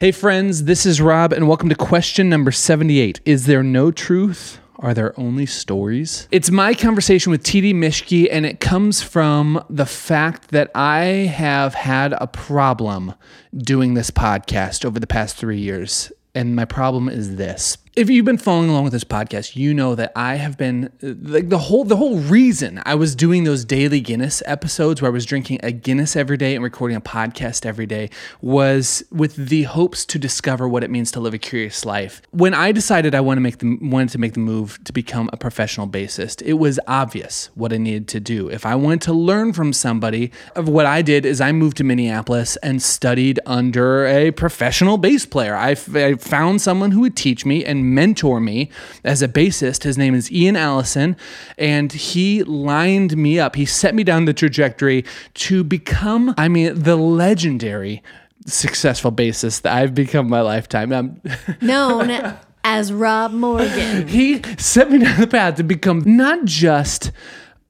Hey, friends, this is Rob, and welcome to question number 78 Is there no truth? Are there only stories? It's my conversation with TD Mischke, and it comes from the fact that I have had a problem doing this podcast over the past three years. And my problem is this if you've been following along with this podcast, you know that I have been uh, like the whole the whole reason I was doing those daily Guinness episodes where I was drinking a Guinness every day and recording a podcast every day was with the hopes to discover what it means to live a curious life. When I decided I want to make the wanted to make the move to become a professional bassist, it was obvious what I needed to do. If I wanted to learn from somebody, of what I did is I moved to Minneapolis and studied under a professional bass player. I, I found someone who would teach me and mentor me as a bassist. His name is Ian Allison, and he lined me up. He set me down the trajectory to become, I mean, the legendary successful bassist that I've become my lifetime. I'm um, known as Rob Morgan. He set me down the path to become not just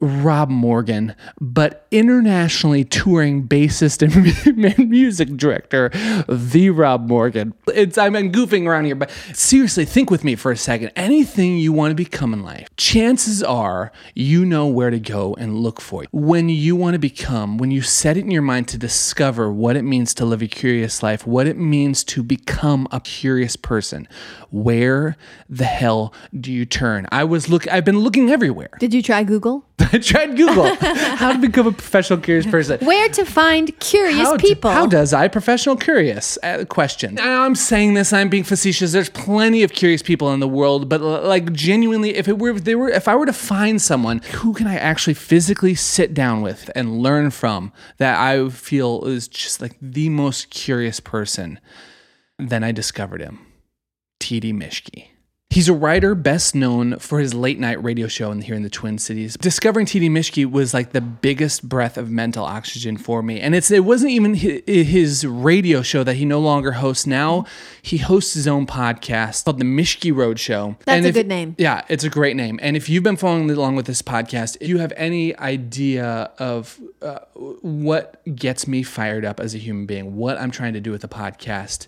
Rob Morgan, but internationally touring bassist and music director, the Rob Morgan. It's I'm goofing around here, but seriously, think with me for a second. Anything you want to become in life, chances are you know where to go and look for it. When you want to become, when you set it in your mind to discover what it means to live a curious life, what it means to become a curious person, where the hell do you turn? I was look I've been looking everywhere. Did you try Google? I tried Google how to become a professional curious person. Where to find curious how people? how does I professional curious uh, question? I'm saying this. I'm being facetious. There's plenty of curious people in the world, but like genuinely, if it were, if they were, if I were to find someone who can I actually physically sit down with and learn from, that I feel is just like the most curious person, then I discovered him, TD Mischke. He's a writer best known for his late night radio show in, here in the Twin Cities. Discovering TD Mischke was like the biggest breath of mental oxygen for me. And it's it wasn't even his radio show that he no longer hosts now. He hosts his own podcast called The Mischke Road Show. That's and a if, good name. Yeah, it's a great name. And if you've been following along with this podcast, if you have any idea of uh, what gets me fired up as a human being, what I'm trying to do with the podcast,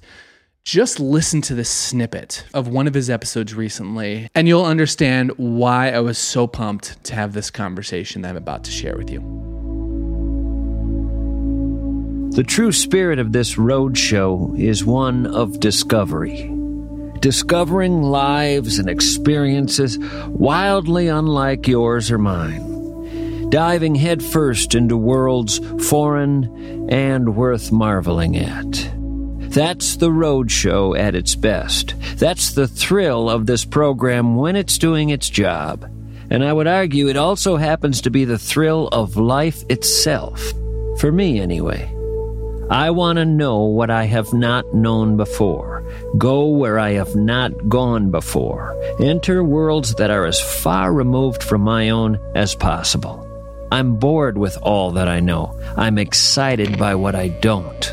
just listen to this snippet of one of his episodes recently, and you'll understand why I was so pumped to have this conversation that I'm about to share with you. The true spirit of this road show is one of discovery. Discovering lives and experiences wildly unlike yours or mine. Diving headfirst into worlds foreign and worth marveling at. That's the road show at its best. That's the thrill of this program when it's doing its job. And I would argue it also happens to be the thrill of life itself. For me, anyway. I want to know what I have not known before, go where I have not gone before, enter worlds that are as far removed from my own as possible. I'm bored with all that I know. I'm excited by what I don't.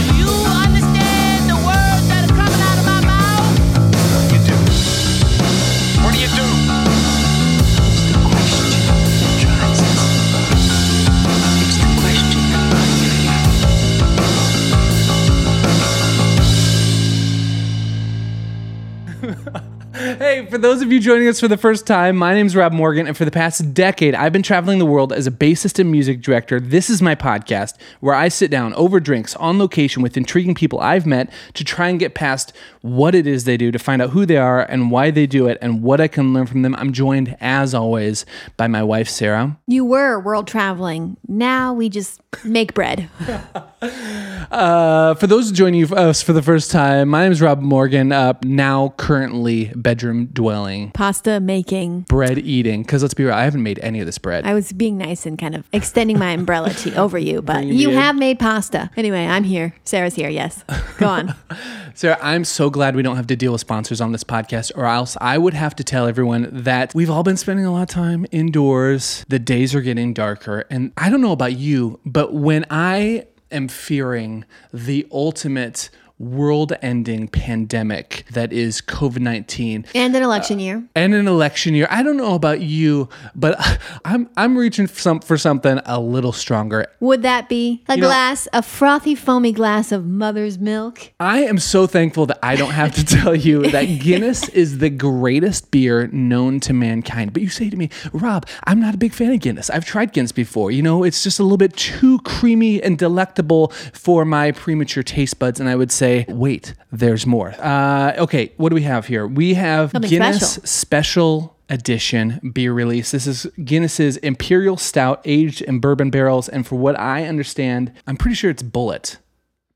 For those of you joining us for the first time, my name's Rob Morgan, and for the past decade, I've been traveling the world as a bassist and music director. This is my podcast where I sit down over drinks on location with intriguing people I've met to try and get past what it is they do, to find out who they are and why they do it, and what I can learn from them. I'm joined, as always, by my wife, Sarah. You were world traveling. Now we just make bread. Uh, for those joining us for the first time, my name is Rob Morgan. Uh, now currently bedroom dwelling, Pasta making. bread eating. Because let's be real, I haven't made any of this bread. I was being nice and kind of extending my umbrella to over you, but Bringing you you in. have made pasta. Anyway, I'm here. Sarah's here. Yes. Go on. Sarah, I'm so glad we don't have to deal with sponsors on this podcast, or else I would have to tell everyone that we've all been spending a lot of time indoors. The days are getting darker. And I don't know about you, but when I am fearing the ultimate world ending pandemic that is COVID 19 and an election year. Uh, and an election year, I don't know about you, but I'm, I'm reaching for, some, for something a little stronger. Would that be a You know- glass, a frothy, foamy glass of mother's milk? I am so thankful that I don't have to tell you that Guinness is the greatest beer known to mankind. But you say to me, Rob, I'm not a big fan of Guinness. I've tried Guinness before. You know, it's just a little bit too creamy and delectable for my premature taste buds. And I would say, wait, there's more. Uh, okay, what do we have here? We have Something Guinness special. special edition beer release. This is Guinness's Imperial Stout aged in bourbon barrels. And for what I understand, I'm pretty sure it's Bulleit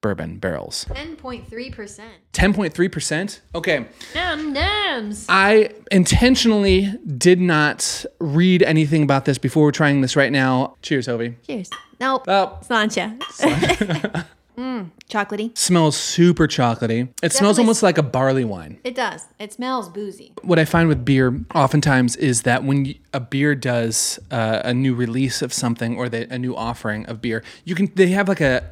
bourbon barrels. 10.3%. 10.3%. Okay. Dum dums. I intentionally did not read anything about this before we're trying this right now. Cheers, Hovey. Cheers. Nope. Oh, Sláinte. mm, chocolatey. smells super chocolatey. It smells Definitely- almost like a barley wine. It does. It smells boozy. What I find with beer oftentimes is that when y- a beer does uh, a new release of something or a new offering of beer, you can they have like a,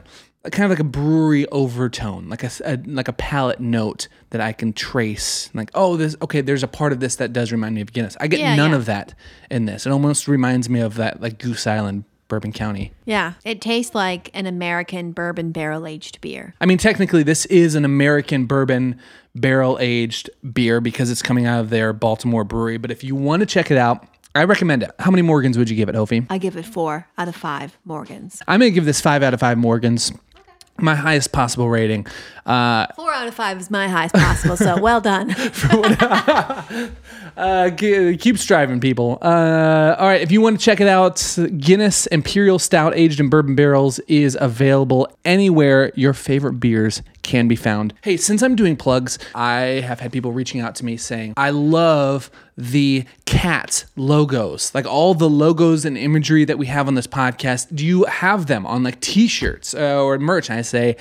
a kind of like a brewery overtone, like a, s- a- like a palate note that I can trace. Like, oh, this okay. There's a part of this that does remind me of Guinness. I get Yeah, none yeah. of that in this. It almost reminds me of that like Goose Island, Bourbon County. Yeah. It tastes like an American bourbon barrel aged beer. I mean, technically, this is an American bourbon barrel aged beer because it's coming out of their Baltimore brewery. But if you want to check it out, I recommend it. How many Morgans would you give it, Hofi? I give it four out of five Morgans. I'm going to give this five out of five Morgans. My highest possible rating. Uh, Four out of five is my highest possible, so well done. uh, g- keep striving, people. Uh, all right, if you want to check it out, Guinness Imperial Stout aged in bourbon barrels is available anywhere your favorite beers can be found. Hey, since I'm doing plugs, I have had people reaching out to me saying, I love the cat logos, like all the logos and imagery that we have on this podcast. Do you have them on like t shirts uh, or merch? And I say,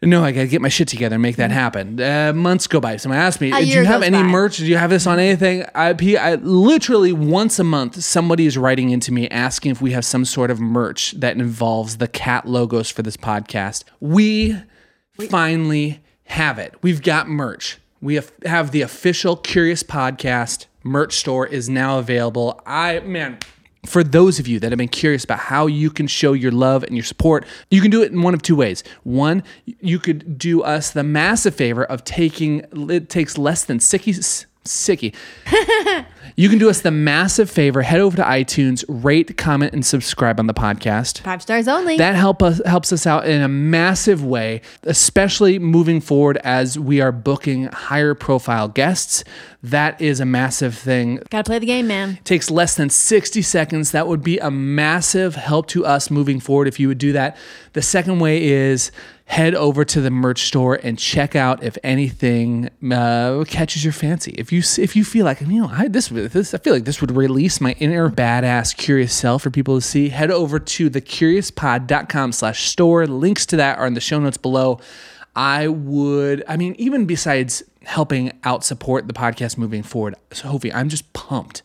no, I gotta get my shit together and make that happen. Uh, months go by. Someone asked me, "Do you have any by. merch? Do you have this on anything?" I literally once a month, somebody is writing into me asking if we have some sort of merch that involves the cat logos for this podcast. We finally have it. We've got merch. We have, have the official Curious Podcast merch store is now available. I man, for those of you that have been curious about how you can show your love and your support, you can do it in one of two ways. One, you could do us the massive favor of taking it takes less than sicky sicky. you can do us the massive favor, head over to iTunes, rate, comment, and subscribe on the podcast. Five stars only. That help us helps us out in a massive way, especially moving forward as we are booking higher profile guests. That is a massive thing. Gotta play the game, man. Takes less than 60 seconds. That would be a massive help to us moving forward if you would do that. The second way is head over to the merch store and check out if anything uh, catches your fancy. If you if you feel like you know I, this this I feel like this would release my inner badass curious self for people to see. Head over to thecuriouspod.com/store. Links to that are in the show notes below. I would, I mean, even besides helping out support the podcast moving forward, so Sophie, I'm just pumped.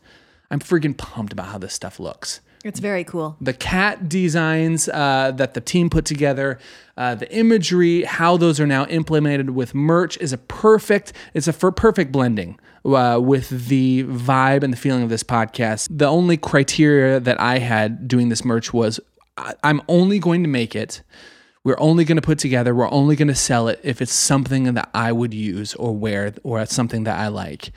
I'm freaking pumped about how this stuff looks It's very cool. the cat designs uh, that the team put together, uh, the imagery, how those are now implemented with merch is a perfect. It's a for perfect blending uh, with the vibe and the feeling of this podcast. The only criteria that I had doing this merch was I- I'm only going to make it. We're only going to put together. We're only going to sell it if it's something that I would use or wear or something that I like.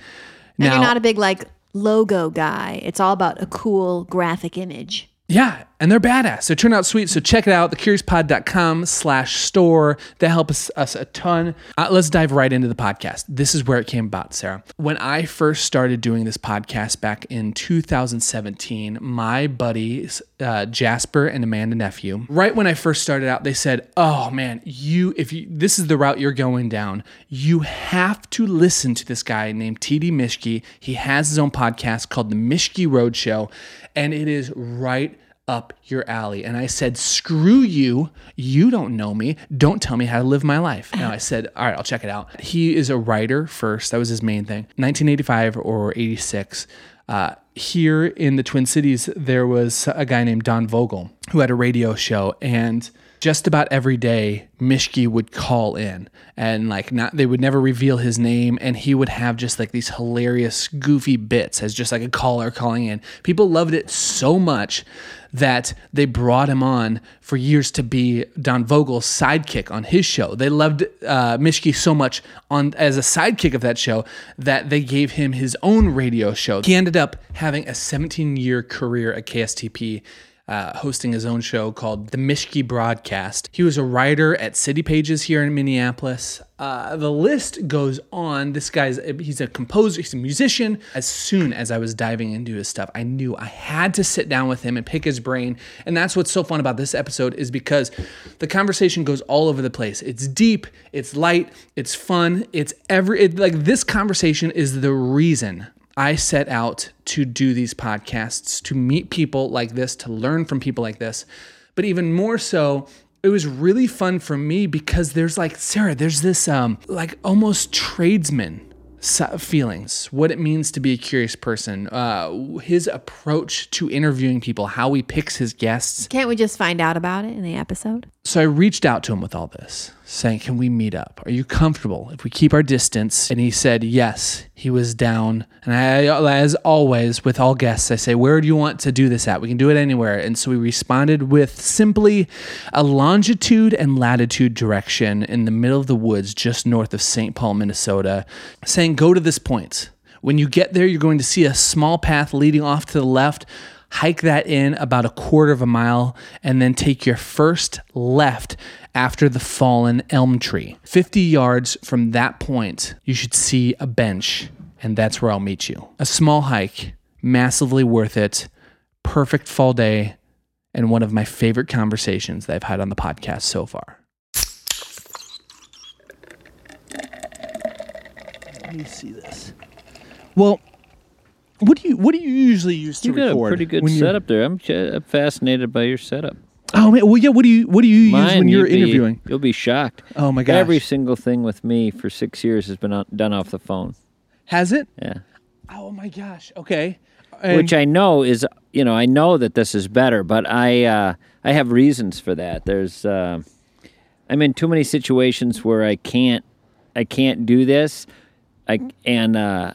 And you're not a big like logo guy. It's all about a cool graphic image. Yeah, and they're badass. They turn out sweet. So check it out, thecuriouspod.com slash store. That helps us a ton. Uh, let's dive right into the podcast. This is where it came about, Sarah. When I first started doing this podcast back in 2017, my buddies, uh, Jasper and Amanda Nephew, right when I first started out, they said, Oh man, you, if you, this is the route you're going down, you have to listen to this guy named TD Mischke. He has his own podcast called The Mischke Roadshow, and it is right up your alley. And I said, screw you. You don't know me. Don't tell me how to live my life. Now I said, all right, I'll check it out. He is a writer first. That was his main thing. 1985 or 86. Uh, here in the Twin Cities, there was a guy named Don Vogel who had a radio show and just about every day Mischke would call in and like not they would never reveal his name and he would have just like these hilarious goofy bits as just like a caller calling in. People loved it so much that they brought him on for years to be Don Vogel's sidekick on his show. They loved uh, Mischke so much on as a sidekick of that show that they gave him his own radio show. He ended up having a 17 year career at KSTP uh, hosting his own show called The Mischke Broadcast. He was a writer at City Pages here in Minneapolis. Uh, the list goes on. This guy's he's a composer, he's a musician. As soon as I was diving into his stuff, I knew I had to sit down with him and pick his brain. And that's what's so fun about this episode is because the conversation goes all over the place. It's deep, it's light, it's fun, it's every it, like this conversation is the reason I set out to do these podcasts, to meet people like this, to learn from people like this. But even more so, it was really fun for me because there's like, Sarah, there's this um like almost tradesman feelings, what it means to be a curious person, uh, his approach to interviewing people, how he picks his guests. Can't we just find out about it in the episode? So I reached out to him with all this, saying, Can we meet up? Are you comfortable if we keep our distance? And he said, Yes. He was down. And I, as always, with all guests, I say, Where do you want to do this at? We can do it anywhere. And so we responded with simply a longitude and latitude direction in the middle of the woods just north of St. Paul, Minnesota, saying, Go to this point. When you get there, you're going to see a small path leading off to the left hike that in about a quarter of a mile, and then take your first left after the fallen elm tree. 50 yards from that point, you should see a bench, and that's where I'll meet you. A small hike, massively worth it, perfect fall day, and one of my favorite conversations that I've had on the podcast so far. Let me see this. Well, what do you what do you usually use to You got a pretty good when you're- setup there. I'm, fascinated by your setup. Oh man, well yeah. What do you what do you use when you're you'd be- interviewing? you'll be shocked. Oh my gosh, Every single thing with me for six years has been on, done off the phone. has it? Yeah. Oh my gosh. Okay. Which I know is, you know, I know that this is better, but I, uh, I have reasons for that. There's, uh, I'm in too many situations where I can't, I can't do this, I and uh,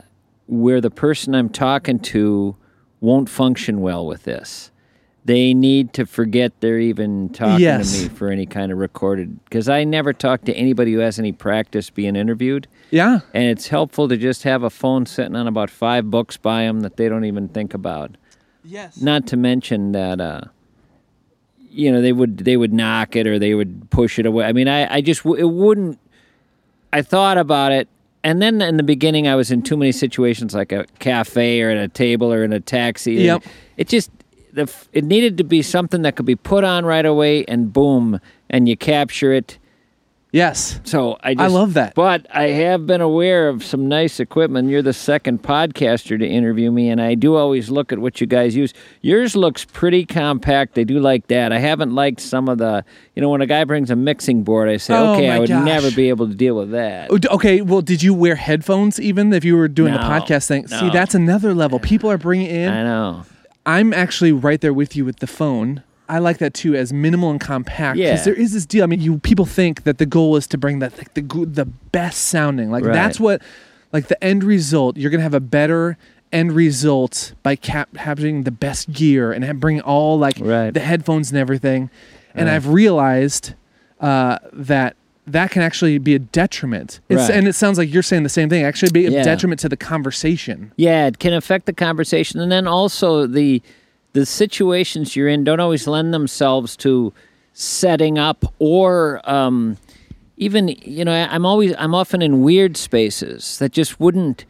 where the person I'm talking to won't function well with this. They need to forget they're even talking Yes. to me for any kind of recorded because I never talk to anybody who has any practice being interviewed. yeah. And it's helpful to just have a phone sitting on about five books by them that they don't even think about. Yes. Not to mention that, uh, you know, they would they would knock it or they would push it away. I mean, I, I just it wouldn't. I thought about it, and then in the beginning, I was in too many situations, like a cafe or at a table or in a taxi. Yep. It just the it needed to be something that could be put on right away, and boom, and you capture it. Yes. So I just, I love that. But I have been aware of some nice equipment. You're the second podcaster to interview me, and I do always look at what you guys use. Yours looks pretty compact. I do like that. I haven't liked some of the, you know, when a guy brings a mixing board, I say, Oh, okay, I would gosh. never be able to deal with that. Oh, Okay. Well, did you wear headphones even if you were doing the podcast thing? See, that's another level. People are bringing in. I know. I'm actually right there with you with the phone. I like that too, as minimal and compact. Yeah. Because there is this deal. I mean, you people think that the goal is to bring that like the the best sounding. Like Right. that's what, like the end result. You're gonna have a better end result by cap- having the best gear and bringing all like Right. the headphones and everything. And Right. I've realized uh, that that can actually be a detriment. It's, Right. And it sounds like you're saying the same thing. Actually, be a Yeah. detriment to the conversation. Yeah, it can affect the conversation, and then also the the situations you're in don't always lend themselves to setting up or um, even you know I'm always I'm often in weird spaces that just wouldn't.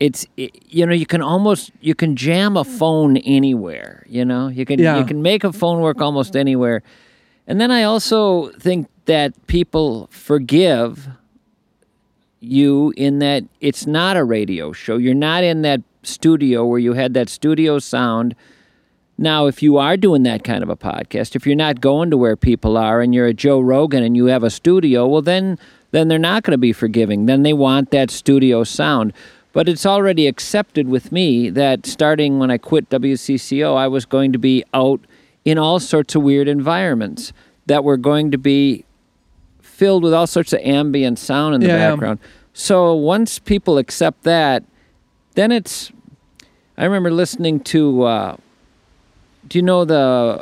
It's it, you know you can almost you can jam a phone anywhere. You know you can Yeah. you can make a phone work almost anywhere. And then I also think that people forgive you in that it's not a radio show. You're not in that studio where you had that studio sound. Now, if you are doing that kind of a podcast, if you're not going to where people are and you're a Joe Rogan and you have a studio, well then then they're not going to be forgiving. Then they want that studio sound. But it's already accepted with me that starting when I quit WCCO, I was going to be out in all sorts of weird environments that were going to be filled with all sorts of ambient sound in the Yeah, background. So once people accept that, then it's. I remember listening to. Uh, do you know the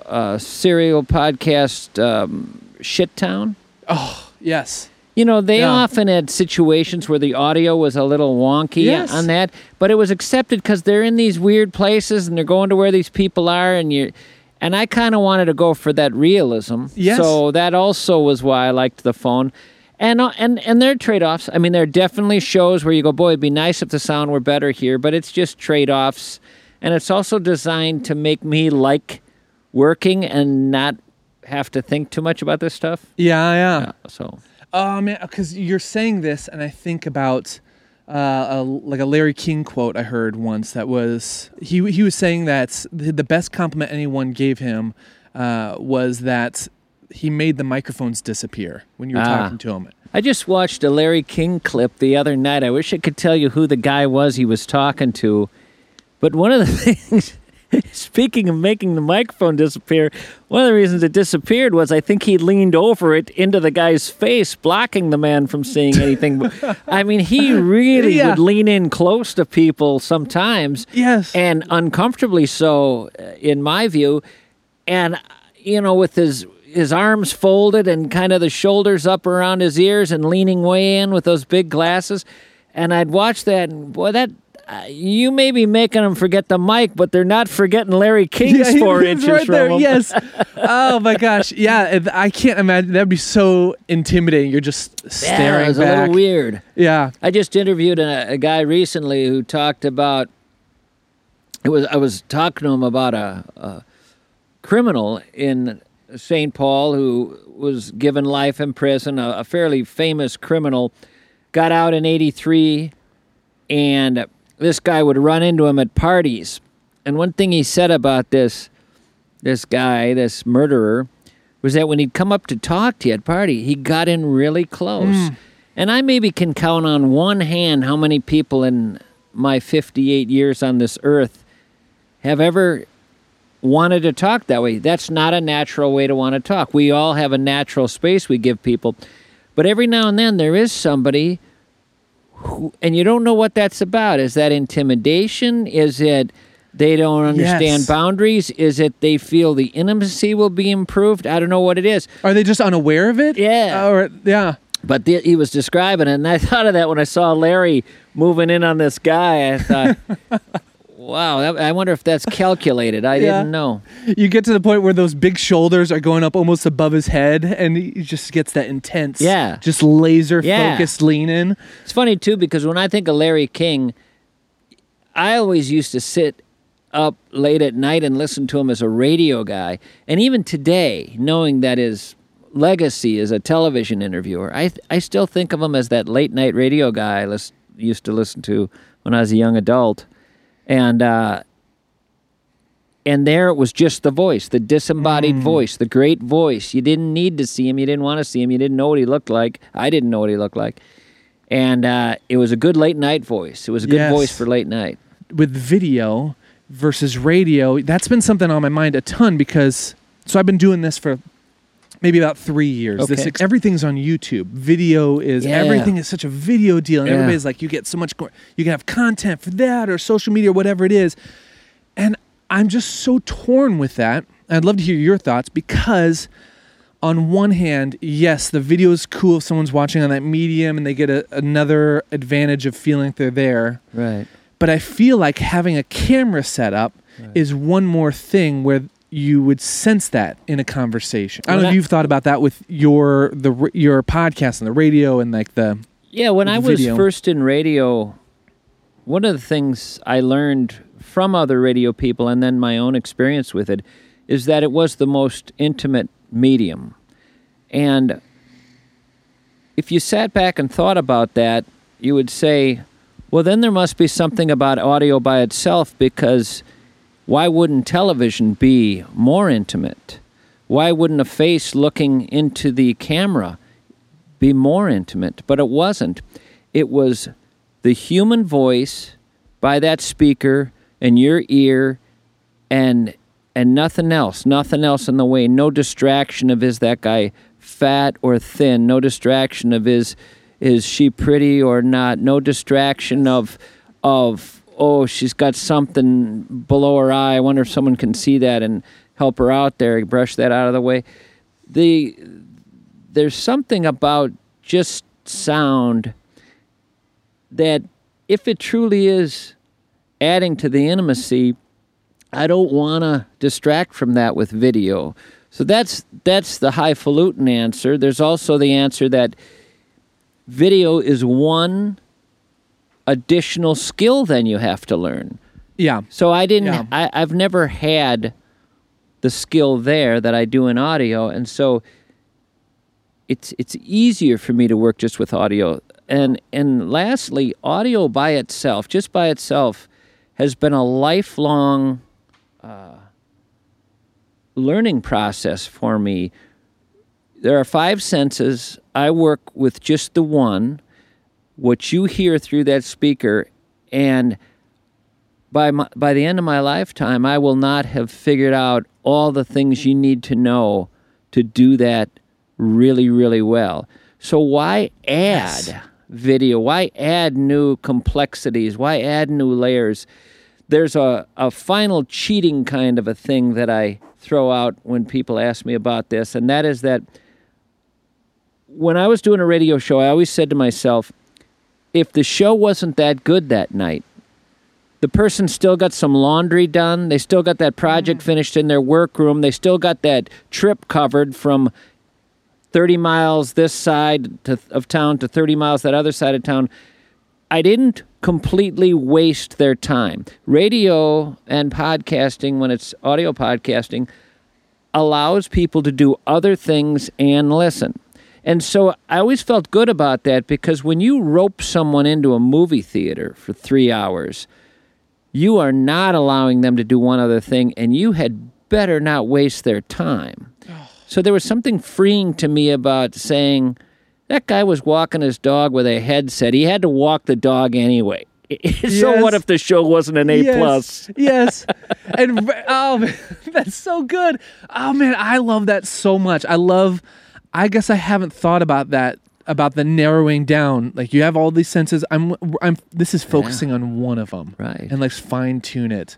uh, serial podcast um, Shit Town? Oh yes. You know, they Yeah. often had situations where the audio was a little wonky Yes. on that, but it was accepted because they're in these weird places and they're going to where these people are, and you. And I kind of wanted to go for that realism. Yes. So that also was why I liked the phone. And uh, and and there are trade offs. I mean, there are definitely shows where you go, boy, it'd be nice if the sound were better here, but it's just trade offs. And it's also designed to make me like working and not have to think too much about this stuff. Yeah, yeah. So Oh man, because you're saying this, and I think about uh, a, like a Larry King quote I heard once that was he he was saying that the the best compliment anyone gave him uh, was that he made the microphones disappear when you were Ah. talking to him. I just watched a Larry King clip the other night. I wish I could tell you who the guy was he was talking to. But one of the things, speaking of making the microphone disappear, one of the reasons it disappeared was I think he leaned over it into the guy's face, blocking the man from seeing anything. I mean, he really Yeah. would lean in close to people sometimes. Yes. And uncomfortably so, uh, in my view. And, you know, with his his arms folded and kind of the shoulders up around his ears and leaning way in with those big glasses. And I'd watch that, and boy, that uh, you may be making them forget the mic, but they're not forgetting Larry King's he four inches right from there. him. Yes. oh my gosh. Yeah. I can't imagine. That'd be so intimidating. You're just staring. Yeah, it was back. a little weird. Yeah. I just interviewed a, a guy recently who talked about. It was I was talking to him about a, a criminal in St. Paul who was given life in prison, a, a fairly famous criminal, got out in '83, and this guy would run into him at parties. And one thing he said about this this guy, this murderer, was that when he'd come up to talk to you at party, he got in really close. Hmm. And I maybe can count on one hand how many people in my 58 years on this earth have ever wanted to talk that way. That's not a natural way to want to talk. We all have a natural space we give people. But every now and then there is somebody who, and you don't know what that's about. Is that intimidation? Is it they don't understand Yes. boundaries? Is it they feel the intimacy will be improved? I don't know what it is. Are they just unaware of it? Yeah. Oh, or yeah. But the, he was describing it, and I thought of that when I saw Larry moving in on this guy. I thought, wow, that, I wonder if that's calculated. I Yeah. didn't know. You get to the point where those big shoulders are going up almost above his head, and he just gets that intense, Yeah. just laser Yeah. focused lean in. It's funny too because when I think of Larry King, I always used to sit up late at night and listen to him as a radio guy, and even today, knowing that his legacy as a television interviewer, I I still think of him as that late night radio guy I used to listen to when I was a young adult, and. uh and there it was just the voice, the disembodied voice, the great voice. You didn't need to see him. You didn't want to see him. You didn't know what he looked like. I didn't know what he looked like. And uh, it was a good late night voice. It was a good Yes. voice for late night. with video versus radio, that's been something on my mind a ton because so I've been doing this for maybe about three years. This ex- everything's on YouTube. Video is Yeah. everything is such a video deal, and Yeah. everybody's like, you get so much. More, you can have content for that or social media or whatever it is, and I'm just so torn with that. I'd love to hear your thoughts because. On one hand, yes, the video is cool if someone's watching on that medium and they get a, another advantage of feeling like they're there Right. but I feel like having a camera set up is one more thing where you would sense that in a conversation. I don't Well, know if you've thought about that with your the your podcast and the radio and like the Yeah, when with I the was video. first in radio, one of the things I learned from other radio people and then my own experience with it is that it was the most intimate medium. And if you sat back and thought about that, you would say, well, then there must be something about audio by itself because why wouldn't television be more intimate? Why wouldn't a face looking into the camera be more intimate? But it wasn't. It was the human voice by that speaker and your ear and and nothing else nothing else in the way no distraction of is that guy fat or thin no distraction of is is she pretty or not no distraction of of oh she's got something below her eye i wonder if someone can see that and help her out there brush that out of the way the there's something about just sound that if it truly is adding to the intimacy, I don't want to distract from that with video. So that's that's the highfalutin answer. There's also the answer that video is one additional skill then you have to learn. yeah. So I didn't. Yeah. I, I've never had the skill there that I do in audio, and so it's it's easier for me to work just with audio. And and lastly, audio by itself, just by itself, has been a lifelong uh, learning process for me. There are five senses. I work with just the one, what you hear through that speaker, and by my, by the end of my lifetime, I will not have figured out all the things you need to know to do that really, really well. So why add video? Why add new complexities? Why add new layers? There's a, a final cheating kind of a thing that I throw out when people ask me about this, and that is that when I was doing a radio show, I always said to myself, if the show wasn't that good that night, the person still got some laundry done. They still got that project mm-hmm. finished in their workroom. They still got that trip covered from 30 miles this side to, of town to 30 miles that other side of town. I didn't completely waste their time. Radio and podcasting, when it's audio podcasting, allows people to do other things and listen. And so I always felt good about that because when you rope someone into a movie theater for three hours, you are not allowing them to do one other thing, and you had better not waste their time. So there was something freeing to me about saying that guy was walking his dog with a headset. He had to walk the dog anyway. so what if the show wasn't an A yes, plus? Yes. and oh, man, that's so good. Oh man, I love that so much. I love. I guess I haven't thought about that about the narrowing down. Like you have all these senses. I'm. I'm. This is focusing on one of them. Right. And like fine tune it.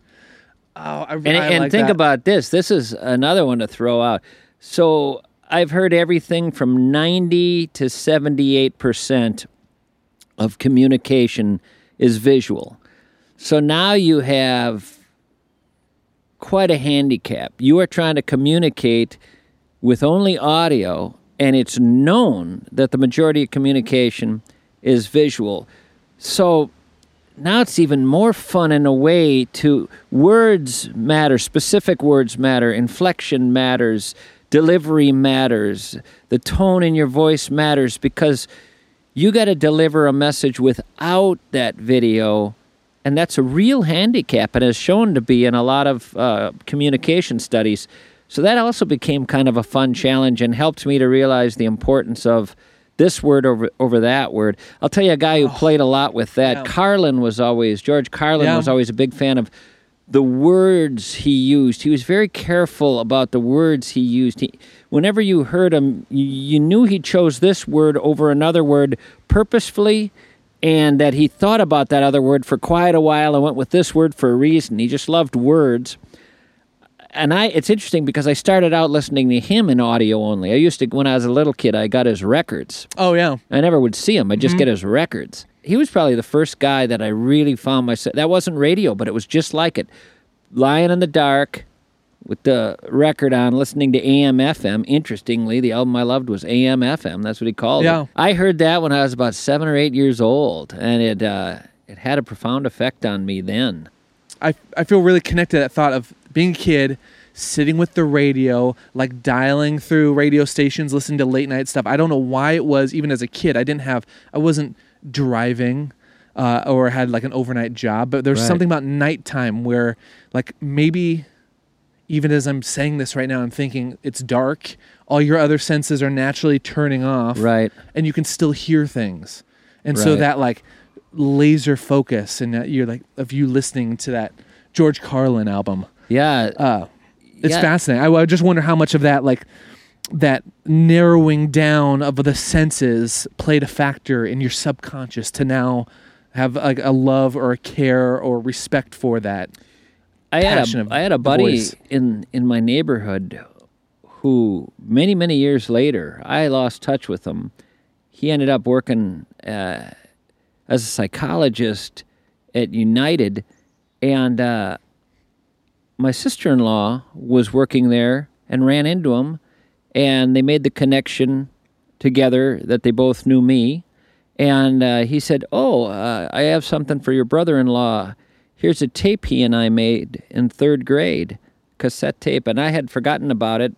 Oh, I, And, I and like think that. about this. This is another one to throw out. So I've heard everything from 90 to 78% of communication is visual. So now you have quite a handicap. You are trying to communicate with only audio, and it's known that the majority of communication is visual. So now it's even more fun in a way to words matter, specific words matter, inflection matters, delivery matters, the tone in your voice matters because you got to deliver a message without that video. And that's a real handicap and is shown to be in a lot of uh, communication studies. So that also became kind of a fun challenge and helped me to realize the importance of this word over over that word. I'll tell you a guy who oh. played a lot with that. Yeah. Carlin was always George Carlin Yeah. was always a big fan of the words he used. He was very careful about the words he used. He, whenever you heard him, you, you knew he chose this word over another word purposefully, and that he thought about that other word for quite a while and went with this word for a reason. He just loved words and I it's interesting because I started out listening to him in audio only. I used to when I was a little kid, I got his records. Oh yeah. I never would see him. I'd just get his records. He was probably the first guy that I really found myself. That wasn't radio, but it was just like it. lying in the dark with the record on, listening to AM FM. Interestingly, the album I loved was AM FM. That's what he called Yeah. it. I heard that when I was about seven or eight years old, and it uh, it had a profound effect on me then. I, I feel really connected to that thought of being a kid, sitting with the radio, like dialing through radio stations, listening to late night stuff. I don't know why it was, even as a kid, I didn't have, I wasn't driving uh, or had like an overnight job, but there's Right. something about nighttime where, like, maybe even as I'm saying this right now, I'm thinking it's dark. All your other senses are naturally turning off. Right. And you can still hear things. And so that like laser focus and that you're like of you listening to that George Carlin album. Yeah, Uh it's Yeah. fascinating. I, I just wonder how much of that like that narrowing down of the senses played a factor in your subconscious to now have like a love or a care or respect for that. I had a I had a buddy voice. in in my neighborhood who many many years later I lost touch with him. He ended up working uh, as a psychologist at United, and uh, my sister in law was working there and ran into him, and they made the connection together that they both knew me. And uh, he said, Oh, uh, I have something for your brother in law. Here's a tape he and I made in third grade, cassette tape. And I had forgotten about it.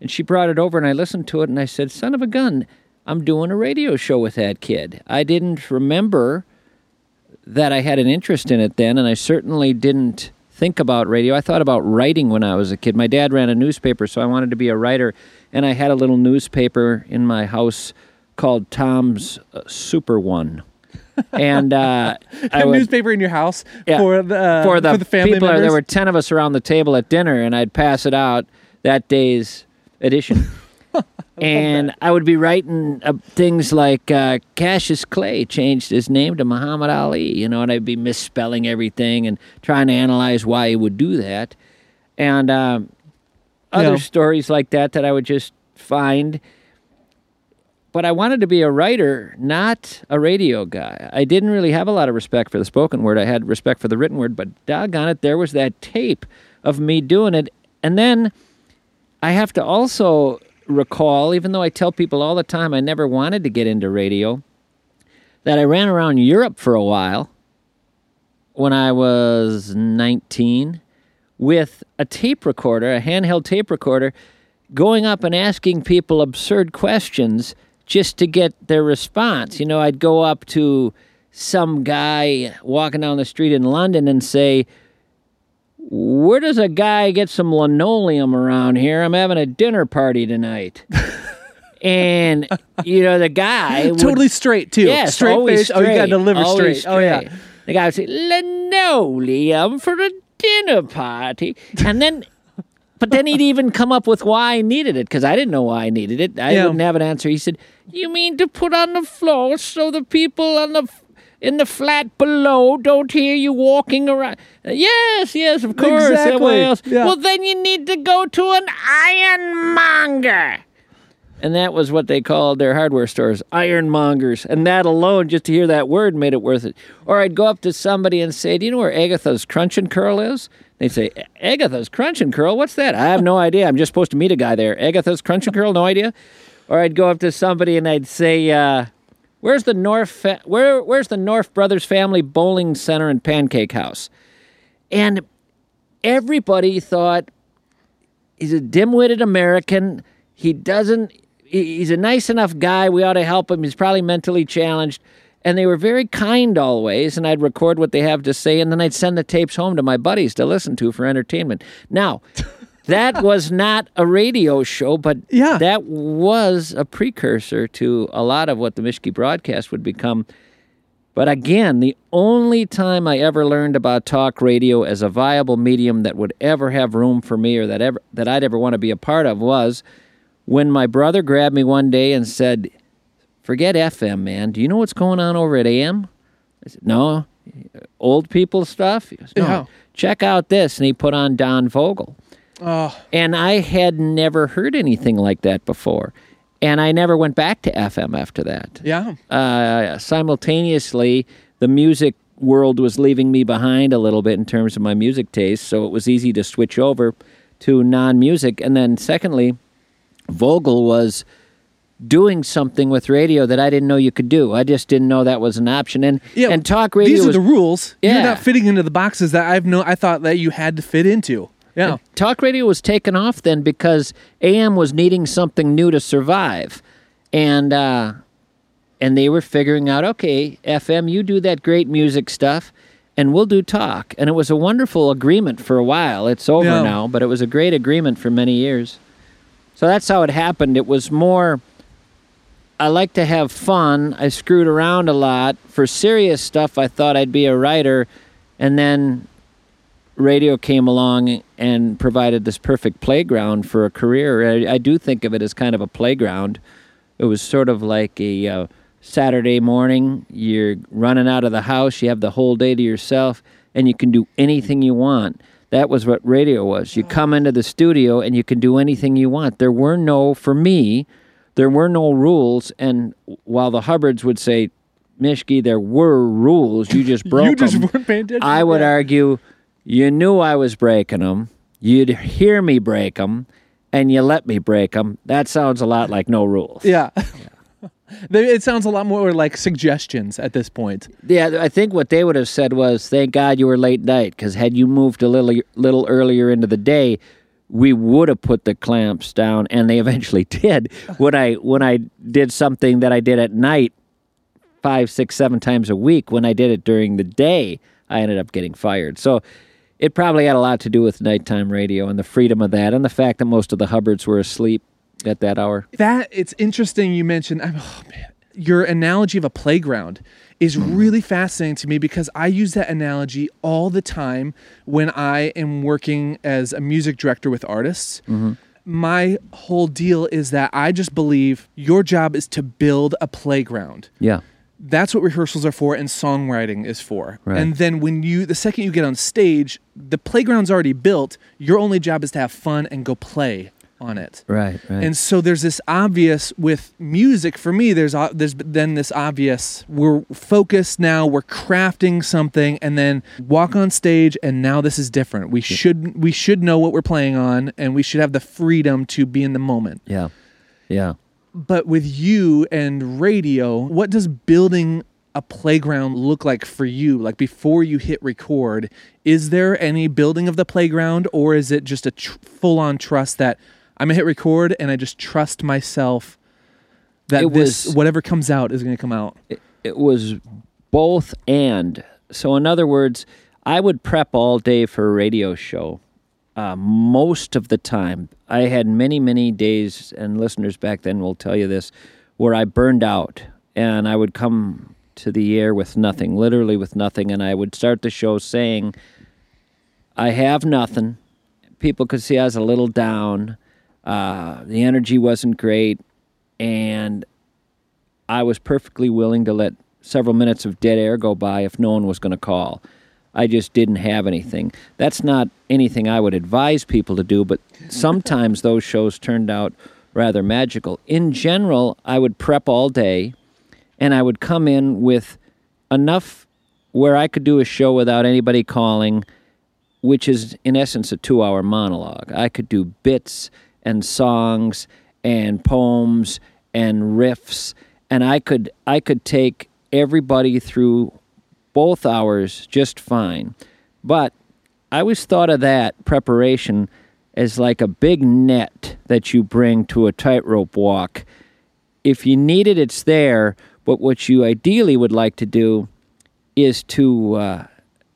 And she brought it over, and I listened to it, and I said, Son of a gun, I'm doing a radio show with that kid. I didn't remember that I had an interest in it then, and I certainly didn't think about radio. I thought about writing when I was a kid. My dad ran a newspaper, so I wanted to be a writer, and I had a little newspaper in my house called Tom's uh, Super One. And uh, I would, newspaper in your house Yeah. for the uh, for the, family people. members. There were ten of us around the table at dinner, and I'd pass it out that day's edition. and I would be writing uh, things like uh, Cassius Clay changed his name to Muhammad Ali, you know, and I'd be misspelling everything and trying to analyze why he would do that, and um, other Yeah. stories like that that I would just find. But I wanted to be a writer, not a radio guy. I didn't really have a lot of respect for the spoken word. I had respect for the written word, but doggone it, there was that tape of me doing it. And then I have to also recall, even though I tell people all the time I never wanted to get into radio, that I ran around Europe for a while when I was 19 with a tape recorder, a handheld tape recorder, going up and asking people absurd questions just to get their response. You know, I'd go up to some guy walking down the street in London and say, where does a guy get some linoleum around here? I'm having a dinner party tonight. and, you know, the guy. would- totally straight too. Yes, straight face. Oh, you got to straight, deliver always straight. Oh yeah. straight. The guy would say, linoleum for a dinner party. And then, but then he'd even come up with why I needed it because I didn't know why I needed it. I Yeah. wouldn't have an answer. He said, You mean to put on the floor so the people on the. In the flat below, don't hear you walking around. Yes, yes, of course. Exactly, yeah. Well, then you need to go to an ironmonger. And that was what they called their hardware stores, ironmongers. And that alone, just to hear that word, made it worth it. Or I'd go up to somebody and say, Do you know where Agatha's Crunch and Curl is? They'd say, Agatha's Crunch and Curl? What's that? I have no idea. I'm just supposed to meet a guy there. Agatha's Crunch and Curl? No idea. Or I'd go up to somebody and I'd say, uh, Where's the North fa- where Where's the North Brothers Family Bowling Center and Pancake House? And everybody thought he's a dim-witted American. He doesn't. He's a nice enough guy. We ought to help him. He's probably mentally challenged. And they were very kind always. And I'd record what they have to say, and then I'd send the tapes home to my buddies to listen to for entertainment. Now, that was not a radio show, but Yeah. that was a precursor to a lot of what the Mischke broadcast would become. But again, the only time I ever learned about talk radio as a viable medium that would ever have room for me or that ever that I'd ever want to be a part of was when my brother grabbed me one day and said, "Forget FM, man. Do you know what's going on over at AM?" I said, "No, old people stuff." He goes, "No, Yeah. check out this," and he put on Don Vogel. Oh, And I had never heard anything like that before. And I never went back to FM after that yeah. uh, simultaneously, the music world was leaving me behind a little bit in terms of my music taste, so it was easy to switch over to non music. And then, secondly, Vogel was doing something with radio that I didn't know you could do. I just didn't know that was an option. And and talk radio These are was, the rules. You're not fitting into the boxes that I've no. I thought that you had to fit into. Yeah. talk radio was taken off then because AM was needing something new to survive, and uh, and they were figuring out, okay, FM, you do that great music stuff, and we'll do talk. And it was a wonderful agreement for a while. It's over Yeah. now, but it was a great agreement for many years. So that's how it happened. It was more. I like to have fun. I screwed around a lot. For serious stuff, I thought I'd be a writer, and then radio came along and provided this perfect playground for a career. I, I do think of it as kind of a playground. It was sort of like a uh, Saturday morning. You're running out of the house. You have the whole day to yourself, and you can do anything you want. That was what radio was. You come into the studio and you can do anything you want. There were no, for me, there were no rules. And while the Hubbards would say, Mischke, there were rules. You just broke you just them. weren't paying attention. I would Yeah. argue you knew I was breaking them. You'd hear me break them, and you let me break them. That sounds a lot like no rules. Yeah. They- it sounds a lot more like suggestions at this point. Yeah, I think what they would have said was, "Thank God you were late night, because had you moved a little little earlier into the day, we would have put the clamps down." And they eventually did. When I when I did something that I did at night, five, six, seven times a week, when I did it during the day, I ended up getting fired. So. It probably had a lot to do with nighttime radio and the freedom of that, and the fact that most of the Hubbards were asleep at that hour. That it's interesting you mentioned. I'm- Oh man, your analogy of a playground is hmm. really fascinating to me because I use that analogy all the time when I am working as a music director with artists. Mm-hmm. My whole deal is that I just believe your job is to build a playground. Yeah. That's what rehearsals are for and songwriting is for. Right. And then when you the second you get on stage, the playground's already built. Your only job is to have fun and go play on it. Right, right. And so there's this obvious with music for me. There's there's then this obvious. We're focused now. We're crafting something, and then walk on stage, and now this is different. We should we should know what we're playing on, and we should have the freedom to be in the moment. yeah. Yeah. But with you and radio, what does building a playground look like for you? Like before you hit record, is there any building of the playground, or is it just a tr- full on trust that I'm gonna hit record and I just trust myself that It this was- whatever comes out is gonna come out? it was both and. So, in other words, I would prep all day for a radio show. Uh, most of the time, I had many, many days, and listeners back then will tell you this, where I burned out and I would come to the air with nothing, literally with nothing, and I would start the show saying, I have nothing. People could see I was a little down. Uh, the energy wasn't great. And I was perfectly willing to let several minutes of dead air go by if no one was going to call. I just didn't have anything. That's not anything I would advise people to do, but sometimes those shows turned out rather magical. In general, I would prep all day and I would come in with enough where I could do a show without anybody calling, which is in essence a two hour monologue. I could do bits and songs and poems and riffs and I could I could take everybody through both hours just fine. But I always thought of that preparation as like a big net that you bring to a tightrope walk. If you need it, it's there. But what you ideally would like to do is to uh,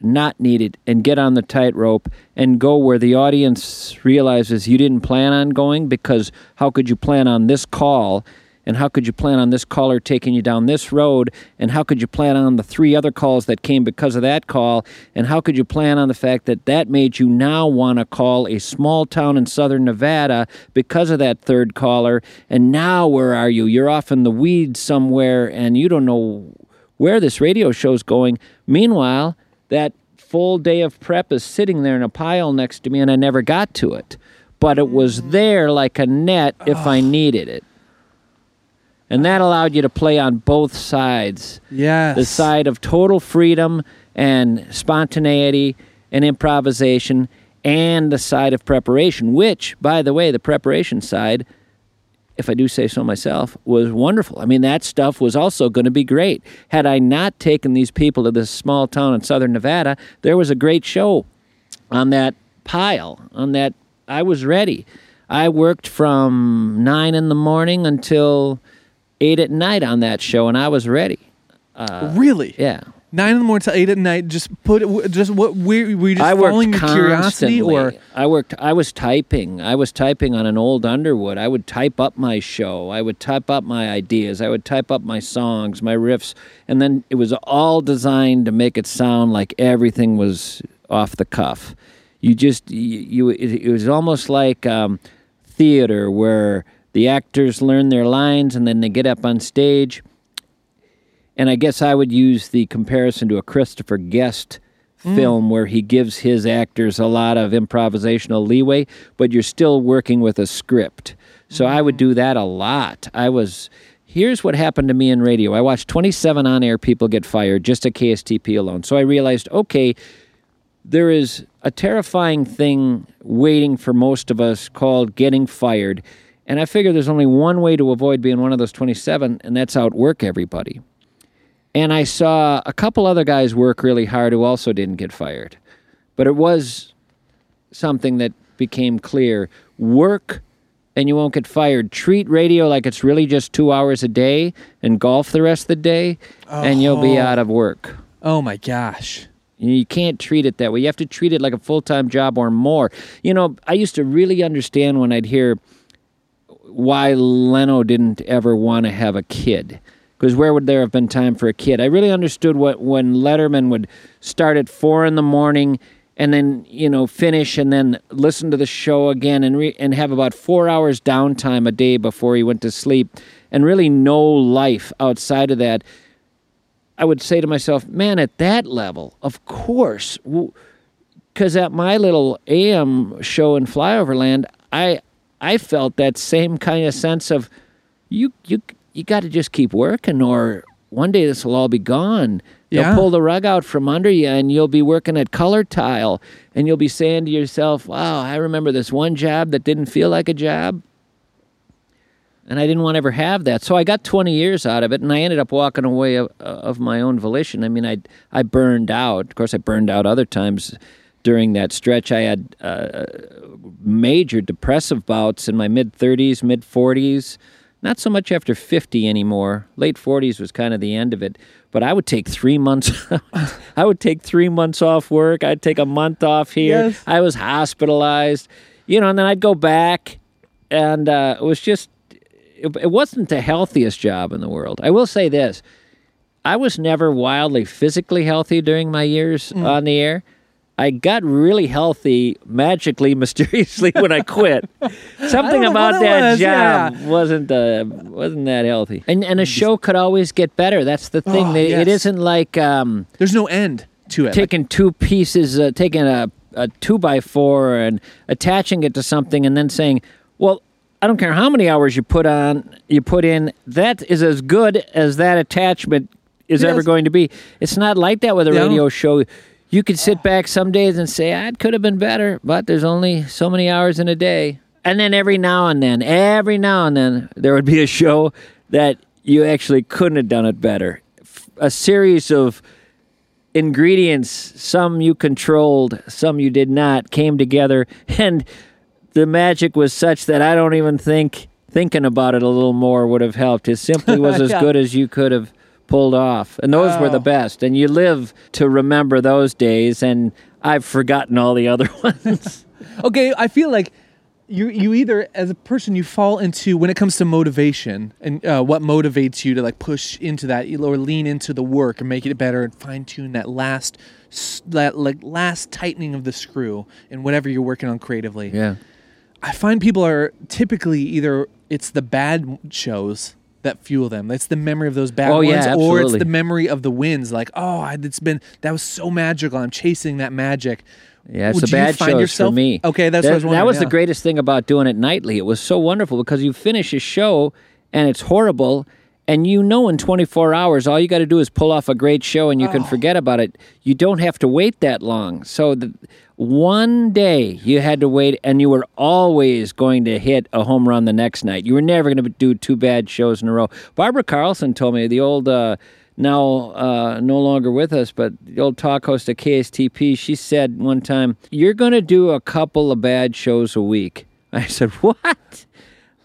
not need it and get on the tightrope and go where the audience realizes you didn't plan on going because how could you plan on this call and how could you plan on this caller taking you down this road and how could you plan on the three other calls that came because of that call and how could you plan on the fact that that made you now want to call a small town in southern nevada because of that third caller and now where are you you're off in the weeds somewhere and you don't know where this radio show's going. Meanwhile, that full day of prep is sitting there in a pile next to me, and I never got to it. But it was there like a net if I needed it. And that allowed you to play on both sides Yes. the side of total freedom and spontaneity and improvisation and the side of preparation, which, by the way, the preparation side, if I do say so myself, was wonderful. I mean, that stuff was also going to be great. Had I not taken these people to this small town in southern Nevada, there was a great show on that pile, on that. I was ready. I worked from nine in the morning until eight at night on that show, and I was ready. really? Yeah. Nine in the morning till eight at night. Just put it. Just what? Were, were you just I following your curiosity, or I worked. I was typing. I was typing on an old Underwood. I would type up my show. I would type up my ideas. I would type up my songs, my riffs, and then it was all designed to make it sound like everything was off the cuff. You just you. you it, it was almost like um, theater where the actors learn their lines and then they get up on stage and I guess I would use the comparison to a Christopher Guest mm. film where he gives his actors a lot of improvisational leeway, but you're still working with a script. So I would mm. do that a lot. I was. Here's what happened to me in radio. I watched 27 on air people get fired just at KSTP alone. So I realized, okay, there is a terrifying thing waiting for most of us called getting fired. And I figure there's only one way to avoid being one of those 27, and that's outwork everybody. And I saw a couple other guys work really hard who also didn't get fired. But it was something that became clear work and you won't get fired. Treat radio like it's really just two hours a day and golf the rest of the day, and you'll be oh. out of work. oh my gosh, You can't treat it that way. You have to treat it like a full time job or more. You know, I used to really understand when I'd hear why Leno didn't ever want to have a kid. Because where would there have been time for a kid? I really understood what when Letterman would start at four in the morning and then you know finish and then listen to the show again and re- and have about four hours downtime a day before he went to sleep and really no life outside of that. I would say to myself, man, at that level, of course, because at my little AM show in Flyoverland, I I felt that same kind of sense of you you you got to just keep working, or one day this will all be gone. They'll Yeah. pull the rug out from under you, and you'll be working at color tile, and you'll be saying to yourself, "Wow, I remember this one job that didn't feel like a job." and I didn't want to ever have that. So I got 20 years out of it, and I ended up walking away of, of my own volition. I mean, I I burned out. Of course, I burned out other times during that stretch. I had uh, major depressive bouts in my mid 30s, mid 40s. Not so much after 50 anymore. Late 40s was kind of the end of it. But I would take three months. I would take three months off work. I'd take a month off here. Yes. I was hospitalized, you know, and then I'd go back, and uh, it was just it, it wasn't the healthiest job in the world. I will say this. I was never wildly physically healthy during my years Mm. on the air. I got really healthy magically, mysteriously when I quit. Something know about that was, job yeah. wasn't uh, wasn't that healthy. And and a show could always get better. That's the thing. Oh, They- It yes. isn't like um, there's no end to it. Taking two pieces, uh, taking a, a two by four and attaching it to something, and then saying, "Well, I don't care how many hours you put on, you put in. That is as good as that attachment is ever going to be. It's not like that with a radio show. You could sit back some days and say, "Ah, "It could have been better," but there's only so many hours in a day. And then every now and then, every now and then, there would be a show that you actually couldn't have done it better. A series of ingredients, some you controlled, some you did not, came together, and the magic was such that I don't even think thinking about it a little more would have helped. It simply was as Yeah. good as you could have pulled off, and those were the Oh. best. And you live to remember those days, and I've forgotten all the other ones. okay, I feel like you you either as a person you fall into when it comes to motivation and uh, what motivates you to like push into that or lean into the work and make it better and fine tune that last that like last tightening of the screw in whatever you're working on creatively. yeah. I find people are typically either it's the bad shows that fuel them. It's the memory of those bad Oh, ones, yeah, or it's the memory of the wins. Like, oh, it's been that was so magical. I'm chasing that magic. Yeah, it's Would the bad shows yourself- for me. Okay, that's that, was that was the greatest thing about doing it nightly. It was so wonderful because you finish a show and it's horrible, and you know in 24 hours all you got to do is pull off a great show and you Oh. can forget about it. You don't have to wait that long. So the, one day you had to wait and you were always going to hit a home run the next night. You were never going to do two bad shows in a row. Barbara carlson told me the old uh, now uh, no longer with us but the old talk host at kstp she said one time you're going to do a couple of bad shows a week. I said what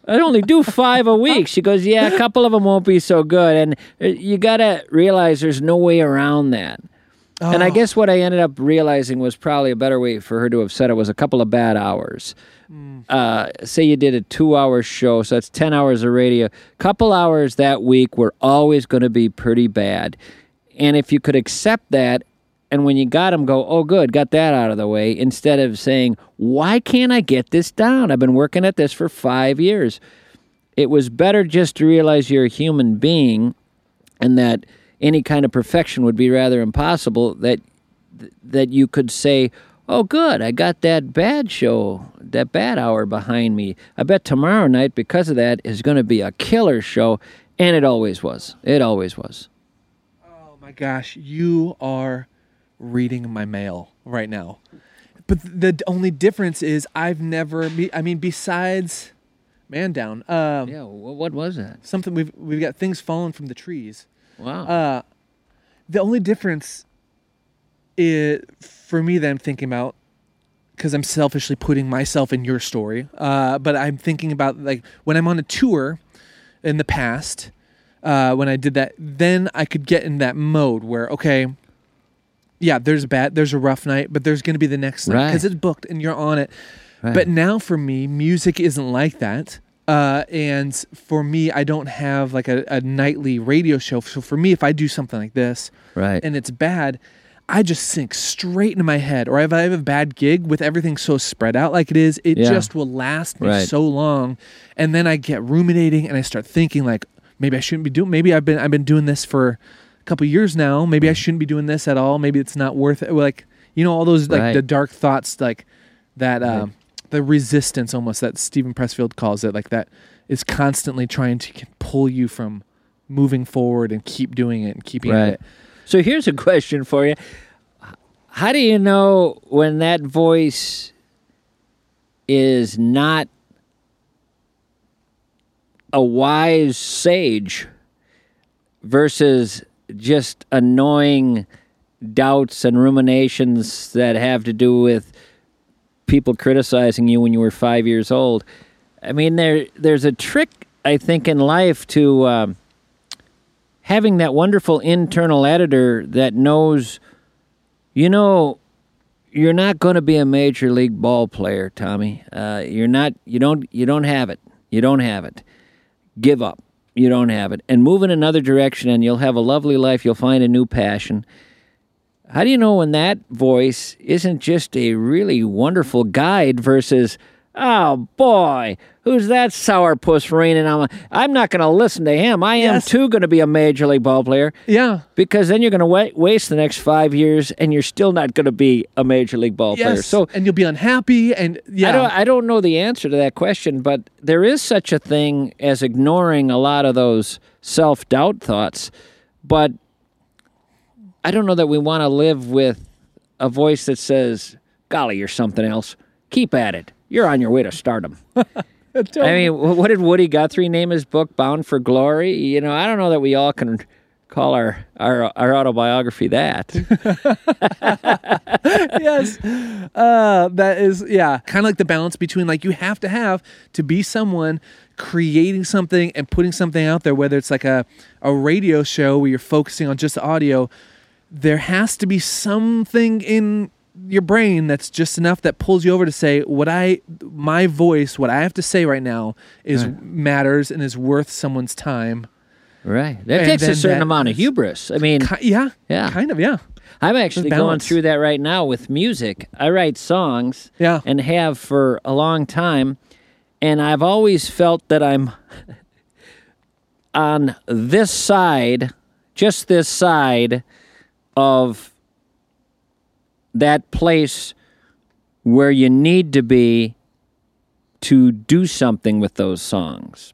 I only do five a week. She goes, yeah, a couple of them won't be so good, and uh, you got to realize there's no way around that. And I guess what I ended up realizing was probably a better way for her to have said it was a couple of bad hours. Uh, say you did a two-hour show, so that's ten hours of radio. Couple hours that week were always going to be pretty bad, and if you could accept that and when you got them, go, oh, good, got that out of the way, instead of saying, why can't I get this down? I've been working at this for five years. It was better just to realize you're a human being and that any kind of perfection would be rather impossible, that, that you could say, oh, good, I got that bad show, that bad hour behind me. I bet tomorrow night, because of that, is going to be a killer show. And it always was. It always was. Oh my gosh, you are reading my mail right now. But the only difference is I've never. be- I mean, besides Man Down, um, Yeah, wh- what was that? something we've we've got things falling from the trees. Wow. Uh, the only difference is for me that I'm thinking about because I'm selfishly putting myself in your story. Uh, but I'm thinking about like when I'm on a tour in the past, uh, when I did that, then I could get in that mode where okay, yeah, there's a bad, there's a rough night, but there's going to be the next night because Right. it's booked and you're on it. Right. But now for me, music isn't like that. Uh, and for me, I don't have like a, a nightly radio show. So for me, if I do something like this right. and it's bad, I just sink straight into my head. Or if I have a bad gig with everything so spread out like it is, it Yeah. just will last me Right. so long. And then I get ruminating and I start thinking like, maybe I shouldn't be doing. Maybe I've been I've been doing this for couple years now. Maybe. I shouldn't be doing this at all. Maybe it's not worth it. Like you know all those like Right. the dark thoughts like that. Um, the resistance almost that Steven Pressfield calls it like that is constantly trying to pull you from moving forward and keep doing it and keeping at it. So here's a question for you. How do you know when that voice is not a wise sage versus just annoying doubts and ruminations that have to do with people criticizing you when you were five years old? I mean, there there's a trick I think in life to um, having that wonderful internal editor that knows, you know, you're not going to be a major league ball player, Tommy. Uh, you're not. You don't. You don't have it. You don't have it. Give up. You don't have it, and move in another direction, and you'll have a lovely life. You'll find a new passion. How do you know when that voice isn't just a really wonderful guide versus, oh boy, who's that sourpuss raining on my? I'm not going to listen to him. I am too going to be a major league ball player Yeah. because then you're going to wa- waste the next five years and you're still not going to be a major league ball player. Yes. So and you'll be unhappy and yeah. I don't I don't know the answer to that question, but there is such a thing as ignoring a lot of those self doubt thoughts. But I don't know that we want to live with a voice that says, "Golly, you're something else. Keep at it. You're on your way to stardom." I mean, what did Woody Guthrie name his book? Bound for Glory. You know, I don't know that we all can call our our, our autobiography that. yes. Uh, that is, yeah, kind of like the balance between like you have to have to be someone creating something and putting something out there, whether it's like a, a radio show where you're focusing on just audio, there has to be something in your brain that's just enough that pulls you over to say what I my voice what I have to say right now is matters and is worth someone's time. Right. That And takes a certain amount of hubris. I mean, Ki- yeah. Yeah. Kind of, yeah. I'm actually going through that right now with music. I write songs Yeah. and have for a long time. And I've always felt that I'm on this side, just this side of that place where you need to be to do something with those songs.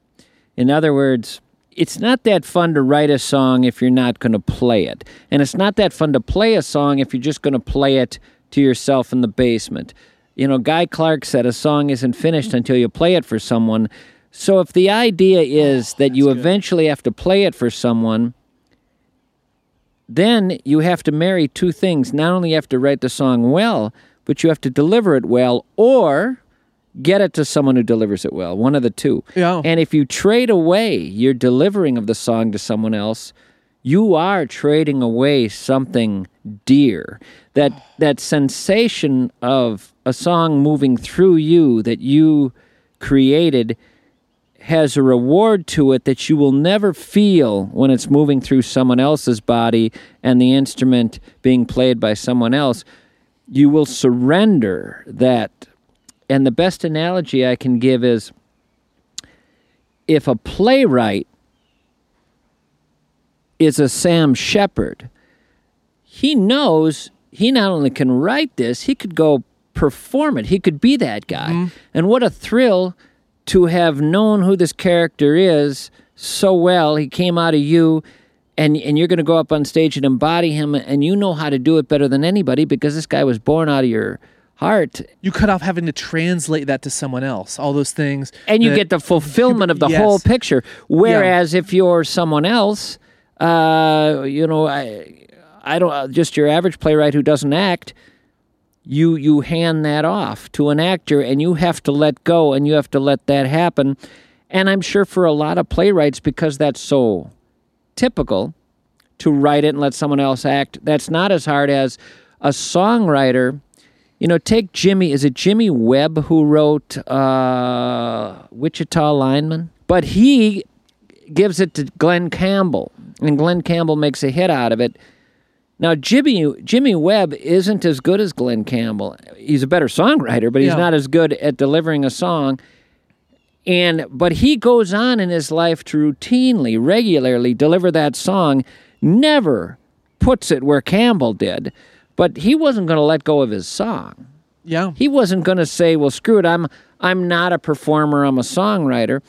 In other words, it's not that fun to write a song if you're not going to play it. And it's not that fun to play a song if you're just going to play it to yourself in the basement. You know, Guy Clark said a song isn't finished until you play it for someone. So if the idea is oh, that you eventually have to play it for someone, then you have to marry two things. Not only you have to write the song well, but you have to deliver it well or get it to someone who delivers it well. One of the two. Yeah. And if you trade away your delivering of the song to someone else, you are trading away something dear. That that sensation of a song moving through you that you created has a reward to it that you will never feel when it's moving through someone else's body and the instrument being played by someone else. You will surrender that. And the best analogy I can give is if a playwright is a Sam Shepard, he knows he not only can write this, he could go perform it. He could be that guy. Mm-hmm. And what a thrill to have known who this character is so well. He came out of you and and you're going to go up on stage and embody him and you know how to do it better than anybody because this guy was born out of your heart You cut off having to translate that to someone else. All those things. and you that- get the fulfillment of the Yes. whole picture. Whereas if you're someone else, uh, you know, I, I don't uh, just your average playwright who doesn't act. You you hand that off to an actor, and you have to let go, and you have to let that happen. And I'm sure for a lot of playwrights, because that's so typical to write it and let someone else act. That's not as hard as a songwriter. You know, take Jimmy. Is it Jimmy Webb who wrote uh, Wichita Lineman? But he gives it to Glen Campbell, and Glen Campbell makes a hit out of it. Now, Jimmy Jimmy Webb isn't as good as Glen Campbell. He's a better songwriter, but he's Yeah. not as good at delivering a song. And but he goes on in his life to routinely, regularly deliver that song. Never puts it where Campbell did, but he wasn't going to let go of his song. Yeah. He wasn't going to say, "Well, screw it. I'm I'm not a performer. I'm a songwriter."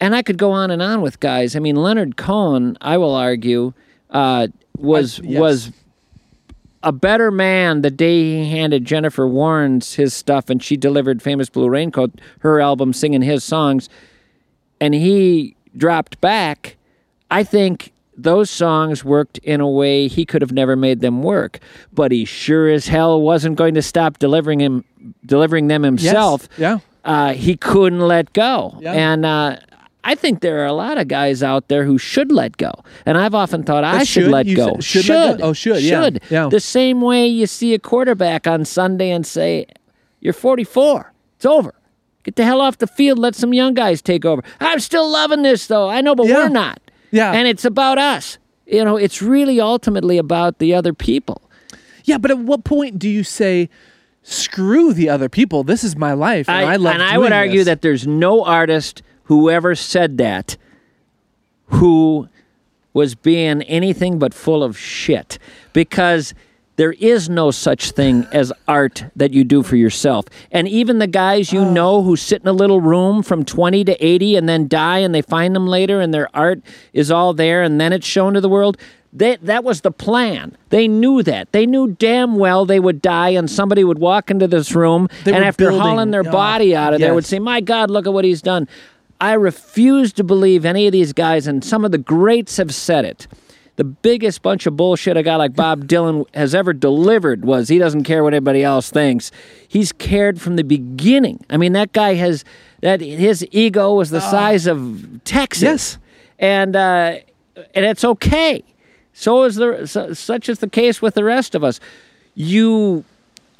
And I could go on and on with guys. I mean, Leonard Cohen, I will argue, uh, was I- yes. was a better man the day he handed Jennifer Warnes his stuff and she delivered Famous Blue Raincoat, her album, singing his songs, and he dropped back. I think those songs worked in a way he could have never made them work, but he sure as hell wasn't going to stop delivering him, delivering them himself. Yeah. Uh, he couldn't let go, Yeah. and uh, I think there are a lot of guys out there who should let go, and I've often thought I should, should? let go. said- should let go? Oh, should, yeah. Should. Yeah. The same way you see a quarterback on Sunday and say, "You're 44. It's over. Get the hell off the field. Let some young guys take over." I'm still loving this though. I know, but Yeah. we're not. Yeah. And it's about us. You know, it's really ultimately about the other people. Yeah, but at what point do you say, screw the other people? This is my life, and I, love and I would argue this." that there's no artist who ever said that who was being anything but full of shit because there is no such thing as art that you do for yourself. And even the guys you oh. know who sit in a little room from 20 to 80 and then die and they find them later and their art is all there and then it's shown to the world. They, that was the plan. They knew that. They knew damn well they would die and somebody would walk into this room They and after building- hauling their oh, body out of there would say, My God, look at what he's done. I refuse to believe any of these guys, and some of the greats have said it. The biggest bunch of bullshit a guy like Bob Dylan has ever delivered was he doesn't care what anybody else thinks. He's cared from the beginning. I mean, that guy has that his ego was the size of Texas. Yes. and uh, and it's okay. So is the so, such is the case with the rest of us. You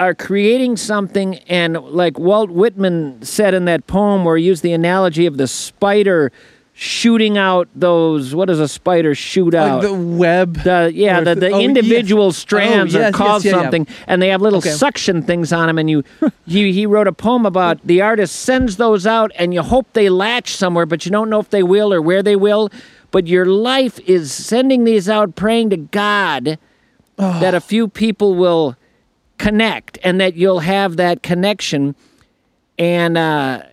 are creating something, and like Walt Whitman said in that poem, where he used the analogy of the spider shooting out those. What does a spider shoot out? like the web. The, yeah, the, the oh, yes. individual Oh, strands yes, are called yes, yeah, yeah. something, and they have little Okay. suction things on them. And you, he, he wrote a poem about the artist sends those out, and you hope they latch somewhere, but you don't know if they will or where they will. But your life is sending these out, praying to God oh. that a few people will connect, and that you'll have that connection. And uh,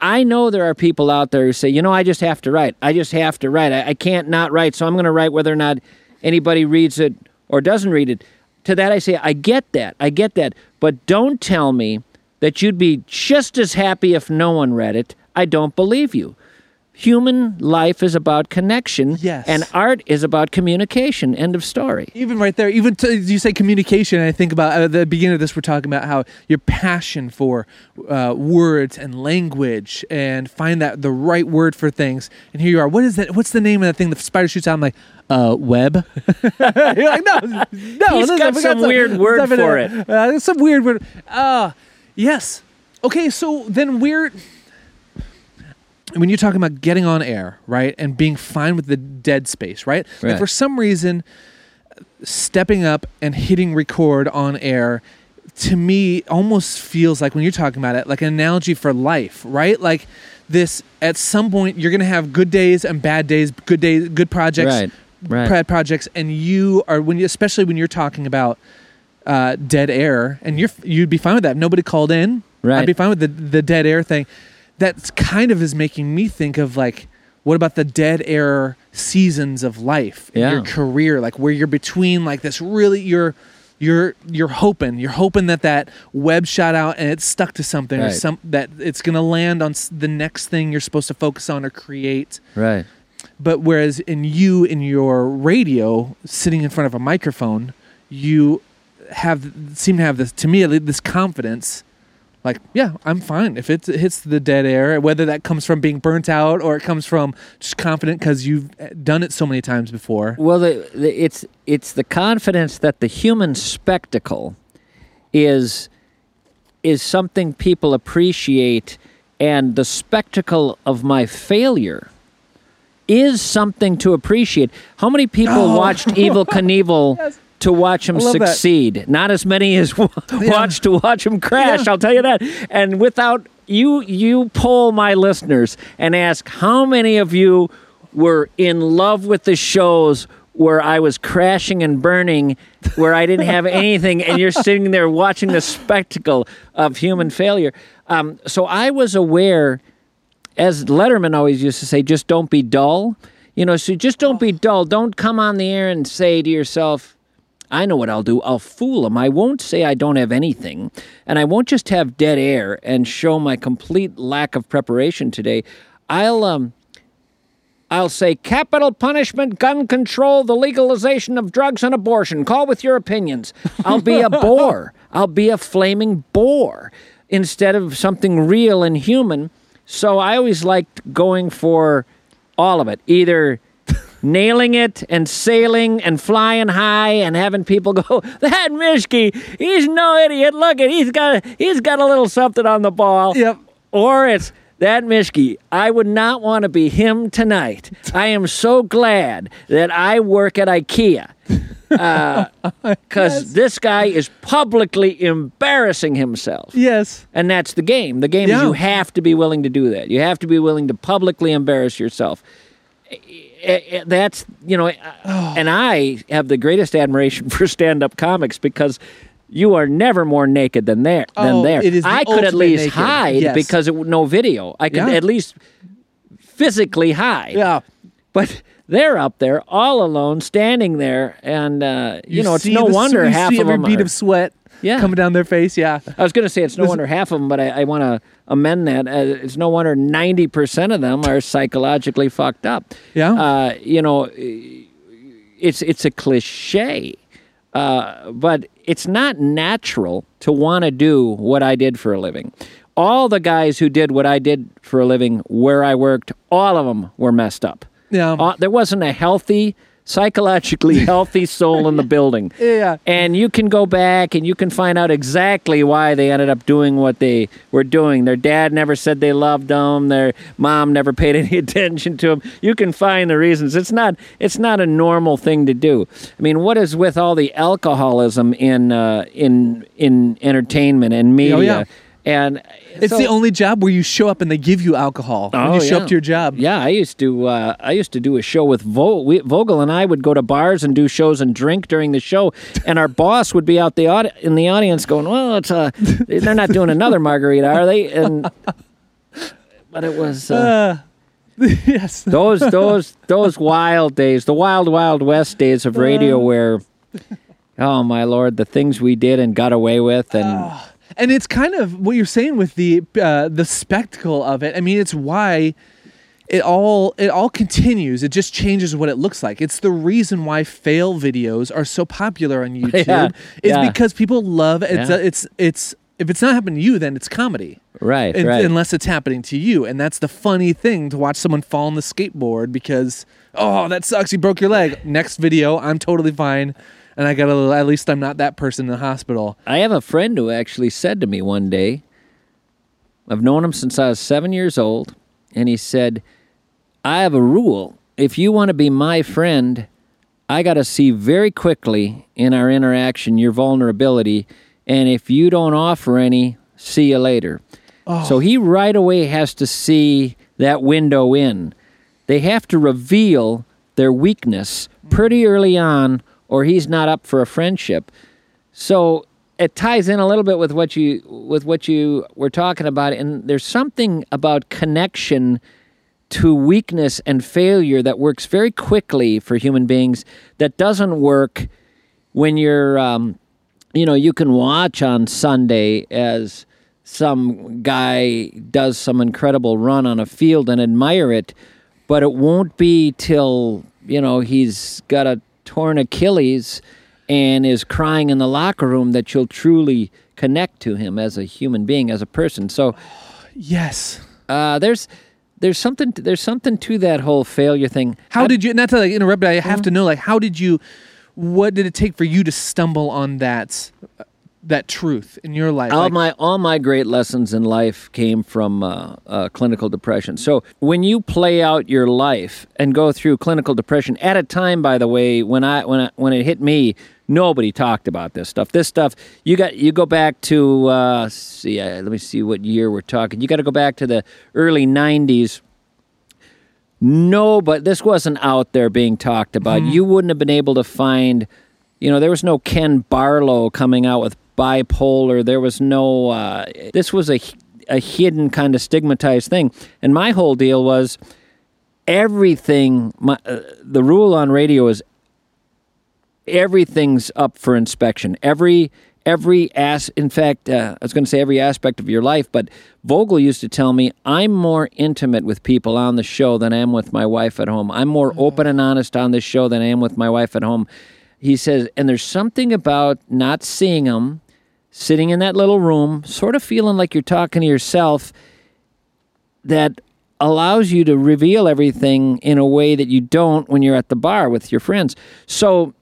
I know there are people out there who say, you know, I just have to write. I just have to write. I, I can't not write, so I'm going to write whether or not anybody reads it or doesn't read it. To that, I say, I get that. I get that. But don't tell me that you'd be just as happy if no one read it. I don't believe you. Human life is about connection, Yes. and art is about communication. End of story. even right there, even to, you say communication, I think about at the beginning of this, we're talking about how your passion for uh, words and language and find that the right word for things. And here you are. What is that? What's the name of that thing the spider shoots out? I'm like, uh, web. You're like, no, no. He's listen, got we some weird word stuff in for Uh, some weird word. Uh, yes. Okay, so then we're when you're talking about getting on air, right, and being fine with the dead space, right? Like for some reason, stepping up and hitting record on air to me almost feels like when you're talking about it like an analogy for life right? Like this at some point you're gonna have good days and bad days good days good projects Right, right. bad projects and you are when you especially when you're talking about uh, dead air and you're you'd be fine with that. If nobody called in. I'd be fine with the the dead air thing that's kind of is making me think of like what about the dead air seasons of life in Yeah. your career like where you're between like this really you're you're you're hoping you're hoping that that web shot out and it's stuck to something or some that it's going to land on the next thing you're supposed to focus on or create Right. but whereas in you in your radio sitting in front of a microphone you have seem to have this to me at least, this confidence like yeah i'm fine if it hits the dead air whether that comes from being burnt out or it comes from just confident because you've uh, done it so many times before Well, the, the, it's it's the confidence that the human spectacle is is something people appreciate, and the spectacle of my failure is something to appreciate. How many people watched Evil Knievel? To watch him love that. succeed, not as many as w- watched to watch him crash. Yeah. I'll tell you that. And without you, you poll my listeners and ask how many of you were in love with the shows where I was crashing and burning, where I didn't have anything, and you're sitting there watching the spectacle of human failure. Um, so I was aware, as Letterman always used to say, just don't be dull. You know, so just don't be dull. Don't come on the air and say to yourself, I know what I'll do. I'll fool them. I won't say I don't have anything. And I won't just have dead air and show my complete lack of preparation today. I'll, um, I'll say capital punishment, gun control, the legalization of drugs and abortion. Call with your opinions. I'll be a bore. I'll be a flaming bore instead of something real and human. So I always liked going for all of it. Either nailing it and sailing and flying high and having people go, that Mischke, he's no idiot. Look at he's got he's got a little something on the ball. Yep. Or it's that Mischke, I would not want to be him tonight. I am so glad that I work at IKEA. Uh, because this guy is publicly embarrassing himself. yes And that's the game. The game is you have to be willing to do that. You have to be willing to publicly embarrass yourself. Eh, eh, That's, you know, Oh. and I have the greatest admiration for stand up comics because you are never more naked than there. Than Oh, there. it is the I could at least naked. hide Yes. because it, no video. I could Yeah. at least physically hide. yeah But they're up there all alone, standing there, and uh, you, know it's no the- wonder you half see of every them bead are- of sweat Yeah. coming down their face yeah I was going to say it's no wonder half of them, but I, I want to amend that. Uh, it's no wonder ninety percent of them are psychologically fucked up. Yeah. uh, you know, it's it's a cliche, uh, but it's not natural to want to do what I did for a living. All the guys who did what I did for a living, where I worked, all of them were messed up. Yeah. Uh, there wasn't a healthy, psychologically healthy soul in the building. Yeah. And you can go back and you can find out exactly why they ended up doing what they were doing. Their dad never said they loved them. Their mom never paid any attention to them. You can find the reasons. It's not. It's not a normal thing to do. I mean, what is with all the alcoholism in uh, in in entertainment and media? Oh, yeah. And It's so- the only job where you show up and they give you alcohol when Oh, you show yeah. up to your job. Yeah, I used to. Uh, I used to do a show with Vo- we, Vogel, and I would go to bars and do shows and drink during the show. And our boss would be out the audi- in the audience going, "Well, it's uh, they're not doing another margarita, are they?" And but it was uh, yes. those those those wild days, the wild wild west days of radio, where oh my lord, the things we did and got away with, and and it's kind of what you're saying with the uh, the spectacle of it. I mean, it's why it all it all continues. It just changes what it looks like. It's the reason why fail videos are so popular on YouTube. Yeah, is yeah. because people love it's Yeah. it's it's if it's not happening to you, then it's comedy. right, It- right. Unless it's happening to you, and that's the funny thing to watch someone fall on the skateboard because oh that sucks, you broke your leg. Next video, I'm totally fine, and I got a little. At least I'm not that person in the hospital. I have a friend who actually said to me one day, I've known him since I was seven years old, and he said, I have a rule. If you want to be my friend, I got to see very quickly in our interaction your vulnerability, and if you don't offer any, see you later. Oh. So he right away has to see that window in. They have to reveal their weakness pretty early on, or he's not up for a friendship. So it ties in a little bit with what you with what you were talking about, and there's something about connection to weakness and failure that works very quickly for human beings that doesn't work when you're um, you know you can watch on sunday as some guy does some incredible run on a field and admire it but it won't be till you know he's got a torn achilles and is crying in the locker room that you'll truly connect to him as a human being as a person so Yes. uh, there's there's something there's something to that whole failure thing How I- did you? Not to like interrupt, but I have Mm-hmm. to know, like, how did you? What did it take for you to stumble on that that truth in your life? all Like, my all my great lessons in life came from uh, uh, clinical depression. So when you play out your life and go through clinical depression at a time, by the way, when I when I, when it hit me, nobody talked about this stuff. This stuff you got you go back to uh, see. Uh, let me see what year we're talking. You got to go back to the early '90s. No, but this wasn't out there being talked about. You wouldn't have been able to find, you know, there was no Ken Barlow coming out with bipolar. There was no, uh, this was a, a hidden kind of stigmatized thing. And my whole deal was everything, my, uh, the rule on radio is everything's up for inspection. Every every as in fact, uh, I was going to say every aspect of your life, but Vogel used to tell me I'm more intimate with people on the show than I am with my wife at home. I'm more open and honest on this show than I am with my wife at home. He says, and there's something about not seeing them, sitting in that little room, sort of feeling like you're talking to yourself that allows you to reveal everything in a way that you don't when you're at the bar with your friends. So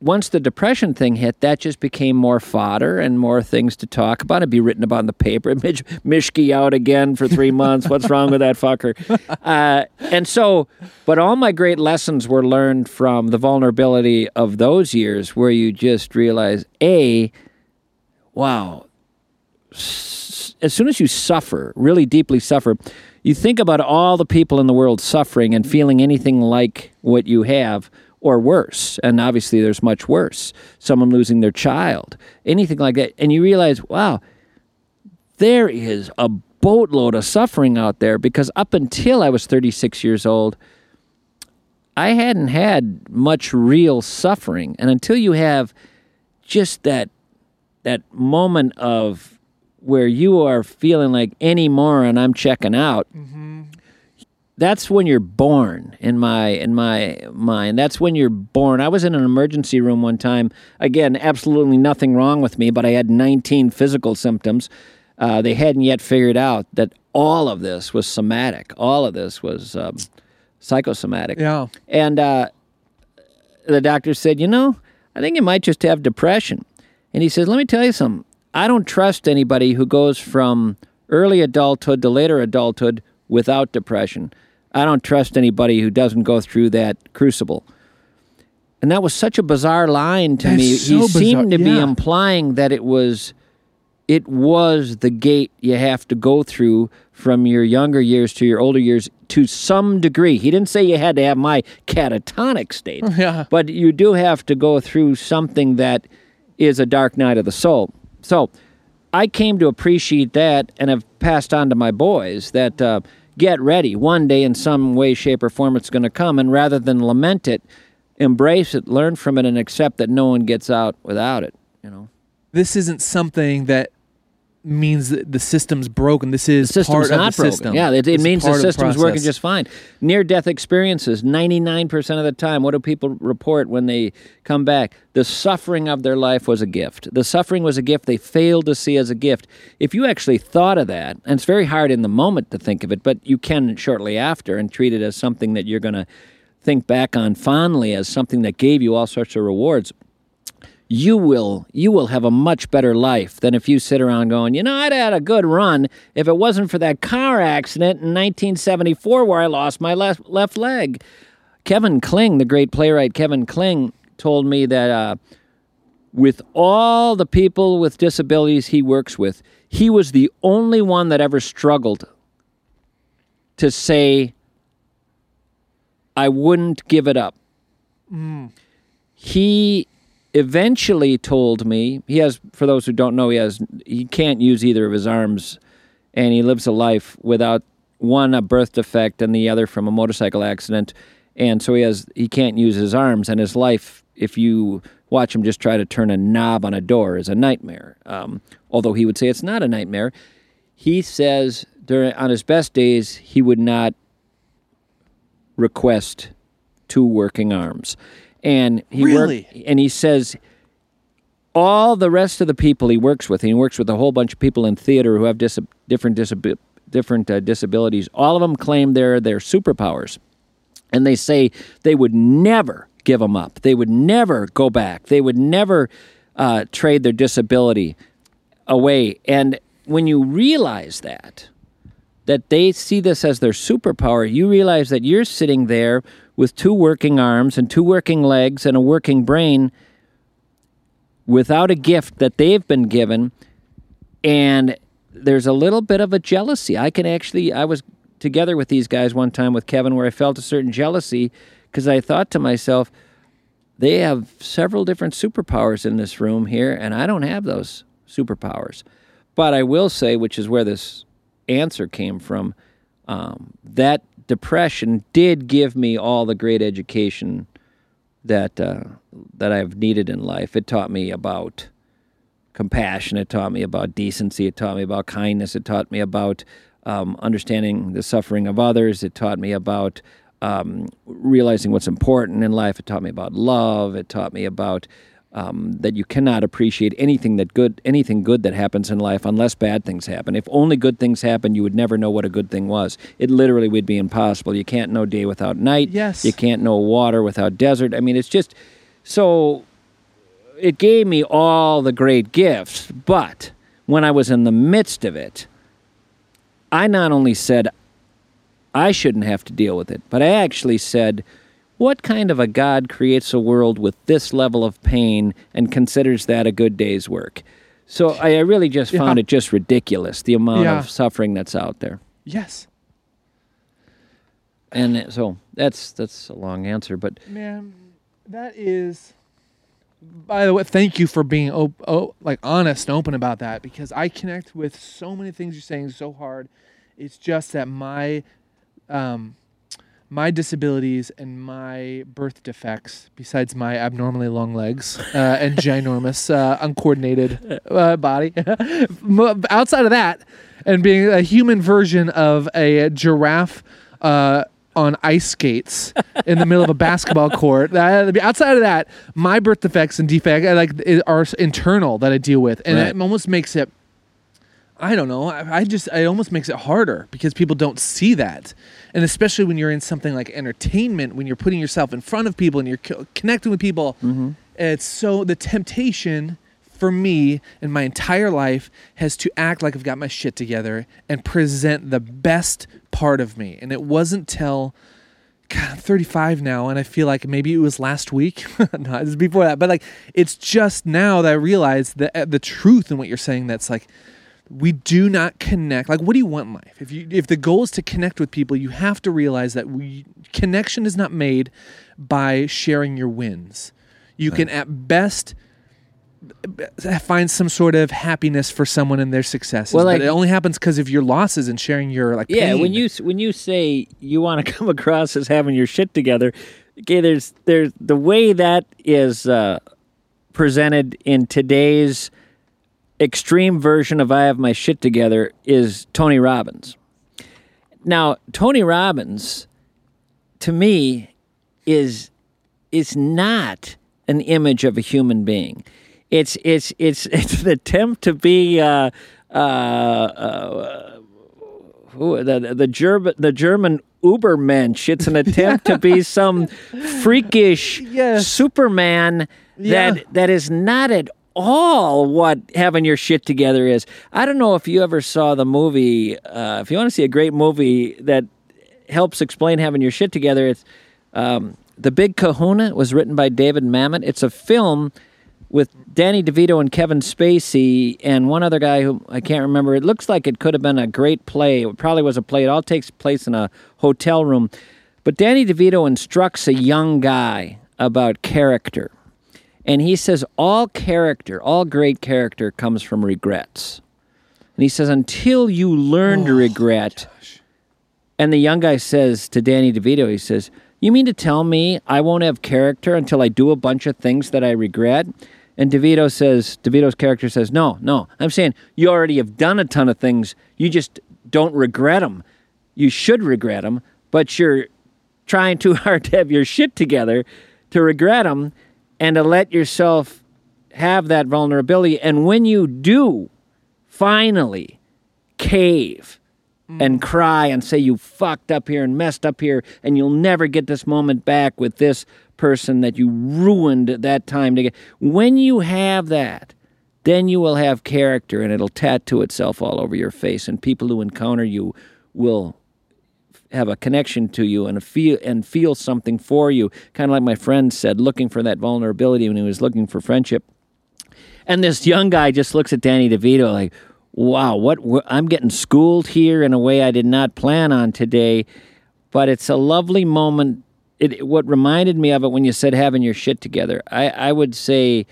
once the depression thing hit, that just became more fodder and more things to talk about. It'd be written about in the paper. Mish- Mischke out again for three months. What's wrong with that fucker? Uh, and so, but all my great lessons were learned from the vulnerability of those years where you just realize, A, wow, as soon as you suffer, really deeply suffer, you think about all the people in the world suffering and feeling anything like what you have or worse. And obviously, there's much worse. Someone losing their child, anything like that. And you realize, wow, there is a boatload of suffering out there because up until I was 36 years old, I hadn't had much real suffering. And until you have just that that moment of where you are feeling like any more and I'm checking out. That's when you're born in my in my mind. That's when you're born. I was in an emergency room one time. Again, absolutely nothing wrong with me, but I had 19 physical symptoms. Uh, they hadn't yet figured out that all of this was somatic. All of this was um, psychosomatic. Yeah. And uh, the doctor said, You know, I think you might just have depression. And he says, Let me tell you something. I don't trust anybody who goes from early adulthood to later adulthood without depression. I don't trust anybody who doesn't go through that crucible. And that was such a bizarre line to That's me. so he seemed bizarre, to be implying that it was it was the gate you have to go through from your younger years to your older years to some degree. He didn't say you had to have my catatonic state, Yeah. but you do have to go through something that is a dark night of the soul. So, I came to appreciate that and have passed on to my boys that uh, get ready. One day, in some way, shape, or form, it's going to come. And rather than lament it, embrace it, learn from it, and accept that no one gets out without it. You know, This isn't something that means that the system's broken. This is the system's part not of the broken. system. Yeah, it, it means the system's working just fine. Near death experiences, 99% of the time, what do people report when they come back? The suffering of their life was a gift. The suffering was a gift they failed to see as a gift. If you actually thought of that, and it's very hard in the moment to think of it, but you can shortly after and treat it as something that you're going to think back on fondly as something that gave you all sorts of rewards you will you will have a much better life than if you sit around going, you know, I'd had a good run if it wasn't for that car accident in 1974 where I lost my left left leg. Kevin Kling, the great playwright Kevin Kling, told me that uh, with all the people with disabilities he works with, he was the only one that ever struggled to say, I wouldn't give it up. He eventually told me he has for those who don't know he has he can't use either of his arms and he lives a life without one a birth defect and the other from a motorcycle accident and so he has he can't use his arms and his life if you watch him just try to turn a knob on a door is a nightmare. Um, although he would say it's not a nightmare he says during on his best days he would not request two working arms and he Really? worked, and he says all the rest of the people he works with, and he works with a whole bunch of people in theater who have dis- different disabi- different uh, disabilities. All of them claim they're their superpowers, and they say they would never give them up. They would never go back. They would never uh, trade their disability away. And when you realize that, that they see this as their superpower, you realize that you're sitting there with two working arms and two working legs and a working brain without a gift that they've been given. And there's a little bit of a jealousy. I can actually, I was together with these guys one time with Kevin where I felt a certain jealousy because I thought to myself, they have several different superpowers in this room here, and I don't have those superpowers. But I will say, which is where this answer came from, um, that depression did give me all the great education that uh, that I've needed in life. It taught me about compassion. It taught me about decency. It taught me about kindness. It taught me about um, understanding the suffering of others. It taught me about um, realizing what's important in life. It taught me about love. It taught me about um, that you cannot appreciate anything that good, anything good that happens in life unless bad things happen. If only good things happen, you would never know what a good thing was. It literally would be impossible. You can't know day without night. Yes. You can't know water without desert. I mean, it's just so. It gave me all the great gifts, but when I was in the midst of it, I not only said I shouldn't have to deal with it, but I actually said, what kind of a God creates a world with this level of pain and considers that a good day's work? So I I really just found Yeah. it just ridiculous the amount Yeah. of suffering that's out there. Yes. And so that's that's a long answer, but Man, that is. By the way, thank you for being op- oh, like honest and open about that because I connect with so many things you're saying so hard. It's just that my, um, my disabilities and my birth defects, besides my abnormally long legs uh, and ginormous, uh, uncoordinated uh, body, outside of that, and being a human version of a giraffe. Uh, on ice skates in the middle of a basketball court. Outside of that, my birth defects and defect uh, like are internal that I deal with, and Right. it almost makes it. I don't know. I, I just it almost makes it harder because people don't see that, and especially when you're in something like entertainment, when you're putting yourself in front of people and you're co- connecting with people, mm-hmm. it's so the temptation for me in my entire life has to act like I've got my shit together and present the best part of me, and it wasn't till. God, I'm 35 now, and I feel like maybe it was last week. no, it was before that. But like, it's just now that I realize the the truth in what you're saying. That's like, we do not connect. Like, what do you want in life? If you if the goal is to connect with people, you have to realize that we connection is not made by sharing your wins. You can at best find some sort of happiness for someone in their successes. Well, but it only happens because of your losses and sharing your like. Yeah, when you when you say you want to come across as having your shit together, okay, there's there's the way that is uh, presented in today's extreme version of I have my shit together is Tony Robbins. Now, Tony Robbins to me is is not an image of a human being. It's it's it's it's an attempt to be uh, uh, uh, who, the the German the German Ubermensch. It's an attempt to be some freakish Yes. Superman Yeah. that that is not at all what having your shit together is. I don't know if you ever saw the movie. Uh, if you want to see a great movie that helps explain having your shit together, it's um, the Big Kahuna. It was written by David Mamet. It's a film with Danny DeVito and Kevin Spacey and one other guy who I can't remember. It looks like it could have been a great play. It probably was a play. It all takes place in a hotel room. But Danny DeVito instructs a young guy about character. And he says, all character, all great character comes from regrets. And he says, until you learn to oh, regret. And the young guy says to Danny DeVito, he says, You mean to tell me I won't have character until I do a bunch of things that I regret? And DeVito says, DeVito's character says, No, no. I'm saying you already have done a ton of things. You just don't regret them. You should regret them, but you're trying too hard to have your shit together to regret them and to let yourself have that vulnerability. And when you do finally cave mm. and cry and say you fucked up here and messed up here and you'll never get this moment back with this person that you ruined that time to get. When you have that, then you will have character and it'll tattoo itself all over your face and people who encounter you will have a connection to you and feel and feel something for you kind of like my friend said looking for that vulnerability when he was looking for friendship and this young guy just looks at Danny DeVito like, "Wow, what wh- I'm getting schooled here in a way I did not plan on today." But it's a lovely moment. It what reminded me of it when you said having your shit together. I, I would say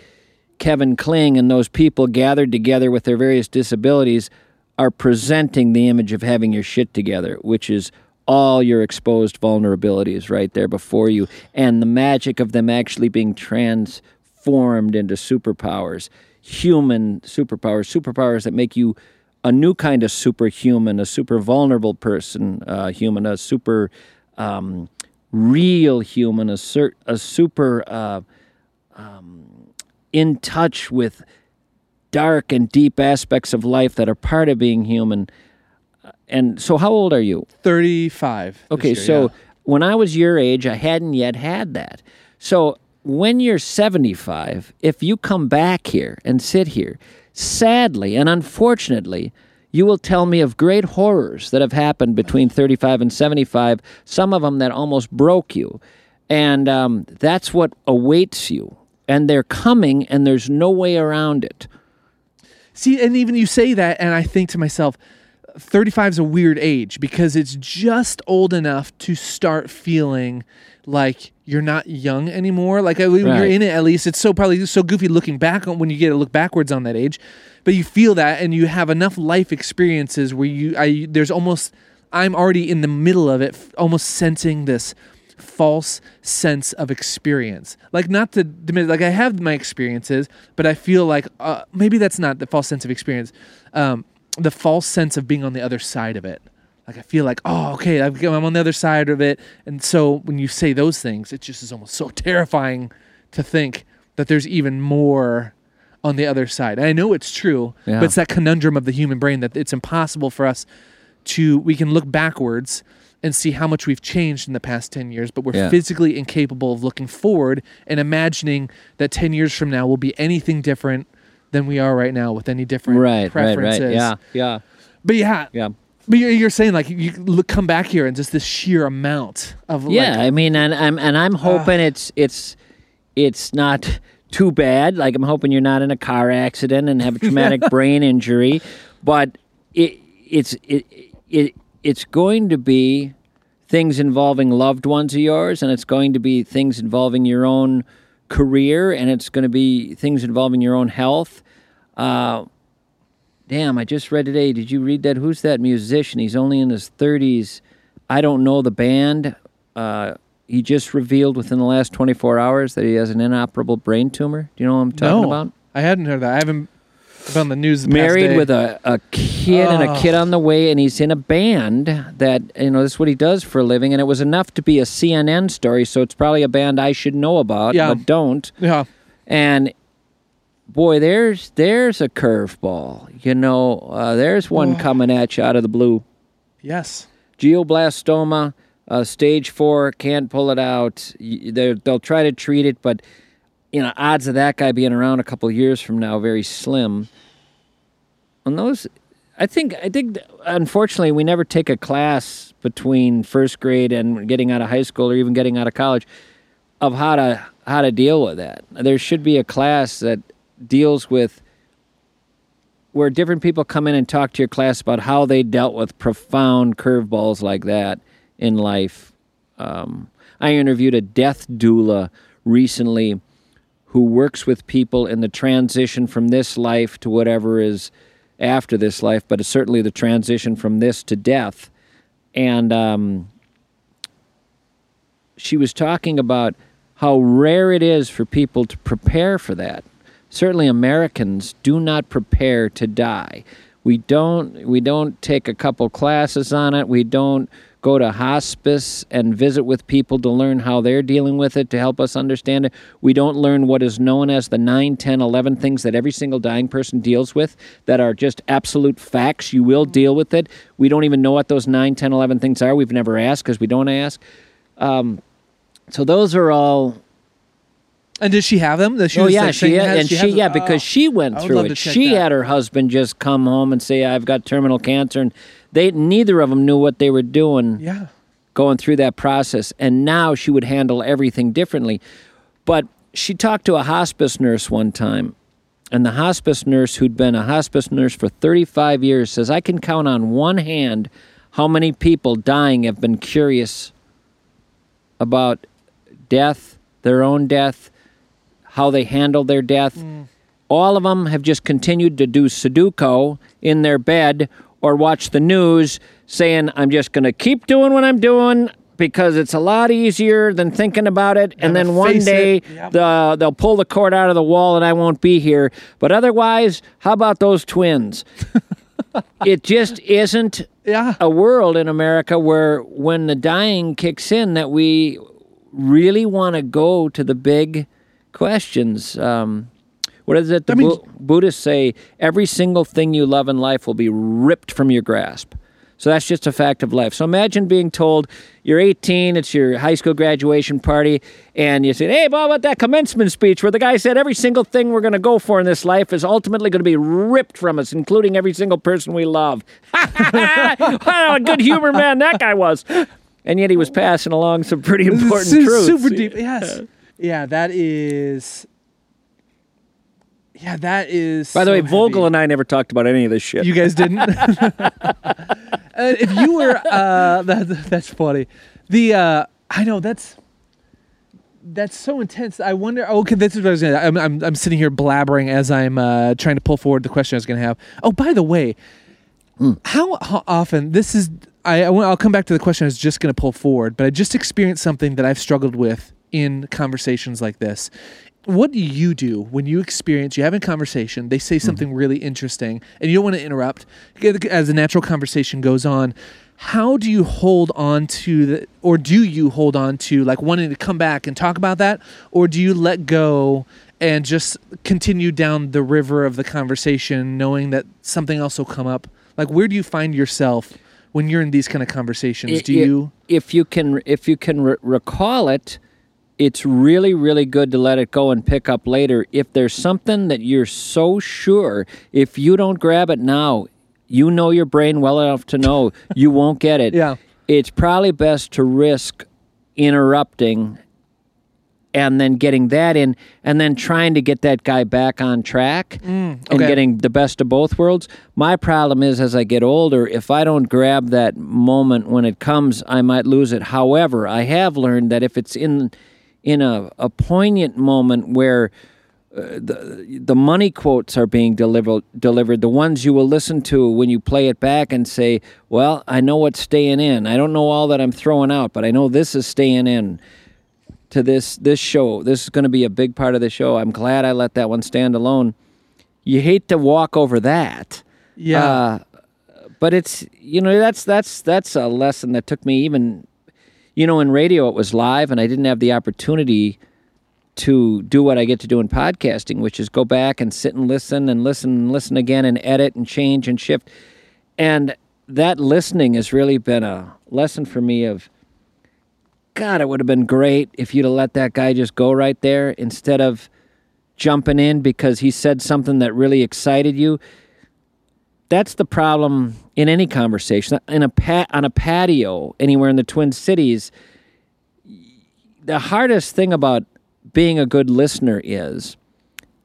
Kevin Kling and those people gathered together with their various disabilities are presenting the image of having your shit together, which is all your exposed vulnerabilities right there before you, and the magic of them actually being transformed into superpowers, human superpowers, superpowers that make you a new kind of superhuman, a super vulnerable person, uh, human, a super um, real human, a, a super uh, um, in touch with dark and deep aspects of life that are part of being human. And so, how old are you? 35. Okay, year, so yeah. when I was your age, I hadn't yet had that. So when you're 75, if you come back here and sit here, sadly and unfortunately, you will tell me of great horrors that have happened between 35 and 75, some of them that almost broke you. And um, that's what awaits you. And they're coming, and there's no way around it. See, and even you say that, and I think to myself, 35 is a weird age because it's just old enough to start feeling like you're not young anymore. Like I- when you're in it, at least it's so probably so goofy looking back on when you get to look backwards on that age, but you feel that, and you have enough life experiences where you, I, there's almost, I'm already in the middle of it, f- almost sensing this false sense of experience. Like not to diminish, like I have my experiences, but I feel like uh, maybe that's not the false sense of experience. Um, the false sense of being on the other side of it. Like I feel like, oh, okay, I've- I'm on the other side of it, and so when you say those things, it just is almost so terrifying to think that there's even more on the other side. And I know it's true, Yeah. but it's that conundrum of the human brain that it's impossible for us to. We can look backwards and see how much we've changed in the past 10 years, but we're Yeah. physically incapable of looking forward and imagining that 10 years from now will be anything different than we are right now with any different Right, right, preferences. right. Yeah, yeah, But yeah, yeah. but you're, you're saying like you look, come back here and just this sheer amount of Yeah, like, I mean, and I'm and I'm hoping it's it's it's not too bad. Like I'm hoping you're not in a car accident and have a traumatic brain injury, but it it's it it it's going to be things involving loved ones of yours, and it's going to be things involving your own career and it's going to be things involving your own health. Uh, damn, I just read today. Did you read that? Who's that musician? He's only in his 30s. I don't know the band. Uh, he just revealed within the last 24 hours that he has an inoperable brain tumor. Do you know what I'm talking no, about? I hadn't heard that. I haven't on the news. The married with a, a kid and a Oh. kid on the way and he's in a band that you know this is what he does for a living and it was enough to be a cnn story so it's probably a band i should know about Yeah. but don't yeah. and boy there's there's a curveball you know uh, there's one coming at you out of the blue Yes. glioblastoma, uh, stage four, can't pull it out. They're- They'll try to treat it, but you know, odds of that guy being around a couple years from now very slim. And those, I think, I think, unfortunately, we never take a class between first grade and getting out of high school or even getting out of college of how to how to deal with that. There should be a class that deals with where different people come in and talk to your class about how they dealt with profound curveballs like that in life. Um, I interviewed a death doula recently who works with people in the transition from this life to whatever is after this life, but certainly the transition from this to death. And um, she was talking about how rare it is for people to prepare for that. Certainly, Americans do not prepare to die. We don't. We don't take a couple classes on it. We don't go to hospice and visit with people to learn how they're dealing with it to help us understand it. We don't learn what is known as the 9, 10, 11 things that every single dying person deals with that are just absolute facts. You will deal with it. We don't even know what those 9, 10, 11 things are. We've never asked because we don't ask. Um, so those are all And does she have them? Does she oh yeah, like, she had, and she, them? yeah Oh. because she went through it. She that. had her husband just come home and say, "I've got terminal cancer," and they neither of them knew what they were doing Yeah. going through that process. And now she would handle everything differently. But she talked to a hospice nurse one time, and the hospice nurse, who'd been a hospice nurse for 35 years, says, I can count on one hand how many people dying have been curious about death, their own death, how they handled their death. Mm. All of them have just continued to do Sudoku in their bed or watch the news saying, I'm just going to keep doing what I'm doing because it's a lot easier than thinking about it. And then one day. Yep. the, they'll pull the cord out of the wall and I won't be here. But otherwise, how about those twins? it just isn't Yeah. a world in America where when the dying kicks in that we really want to go to the big questions. Um, what is it? The I mean- Bu- Buddhists say every single thing you love in life will be ripped from your grasp. So that's just a fact of life. So imagine being told you're 18, it's your high school graduation party, and you say, "Hey, Bob, about that commencement speech where the guy said every single thing we're going to go for in this life is ultimately going to be ripped from us, including every single person we love." what a good humor man that guy was. And yet he was passing along some pretty important truths. Super deep. Yes. Yeah, that is. Yeah, that is. By the so way, heavy. Vogel and I never talked about any of this shit. You guys didn't. uh, if you were, uh, that, that's funny. The uh, I know that's that's so intense. I wonder. oh, Okay, this is what I was gonna. I'm I'm, I'm sitting here blabbering as I'm uh, trying to pull forward the question I was gonna have. Oh, by the way, how, how often this is? I, I I'll come back to the question I was just gonna pull forward, but I just experienced something that I've struggled with in conversations like this. What do you do when you experience you have a conversation? They say mm-hmm. something really interesting, and you don't want to interrupt as the natural conversation goes on. How do you hold on to the, or do you hold on to like wanting to come back and talk about that, or do you let go and just continue down the river of the conversation, knowing that something else will come up? Like, where do you find yourself when you're in these kind of conversations? I- Do you? if you can if you can re- recall it it's really really good to let it go and pick up later if there's something that you're so sure if you don't grab it now you know your brain well enough to know you won't get it Yeah. it's probably best to risk interrupting and then getting that in and then trying to get that guy back on track and Mm, okay. getting the best of both worlds my problem is as i get older if i don't grab that moment when it comes i might lose it however i have learned that if it's in in a, a poignant moment where uh, the the money quotes are being delivered delivered the ones you will listen to when you play it back and say well I know what's staying in. I don't know all that I'm throwing out but I know this is staying in to this this show. This is going to be a big part of the show. I'm glad I let that one stand alone. You hate to walk over that. Yeah. uh, but it's you know that's that's that's a lesson that took me even you know in radio it was live and I didn't have the opportunity to do what I get to do in podcasting, which is go back and sit and listen and listen and listen again and edit and change and shift. And that listening has really been a lesson for me of God, it would have been great if you'd have let that guy just go right there instead of jumping in because he said something that really excited you. That's the problem in any conversation. In a pat on a patio anywhere in the Twin Cities, the hardest thing about being a good listener is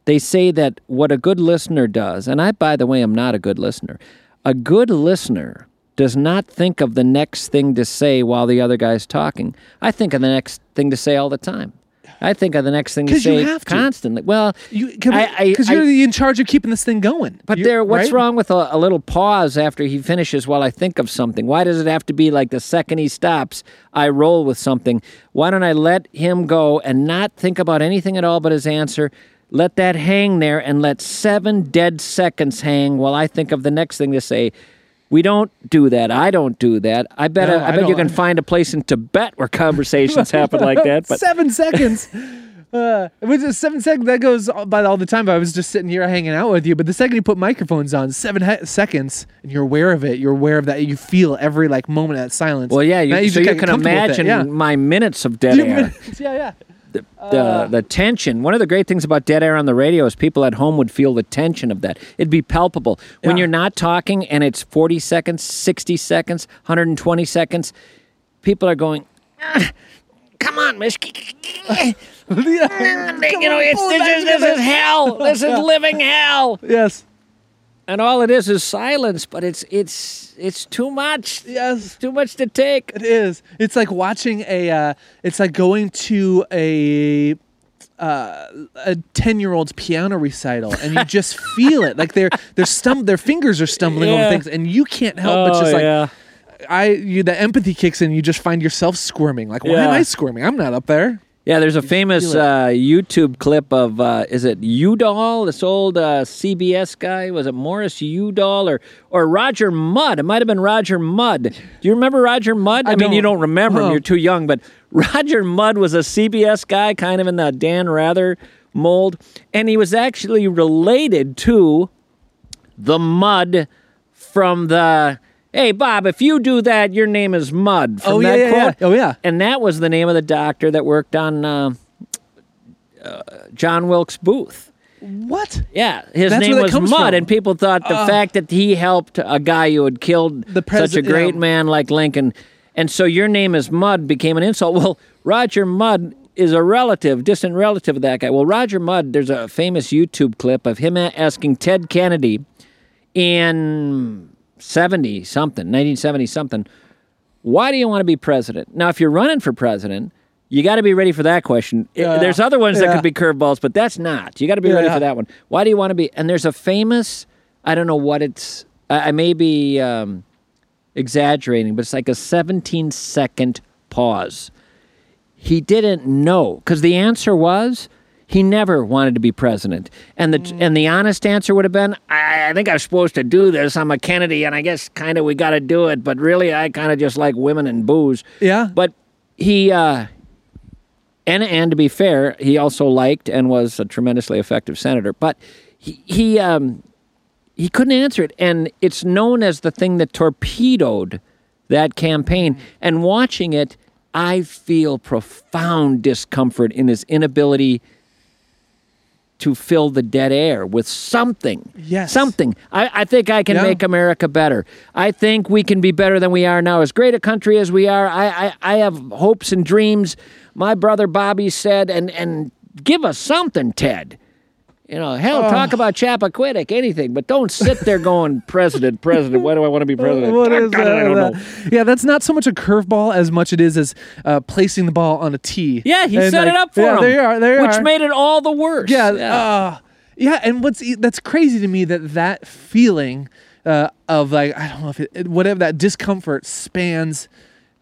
they say that what a good listener does, and I, by the way, am not a good listener. A good listener does not think of the next thing to say while the other guy's talking. I think of the next thing to say all the time. I think of the next thing to 'Cause you say have to. constantly. Well, You because I- you're in charge of keeping this thing going. but You- there, what's right? wrong with a, a little pause after he finishes while I think of something? Why does it have to be like the second he stops, I roll with something? Why don't I let him go and not think about anything at all but his answer? Let that hang there and let seven dead seconds hang while I think of the next thing to say. We don't do that. I don't do that. I bet. No, I, I bet you can find a place in Tibet where conversations happen like that. But seven seconds. Uh, it was just seven seconds. That goes by all the time. But I was just sitting here hanging out with you. But the second you put microphones on, seven he- seconds, and you're aware of it. You're aware of that. You feel every like moment of that silence. well, yeah. You, Now so you can imagine Yeah. my minutes of dead You- air. yeah, yeah. The, the, the tension. One of the great things about dead air on the radio is people at home would feel the tension of that. It'd be palpable. When you're not talking and it's 40 seconds, 60 seconds, 120 seconds, people are going, "Ah, come on, Mischke. you know, it's, this, is, this is hell. This is living hell. Yes. And all it is is silence, but it's it's it's too much. Yes. Too much to take. It is. It's like watching a. Uh, it's like going to a uh, a ten year old's piano recital, and you just feel it. Like they're they're stum- their fingers are stumbling over things, and you can't help but Oh, just like. yeah. I you the empathy kicks in. You just find yourself squirming. Like, why Yeah. am I squirming? I'm not up there. Yeah, there's a famous uh, YouTube clip of uh, is it Udall, this old uh, CBS guy? Was it Morris Udall or or Roger Mudd? It might have been Roger Mudd. Do you remember Roger Mudd? I, mean, you don't remember him; Oh. you're too young. But Roger Mudd was a CBS guy, kind of in the Dan Rather mold, and he was actually related to the Mud from the. Hey Bob, if you do that, your name is Mud. From Oh, yeah, that yeah, quote. yeah. Oh, yeah. And that was the name of the doctor that worked on uh, uh, John Wilkes Booth. What? Yeah, his That's name was Mud, from. and people thought the fact that he helped a guy who had killed such a great yeah. man like Lincoln, and so your name is Mud became an insult. Well, Roger Mudd is a relative, distant relative of that guy. Well, Roger Mudd, there's a famous YouTube clip of him asking Ted Kennedy in 70 something, 1970 something, why do you want to be president? Now, if you're running for president, you got to be ready for that question. Yeah. There's other ones that could be curveballs, but that's not. You got to be ready for that one. Why do you want to be? And there's a famous, I don't know what it's, I, I may be um, exaggerating, but it's like a 17 second pause. He didn't know because the answer was he never wanted to be president, and the and the honest answer would have been I, I think I'm supposed to do this. I'm a Kennedy, and I guess kind of we got to do it. But really, I kind of just like women and booze. Yeah. But he uh, and and to be fair, he also liked and was a tremendously effective senator. But he he um, he couldn't answer it, and it's known as the thing that torpedoed that campaign. And watching it, I feel profound discomfort in his inability to fill the dead air with something. Yes. Something. I, I think I can Yeah. make America better. I think we can be better than we are now. As great a country as we are, I, I, I have hopes and dreams. My brother Bobby said, and, and give us something, Ted. You know, hell, talk about Chappaquiddick, anything, but don't sit there going, President, President. Why do I want to be president? What is God, I don't that? know. Yeah, that's not so much a curveball as much it is as uh, placing the ball on a tee. Yeah, he And, set like, it up for yeah, him. There you are. There you which are. made it all the worse. yeah, uh, yeah, and what's that's crazy to me that that feeling uh, of like I don't know if it- whatever that discomfort spans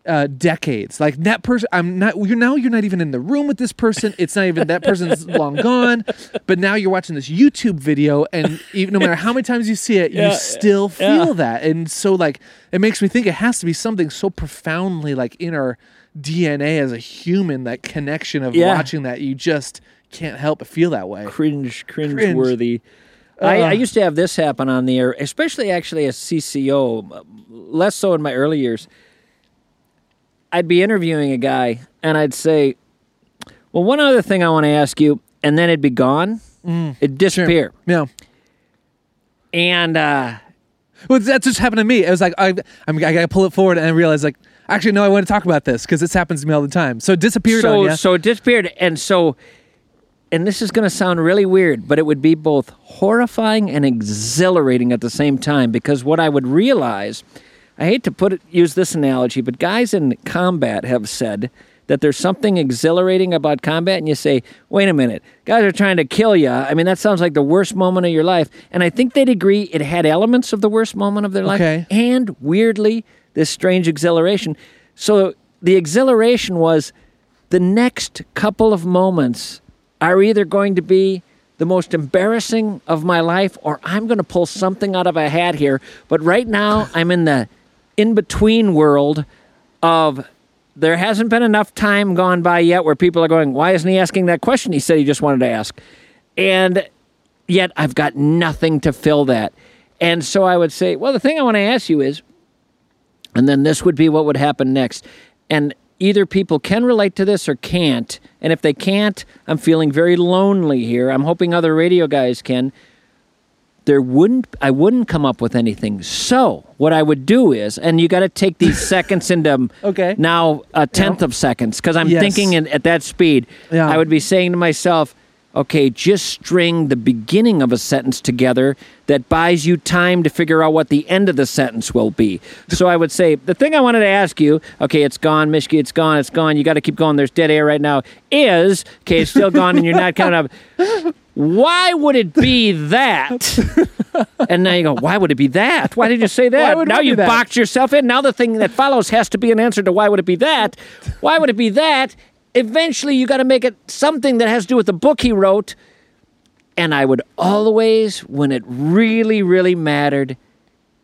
uh, decades. Like that person, I'm not. You're now you're not even in the room with this person. It's not even that person's long gone. But now you're watching this YouTube video, and even, no matter how many times you see it, Yeah, you still feel yeah. that. And so like it makes me think it has to be something so profoundly like in our DNA as a human. That connection of Yeah. watching that you just can't help but feel that way. cringe, cringe worthy. Uh. I, I used to have this happen on the air, especially actually as CCO, less so in my early years. I'd be interviewing a guy and I'd say, Well, one other thing I want to ask you, and then it'd be gone. It'd disappear. Yeah. And uh, Well, that just happened to me. It was like I, I'm, I gotta pull it forward, and I realized like actually no, I want to talk about this because this happens to me all the time. So it disappeared so, so it disappeared. And so, and this is going to sound really weird, but it would be both horrifying and exhilarating at the same time because what I would realize, I hate to put it, use this analogy, but guys in combat have said that there's something exhilarating about combat, and you say, wait a minute, guys are trying to kill you. I mean, that sounds like the worst moment of your life. And I think they'd agree it had elements of the worst moment of their life Okay. and weirdly, this strange exhilaration. So the exhilaration was the next couple of moments are either going to be the most embarrassing of my life or I'm going to pull something out of a hat here. But right now, I'm in the in between world of there hasn't been enough time gone by yet where people are going, why isn't he asking that question he said he just wanted to ask? And yet I've got nothing to fill that. And so I would say, well, the thing I want to ask you is, and then this would be what would happen next. And either people can relate to this or can't. And if they can't, I'm feeling very lonely here. I'm hoping other radio guys can. There wouldn't I wouldn't come up with anything. So what I would do is, and you got to take these seconds into um, Okay. now a tenth of seconds because I'm Yes. thinking in, at that speed. Yeah. I would be saying to myself, okay, just string the beginning of a sentence together that buys you time to figure out what the end of the sentence will be. So I would say, the thing I wanted to ask you, okay, it's gone, Mischke, it's gone, it's gone, you got to keep going, there's dead air right now, is, okay, it's still gone and you're not counting up. Why would it be that? and now you go, why would it be that? Why did you say that? Now you boxed yourself in. Now the thing that follows has to be an answer to why would it be that? Why would it be that? Eventually, you got to make it something that has to do with the book he wrote. And I would always, when it really, really mattered,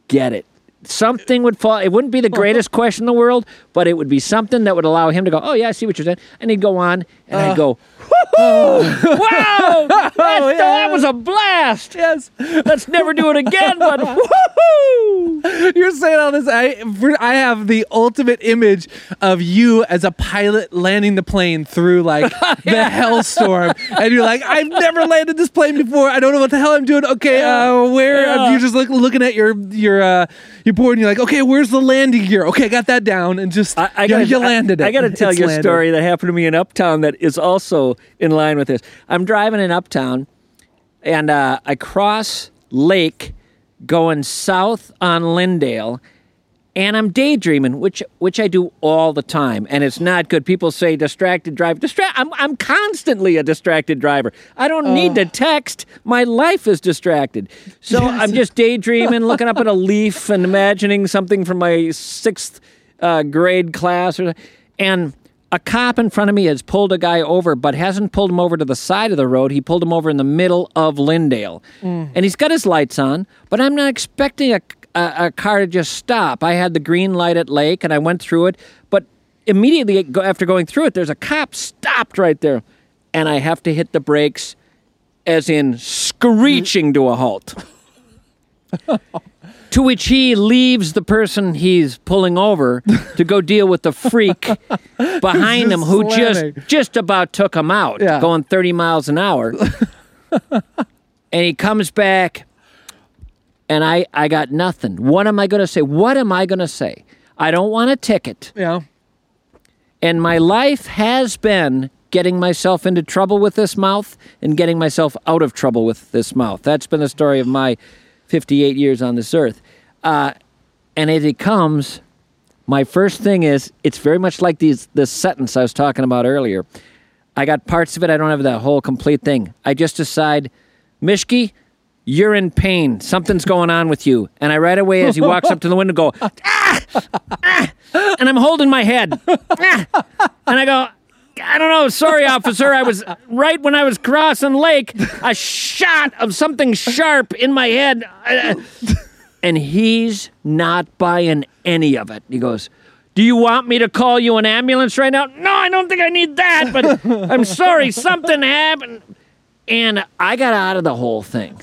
get it. Something would fall. It wouldn't be the greatest question in the world, but it would be something that would allow him to go, "Oh yeah, I see what you're saying," and he'd go on, and I'd go, "Woohoo! Wow, that's, that was a blast! yes, Let's never do it again." But woohoo! you're saying all this. I I have the ultimate image of you as a pilot landing the plane through like the hellstorm, and you're like, I've never landed this plane before. I don't know what the hell I'm doing. Okay, uh, where? Yeah. You're just like looking at your your uh, your board, and you're like, okay, where's the landing gear? Okay, I got that down, and just I, I gotta, you landed it. I, got to tell It's you a landed. story that happened to me in Uptown that is also in line with this. I'm driving in Uptown, and uh, I cross Lake going south on Lyndale, and I'm daydreaming, which which I do all the time, and it's not good. People say distracted drive. Distract. I'm I'm constantly a distracted driver. I don't need to text. My life is distracted. So I'm just daydreaming, looking up at a leaf, and imagining something from my sixth uh, grade class, or and. A cop in front of me has pulled a guy over, but hasn't pulled him over to the side of the road. He pulled him over in the middle of Lyndale. Mm. And he's got his lights on, but I'm not expecting a, a, a car to just stop. I had the green light at Lake and I went through it, but immediately after going through it, there's a cop stopped right there. And I have to hit the brakes, as in screeching to a halt. to which he leaves the person he's pulling over to go deal with the freak behind him who slamming. just just about took him out, Yeah. going 30 miles an hour. and he comes back and I I got nothing. What am I going to say? What am I going to say? I don't want a ticket. Yeah. And my life has been getting myself into trouble with this mouth and getting myself out of trouble with this mouth. That's been the story of my 58 years on this earth. Uh, and as it comes, my first thing is it's very much like these this sentence I was talking about earlier. I got parts of it. I don't have that whole complete thing. I just decide, Mischke, you're in pain. Something's going on with you. And I right away, as he walks up to the window, go, ah, ah, and I'm holding my head. Ah. And I go, I don't know. Sorry, officer. I was right when I was crossing lake. A shot of something sharp in my head. Uh, And he's not buying any of it. He goes, Do you want me to call you an ambulance right now? No, I don't think I need that, but I'm sorry. Something happened. And I got out of the whole thing.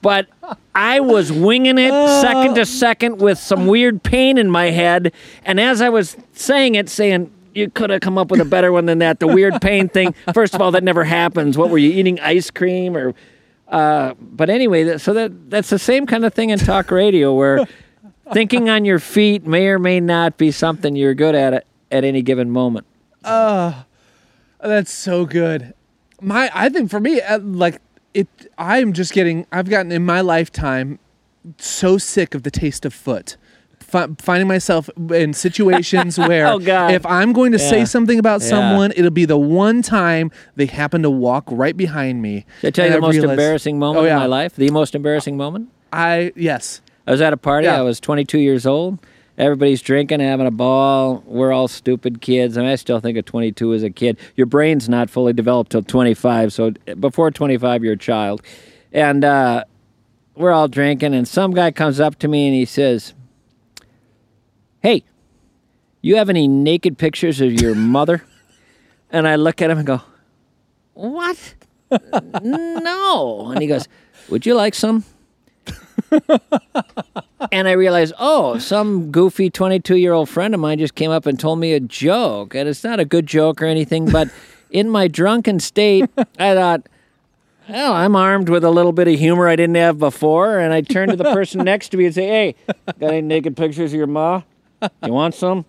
But I was winging it second to second with some weird pain in my head. And as I was saying it, saying, you could have come up with a better one than that. The weird pain thing. First of all, that never happens. What were you eating? Ice cream or? Uh, but anyway, so that that's the same kind of thing in talk radio, where thinking on your feet may or may not be something you're good at at, at any given moment. That's so good. My, I think for me, uh, like it, I'm just getting. I've gotten in my lifetime so sick of the taste of foot. Fi- finding myself in situations where Oh, if I'm going to Yeah. say something about Yeah. someone, it'll be the one time they happen to walk right behind me. Did I tell you the most realize- embarrassing moment Oh, yeah. in my life? The most embarrassing moment? I yes. I was at a party. I was 22 years old. Everybody's drinking, having a ball. We're all stupid kids. I mean, I still think of 22 as a kid. Your brain's not fully developed till 25. So before 25, you're a child. And uh, we're all drinking, and some guy comes up to me and he says, Hey, you have any naked pictures of your mother? And I look at him and go, What? no. And he goes, Would you like some? and I realized, oh, some goofy 22 year old friend of mine just came up and told me a joke. And it's not a good joke or anything, but in my drunken state, I thought, well, I'm armed with a little bit of humor I didn't have before. And I turned to the person next to me and say, hey, got any naked pictures of your ma? You want some?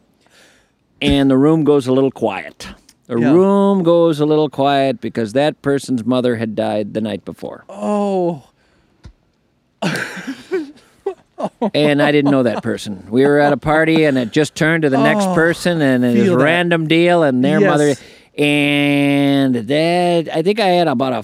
And the room goes a little quiet. The Yeah. room goes a little quiet because that person's mother had died the night before. Oh, and I didn't know that person. We were at a party, and it just turned to the next oh, person, and it was a random deal, and their Yes. mother, and that I think I had about a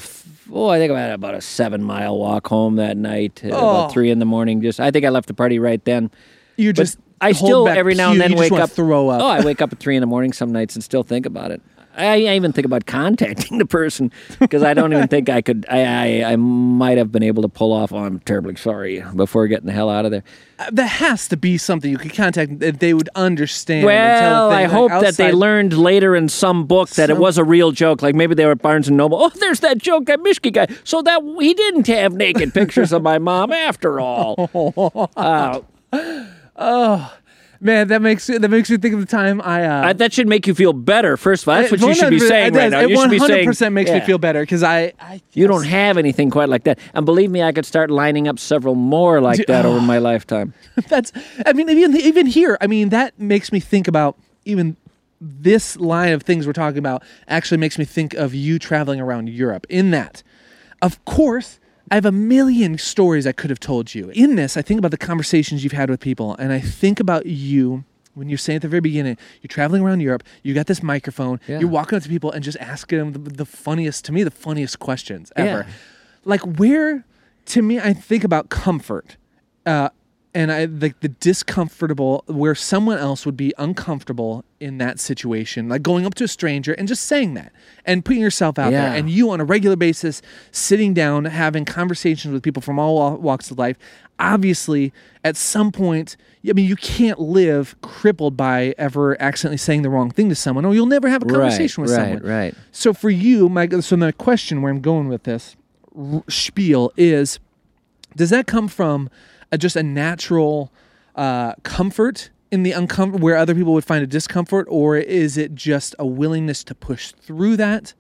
oh, I think I had about a seven mile walk home that night, uh, at Oh. about three in the morning. Just I think I left the party right then. you But just. I still every now and then wake up, Throw up. Oh, I wake up at three in the morning some nights and still think about it. I, I even think about contacting the person because I don't even think I could. I, I I might have been able to pull off. Oh, I'm terribly sorry before getting the hell out of there. Uh, that has to be something you could contact that they would understand. and tell Well, I thing, hope like, that they learned later in some book that it was a real joke. Like maybe they were at Barnes and Noble. Oh, there's that joke, that Mischke guy. So that he didn't have naked pictures of my mom after all. Uh, Man, that makes that makes me think of the time I. Uh, I- that should make you feel better. First of all, that's what you should be saying right now. It You should be saying 100% makes me feel better because I, I. You don't have anything quite like that. And believe me, I could start lining up several more like that over my lifetime. That's. I mean, even even here, I mean, that makes me think about even this line of things we're talking about. Actually, makes me think of you traveling around Europe. In that, of course, I have a million stories I could have told you. In this, I think about the conversations you've had with people, and I think about you. When you're saying at the very beginning, you're traveling around Europe, you got this microphone, Yeah. you're walking up to people and just asking them the, the funniest, to me, the funniest questions ever. Yeah. Like where, to me, I think about comfort, uh, and I like the discomfortable where someone else would be uncomfortable in that situation, like going up to a stranger and just saying that and putting yourself out Yeah. there, and you on a regular basis sitting down having conversations with people from all walks of life. Obviously, at some point, I mean, you can't live crippled by ever accidentally saying the wrong thing to someone, or you'll never have a conversation with right, someone. right. So for you, my so my question where I'm going with this r- spiel is, does that come from a, just a natural uh, comfort in the uncomfort where other people would find a discomfort, or is it just a willingness to push through that?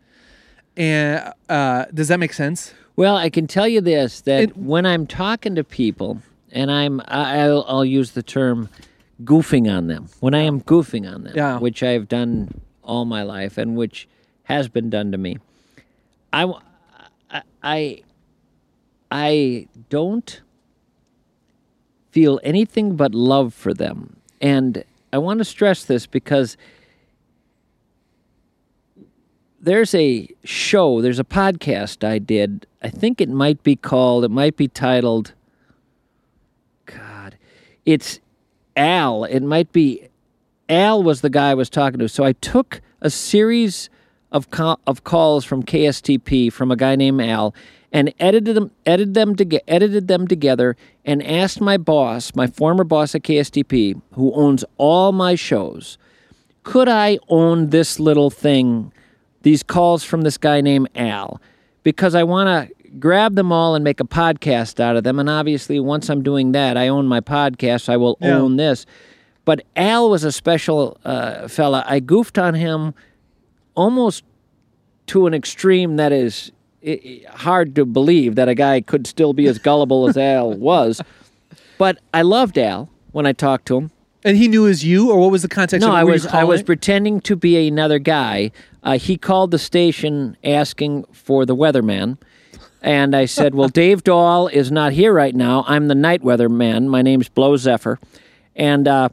And uh, does that make sense? Well, I can tell you this that It- when I'm talking to people, and I'm I'll, I'll use the term goofing on them. When I am goofing on them, Yeah. which I've done all my life, and which has been done to me. I, I, I don't feel anything but love for them. And I want to stress this because there's a show, there's a podcast I did. I think it might be called, it might be titled, God, it's Al. It might be Al was the guy I was talking to. So I took a series of co- of calls from KSTP from a guy named Al and edited them edited them to edited them together and asked my boss, my former boss at KSTP, who owns all my shows, could I own this little thing, these calls from this guy named Al? Because I want to grab them all and make a podcast out of them. And obviously, once I'm doing that, I own my podcast, I will Yeah. own this. But Al was a special uh, fella. I goofed on him almost to an extreme that is i- i- hard to believe that a guy could still be as gullible as Al was. But I loved Al when I talked to him. And he knew it was you, or what was the context? No? I was I was pretending to be another guy. Uh, he called the station asking for the weatherman, and I said, "Well, Dave Dahl is not here right now. I'm the night weatherman. My name's Blow Zephyr, and uh,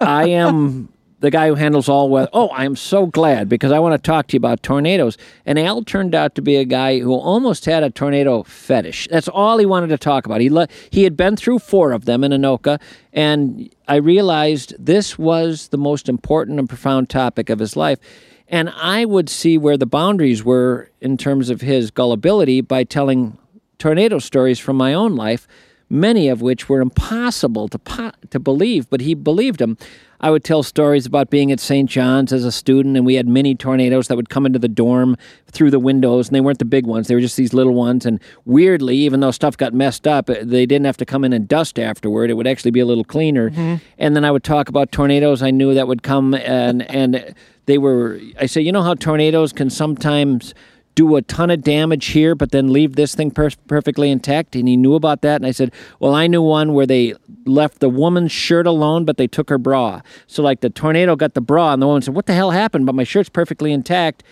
I am the guy who handles all weather. Oh, I'm so glad because I want to talk to you about tornadoes. And Al turned out to be a guy who almost had a tornado fetish. That's all he wanted to talk about. He le- he had been through four of them in Anoka, and I realized this was the most important and profound topic of his life. And I would see where the boundaries were in terms of his gullibility by telling tornado stories from my own life, many of which were impossible to po- to believe, but he believed them. I would tell stories about being at St. John's as a student, and we had mini tornadoes that would come into the dorm through the windows, and they weren't the big ones; they were just these little ones. And weirdly, even though stuff got messed up, uh, they didn't have to come in and dust afterward. It would actually be a little cleaner. And then I would talk about tornadoes I knew that would come, and and they were. I say, you know how tornadoes can sometimes do a ton of damage here, but then leave this thing per- perfectly intact. And he knew about that. And I said, Well, I knew one where they left the woman's shirt alone, but they took her bra. So, like, the tornado got the bra, and the woman said, What the hell happened? But my shirt's perfectly intact.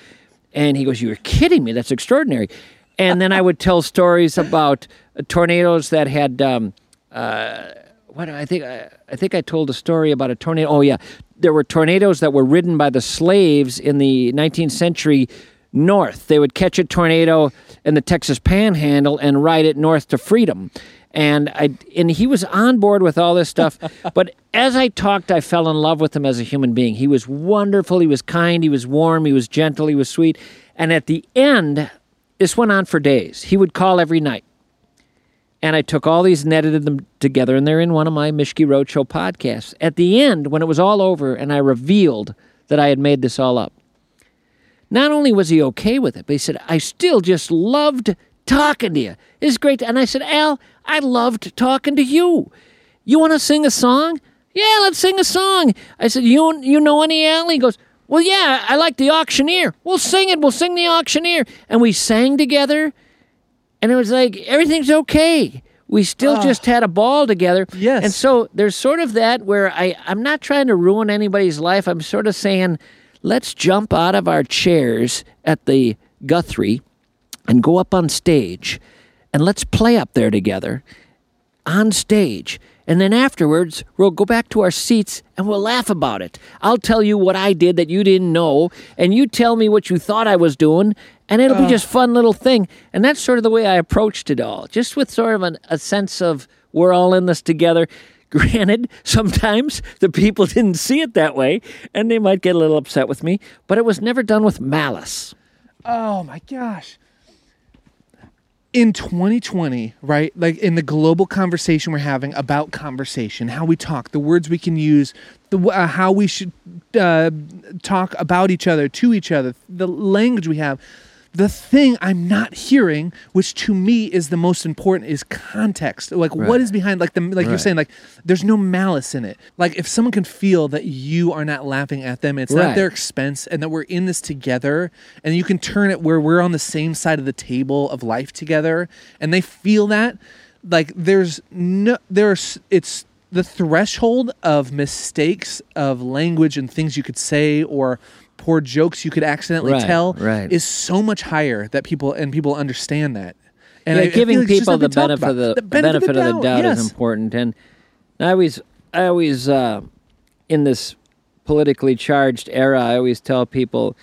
And he goes, You're kidding me. That's extraordinary. And then I would tell stories about tornadoes that had. Um, uh, what I think I, I think I told a story about a tornado. Oh yeah, there were tornadoes that were ridden by the slaves in the 19th century north. They would catch a tornado in the Texas Panhandle and ride it north to freedom. And I and he was on board with all this stuff. but as I talked, I fell in love with him as a human being. He was wonderful. He was kind. He was warm. He was gentle. He was sweet. And at the end, this went on for days. He would call every night and I took all these and edited them together, and they're in one of my Mischke Roadshow podcasts. At the end, when it was all over, and I revealed that I had made this all up, not only was he okay with it, but he said, I still just loved talking to you. It's great. And I said, Al, I loved talking to you. You want to sing a song? Yeah, let's sing a song. I said, You, you know any Al? He goes, Well, yeah, I like the auctioneer. We'll sing it. We'll sing the auctioneer. And we sang together and it was like everything's okay. We still ah. just had a ball together. Yes. And so there's sort of that where I, I'm not trying to ruin anybody's life. I'm sort of saying, let's jump out of our chairs at the Guthrie and go up on stage and let's play up there together on stage. And then afterwards, we'll go back to our seats and we'll laugh about it. I'll tell you what I did that you didn't know, and you tell me what you thought I was doing, and it'll be uh. just fun little thing. And that's sort of the way I approached it all, just with sort of an, a sense of we're all in this together. Granted, sometimes the people didn't see it that way, and they might get a little upset with me, but it was never done with malice. Oh my gosh. In 2020, right? Like in the global conversation we're having about conversation, how we talk, the words we can use, the uh, how we should uh, talk about each other, to each other, the language we have. The thing I'm not hearing, which to me is the most important, is context. Like what is behind, like the like you're saying, like there's no malice in it. Like if someone can feel that you are not laughing at them, it's not their expense, and that we're in this together, and you can turn it where we're on the same side of the table of life together, and they feel that, like there's no there's it's the threshold of mistakes of language and things you could say or poor jokes you could accidentally Right, tell right. is so much higher that people and people understand that. And yeah, I- I giving like it's just people the benefit of the, the benefit, of the doubt yes. is important. And I always, I always, uh, in this politically charged era, I always tell people,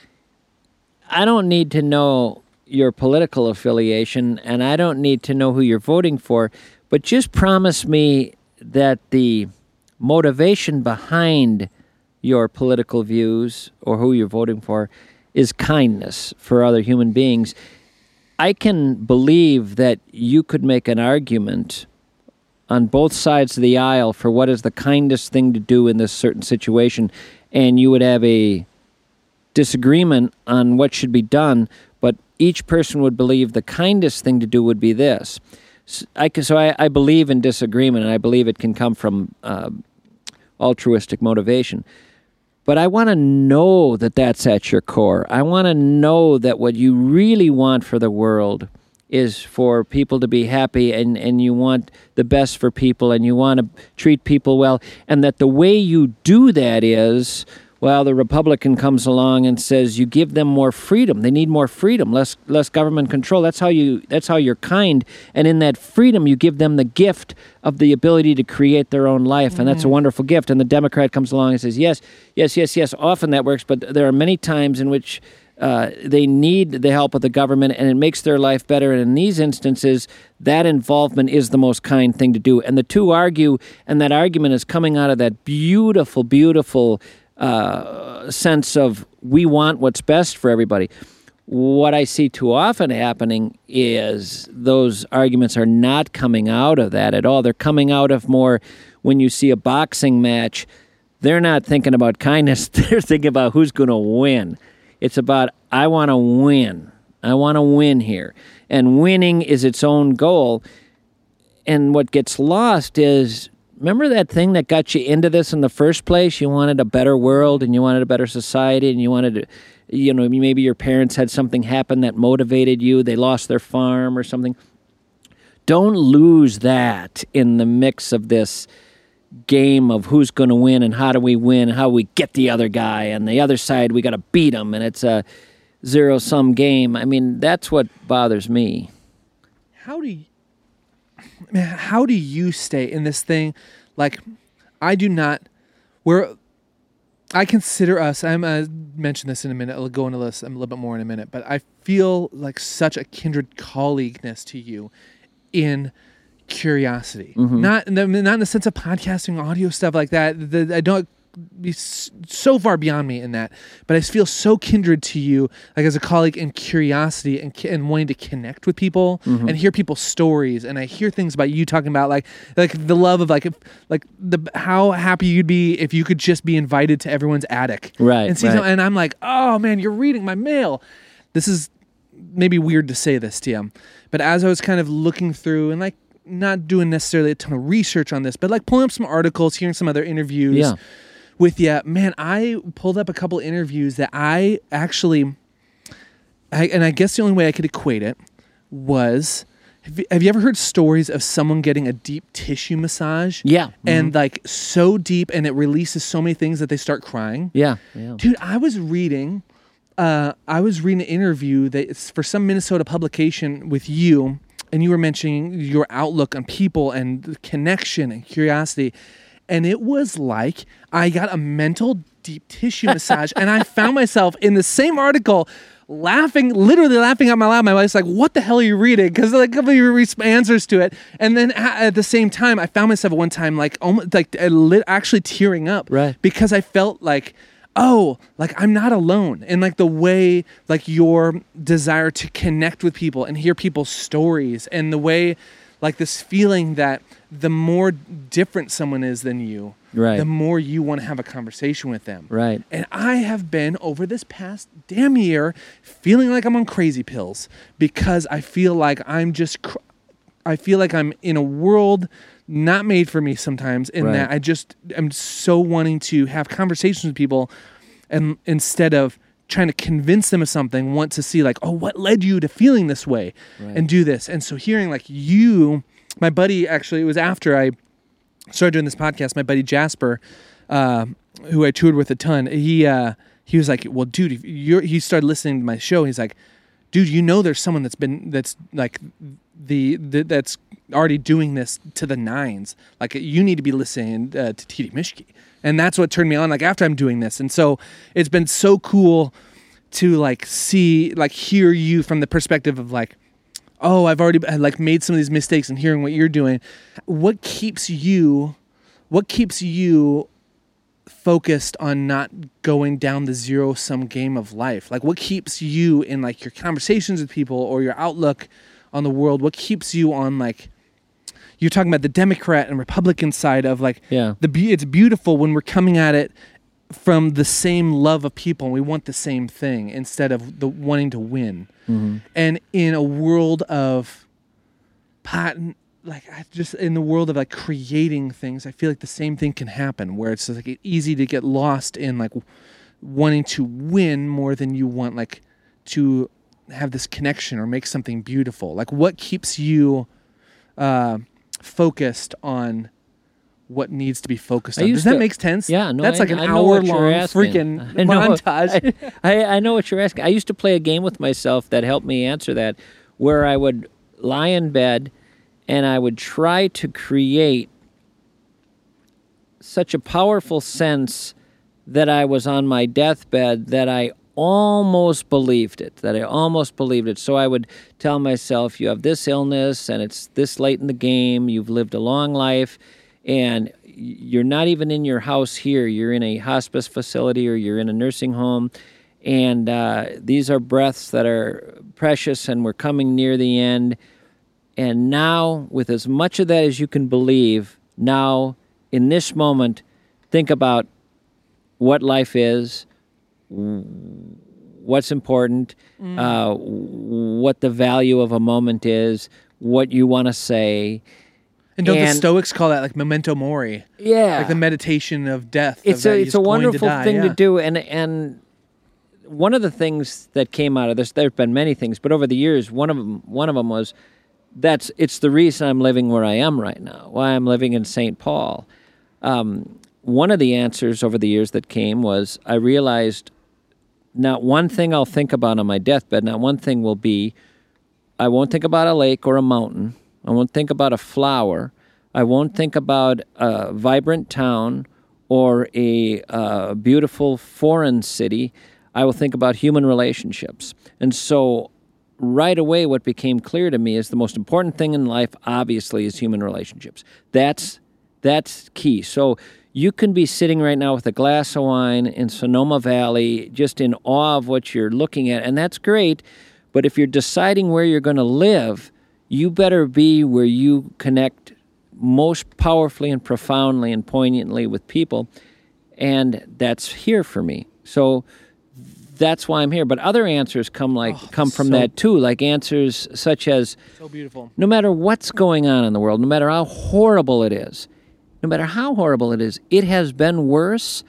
I don't need to know your political affiliation, and I don't need to know who you're voting for, but just promise me that the motivation behind your political views or who you're voting for is kindness for other human beings. I can believe that you could make an argument on both sides of the aisle for what is the kindest thing to do in this certain situation, and you would have a disagreement on what should be done, but each person would believe the kindest thing to do would be this. S- I so I, I believe in disagreement, and I believe it can come from uh, altruistic motivation. But I want to know that that's at your core. I want to know that what you really want for the world is for people to be happy and, and you want the best for people and you want to treat people well. And that the way you do that is, well, the Republican comes along and says you give them more freedom. They need more freedom, less less government control. That's how you that's how you're kind. And in that freedom you give them the gift of the ability to create their own life. And that's a wonderful gift. And the Democrat comes along and says, Yes, yes, yes, yes. Often that works, but there are many times in which uh, they need the help of the government and it makes their life better. And in these instances, that involvement is the most kind thing to do. And the two argue, and that argument is coming out of that beautiful, beautiful uh, sense of we want what's best for everybody. What I see too often happening is those arguments are not coming out of that at all. They're coming out of more when you see a boxing match, they're not thinking about kindness, they're thinking about who's going to win. It's about, I want to win. I want to win here. And winning is its own goal. And what gets lost is remember that thing that got you into this in the first place? You wanted a better world and you wanted a better society and you wanted to, you know, maybe your parents had something happen that motivated you. They lost their farm or something. Don't lose that in the mix of this game of who's going to win and how do we win, how we get the other guy, and the other side we got to beat them, and it's a zero sum game. I mean, that's what bothers me. how do you, man, how do you stay in this thing? Like, I do not. We're. I consider us. I'm gonna mention this in a minute. I'll go into this a little bit more in a minute. But I feel like such a kindred colleagueness to you in curiosity. Mm-hmm. Not in the, not in the sense of podcasting, audio stuff like that. The, I don't be so far beyond me in that, but I feel so kindred to you, like as a colleague in curiosity and and wanting to connect with people mm-hmm. and hear people's stories. And I hear things about you talking about like like the love of like if, like the how happy you'd be if you could just be invited to everyone's attic, Right, And see, right. and I'm like, oh man, you're reading my mail. This is maybe weird to say this, TM, but as I was kind of looking through and like not doing necessarily a ton of research on this, but like pulling up some articles, hearing some other interviews Yeah. With you, man, I pulled up a couple interviews that I actually, I, and I guess the only way I could equate it was. Have you, have you ever heard stories of someone getting a deep tissue massage? Yeah. And like so deep and it releases so many things that they start crying? Yeah, yeah. Dude, I was reading uh, I was reading an interview that it's for some Minnesota publication with you, and you were mentioning your outlook on people and the connection and curiosity. And it was like I got a mental deep tissue massage, and I found myself in the same article laughing, literally laughing out my loud. My wife's like, "What the hell are you reading?" Because like a couple of your answers to it, and then at, the same time, I found myself one time like almost like uh, lit, actually tearing up, Right. because I felt like, oh, like I'm not alone. And like the way, like your desire to connect with people and hear people's stories, and the way, like this feeling that the more different someone is than you, Right. the more you want to have a conversation with them. Right. And I have been over this past damn year feeling like I'm on crazy pills because I feel like I'm just, cr- I feel like I'm in a world not made for me sometimes. In Right. that I just am so wanting to have conversations with people, and instead of trying to convince them of something, want to see like, oh, what led you to feeling this way, and do this. And so hearing like you, my buddy, actually, it was after I started doing this podcast, my buddy Jasper, uh, who I toured with a ton, he uh, he was like, "Well, dude, if you're," he started listening to my show. He's like, "Dude, you know, there's someone that's been that's like the, the that's already doing this to the nines. Like, you need to be listening uh, to TD Mischke." And that's what turned me on. Like after I'm doing this, and so it's been so cool to like see, like hear you from the perspective of like oh, I've already uh, like made some of these mistakes and hearing what you're doing. What keeps you what keeps you focused on not going down the zero sum game of life? Like what keeps you in like your conversations with people or your outlook on the world? What keeps you on like you're talking about the Democrat and Republican side of like Yeah. the be- it's beautiful when we're coming at it from the same love of people and we want the same thing instead of the wanting to win. And in a world of patent like I just in the world of like creating things, I feel like the same thing can happen where it's like easy to get lost in like wanting to win more than you want like to have this connection or make something beautiful. Like what keeps you uh, focused on what needs to be focused on. Does that to- make sense? Yeah, no, that's I- like an hour long freaking I know- montage. I, I know what you're asking. I used to play a game with myself that helped me answer that, where I would lie in bed and I would try to create such a powerful sense that I was on my deathbed that I almost believed it, that I almost believed it. So I would tell myself, you have this illness and it's this late in the game, you've lived a long life, and you're not even in your house here. You're in a hospice facility or you're in a nursing home. And uh, these are breaths that are precious, and we're coming near the end. And now, with as much of that as you can believe, now in this moment, think about what life is, what's important, uh, what the value of a moment is, what you want to say. and don't the Stoics call that like memento mori? Yeah, Like the meditation of death. it's that a it's a going to wonderful thing yeah. to do, and and one of the things that came out of this, there've been many things, but over the years, one of them one of them was that's it's the reason I'm living where I am right now, why I'm living in St. Paul. Um, one of the answers over the years that came was I realized not one thing I'll think about on my deathbed, not one thing will be I won't think about a lake or a mountain. I won't think about a flower. I won't think about a vibrant town or a beautiful foreign city. I will think about human relationships. And so, right away, what became clear to me is the most important thing in life, obviously, is human relationships. That's that's key. So you can be sitting right now with a glass of wine in Sonoma Valley, just in awe of what you're looking at, and that's great. But if you're deciding where you're going to live, you better be where you connect most powerfully and profoundly and poignantly with people. And that's here for me. So that's why I'm here. But other answers come like oh, come from so- that too, like answers such as So beautiful. no matter what's going on in the world, no matter how horrible it is, no matter how horrible it is, it has been worse.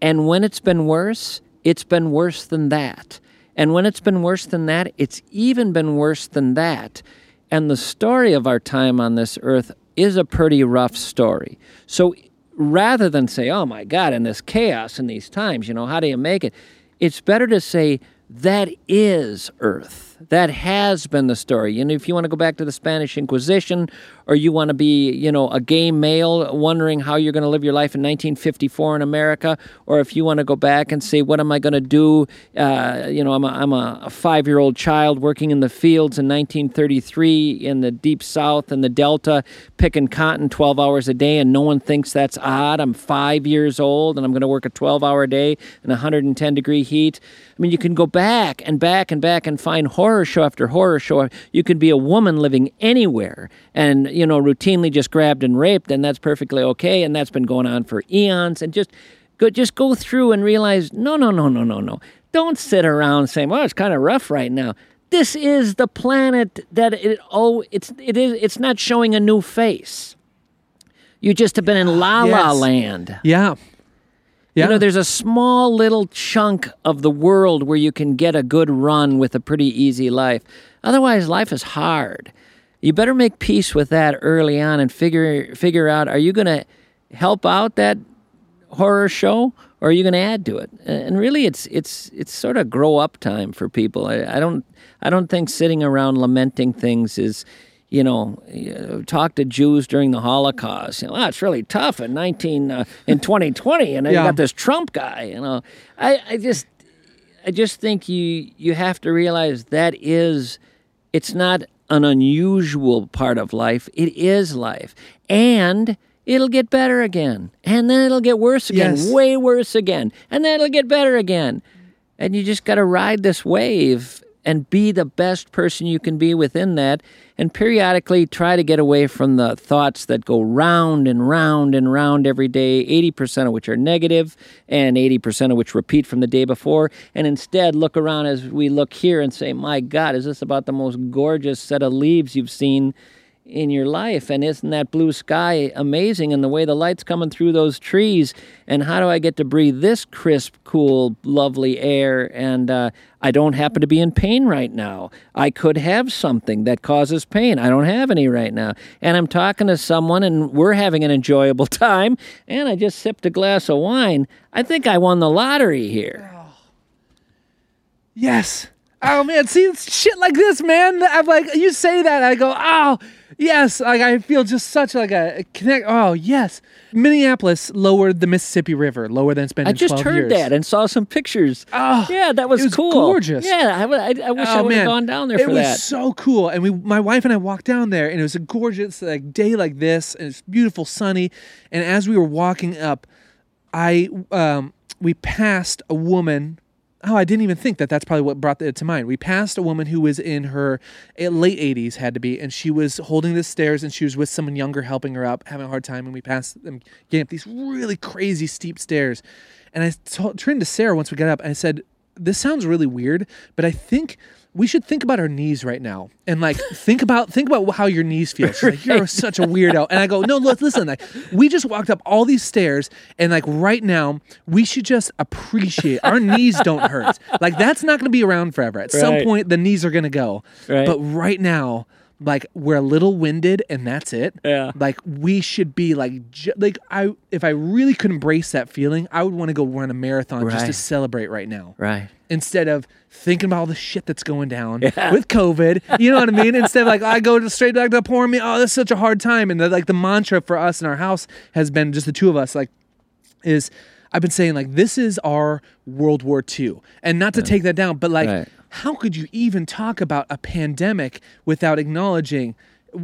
And when it's been worse, it's been worse than that. And when it's been worse than that, it's even been worse than that. And the story of our time on this earth is a pretty rough story. So rather than say, oh my God, in this chaos in these times, you know, how do you make it? It's better to say, that is earth. That has been the story. And if you want to go back to the Spanish Inquisition, or you want to be, you know, a gay male wondering how you're going to live your life in 1954 in America, or if you want to go back and say, what am I going to do? Uh, you know, I'm a, I'm a five year old child working in the fields in 1933 in the deep south and the Delta, picking cotton 12 hours a day, and no one thinks that's odd. I'm five years old and I'm going to work a 12 hour day in 110 degree heat. I mean, you can go back and back and back and find horror show after horror show. You can be a woman living anywhere and, you know, routinely just grabbed and raped, and that's perfectly okay. And that's been going on for eons. And just go, just go through and realize no, no, no, no, no, no. Don't sit around saying, well, it's kind of rough right now. This is the planet that it oh it's it is it's not showing a new face. You just have been in La La Yes. Land. Yeah. Yeah. You know, there's a small little chunk of the world where you can get a good run with a pretty easy life. Otherwise, life is hard. You better make peace with that early on and figure figure out are you going to help out that horror show or are you going to add to it and really it's it's it's sort of grow up time for people I, I don't i don't think sitting around lamenting things is you know, talk to Jews during the Holocaust. You know, it's really tough in nineteen uh, in twenty twenty, and then Yeah. you got this Trump guy. You know, I, I just I just think you you have to realize that is it's not an unusual part of life. It is life, and it'll get better again, and then it'll get worse again, Yes. way worse again, and then it'll get better again. And you just got to ride this wave and be the best person you can be within that. And periodically try to get away from the thoughts that go round and round and round every day, 80% of which are negative and 80% of which repeat from the day before. And instead look around as we look here and say, My God, is this about the most gorgeous set of leaves you've seen in your life? And isn't that blue sky amazing and the way the light's coming through those trees? And how do i get to breathe this crisp cool lovely air? And uh, i don't happen to be in pain right now. I could have something that causes pain. I don't have any right now. And i'm talking to someone and we're having an enjoyable time. And i just sipped a glass of wine. I think i won the lottery here. Yes. Oh man, see it's shit like this, man. I'm like, you say that, I go, oh yes. Like I feel just such like a connect. Oh yes. Minneapolis lowered the Mississippi River lower than it's been. I just 12 heard years. that and saw some pictures. Oh, yeah, that was, it was cool. gorgeous. Yeah, I, I, I wish I Oh, would have gone down there it was that. so cool, and we, my wife and I walked down there, and it was a gorgeous like day like this, and it's beautiful, sunny. And as we were walking up, I um, we passed a woman. Oh, I didn't even think that that's probably what brought it to mind. We passed a woman who was in her eh, late 80s, had to be, and she was holding the stairs and she was with someone younger helping her up, having a hard time. And we passed them getting up these really crazy steep stairs. And I turned to Sarah once we got up and I said, This sounds really weird, but I think we should think about our knees right now and like think about think about how your knees feel. She's like, You're such a weirdo. And I go, No, look, listen, like we just walked up all these stairs and like right now we should just appreciate our knees don't hurt. Like that's not gonna be around forever. At some point the knees are gonna go. Right. But right now, like we're a little winded and that's it. Yeah. Like we should be like ju- like I if I really could embrace that feeling, I would want to go run a marathon just to celebrate right now right. instead of thinking about all the shit that's going down with COVID. You know what I mean? Instead of like I go to straight back to pouring me. Oh, that's such a hard time. And the, like the mantra for us in our house has been just the two of us. Like is I've been saying like this is our World War II, and not to take that down, but like Right. How could you even talk about a pandemic without acknowledging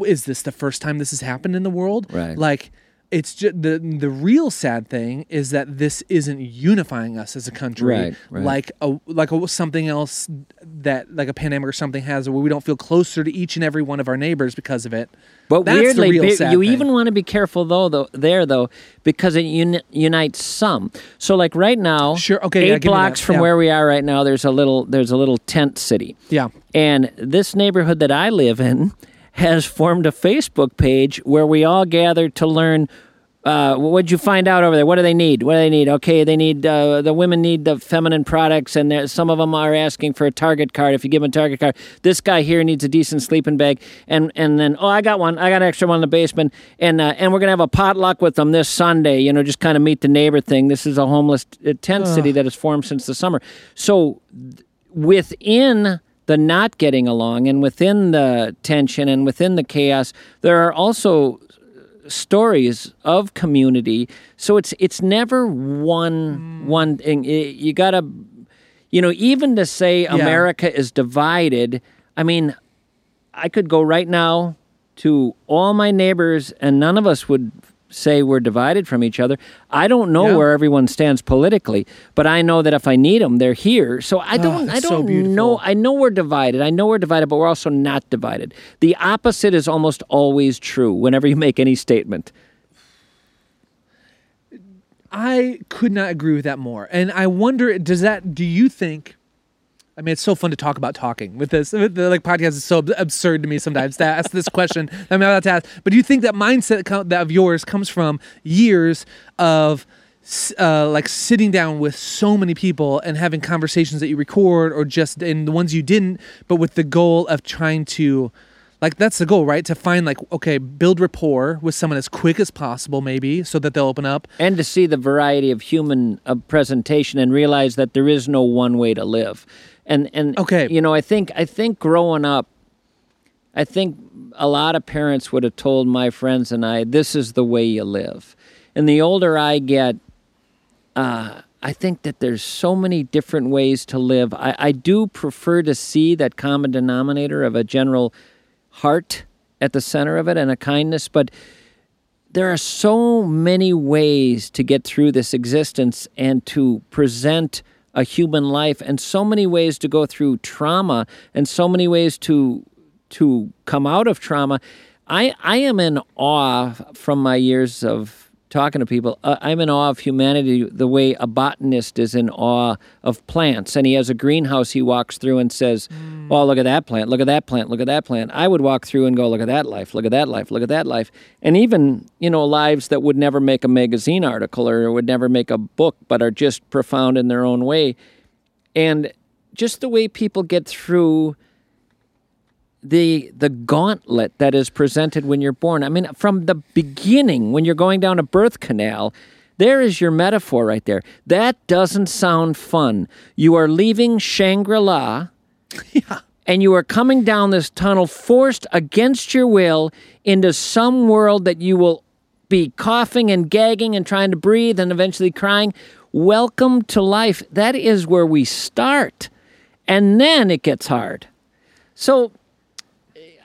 is this the first time this has happened in the world? Right. Like it's just the the real sad thing is that this isn't unifying us as a country Right, right. like a like a, something else that like a pandemic or something has where we don't feel closer to each and every one of our neighbors because of it. But That's weirdly, the real sad you thing. even want to be careful though, though there though, because it uni- unites some. So like right now, Sure, okay, eight yeah, blocks from yeah. where we are right now, there's a little there's a little tent city. Yeah. And this neighborhood that I live in has formed a Facebook page where we all gather to learn. Uh, what'd you find out over there? What do they need? What do they need? Okay, they need uh, the women need the feminine products, and some of them are asking for a Target card. If you give them a Target card, this guy here needs a decent sleeping bag, and and then oh, I got one. I got an extra one in the basement, and uh, and we're gonna have a potluck with them this Sunday. You know, just kind of meet the neighbor thing. This is a homeless uh, tent city that has formed since the summer. So within the not getting along and within the tension and within the chaos, there are also stories of community. So it's it's never one mm. one thing. You gotta, you know, even to say America is divided. I mean, I could go right now to all my neighbors, and none of us would say we're divided from each other. I don't know Yeah. where everyone stands politically, but I know that if I need them, they're here. So I ah, don't. I don't beautiful. know. I know we're divided. I know we're divided, but we're also not divided. The opposite is almost always true. Whenever you make any statement, I could not agree with that more. And I wonder, does that? Do you think? I mean, it's so fun to talk about talking with this. The like podcast is so ab- absurd to me sometimes to ask this question I'm about to ask. But do you think that mindset com- that of yours comes from years of uh, like sitting down with so many people and having conversations that you record, or just in the ones you didn't, but with the goal of trying to like that's the goal, right? To find like okay, build rapport with someone as quick as possible, maybe, so that they'll open up. and to see the variety of human uh, presentation and realize that there is no one way to live and and Okay. you know i think i think growing up i think a lot of parents would have told my friends and i this is the way you live and the older i get uh, i think that there's so many different ways to live I, I do prefer to see that common denominator of a general heart at the center of it and a kindness but there are so many ways to get through this existence and to present a human life and so many ways to go through trauma and so many ways to to come out of trauma i i am in awe from my years of talking to people uh, i'm in awe of humanity the way a botanist is in awe of plants. And he has a greenhouse he walks through and says oh look at that plant look at that plant look at that plant. I would walk through and go look at that life look at that life look at that life. And even you know lives that would never make a magazine article or would never make a book but are just profound in their own way. And just the way people get through the the gauntlet that is presented when you're born. I mean, from the beginning, when you're going down a birth canal, there is your metaphor right there. That doesn't sound fun. You are leaving Shangri La, yeah. and you are coming down this tunnel, forced against your will into some world that you will be coughing and gagging and trying to breathe and eventually crying. Welcome to life. That is where we start. And then it gets hard. So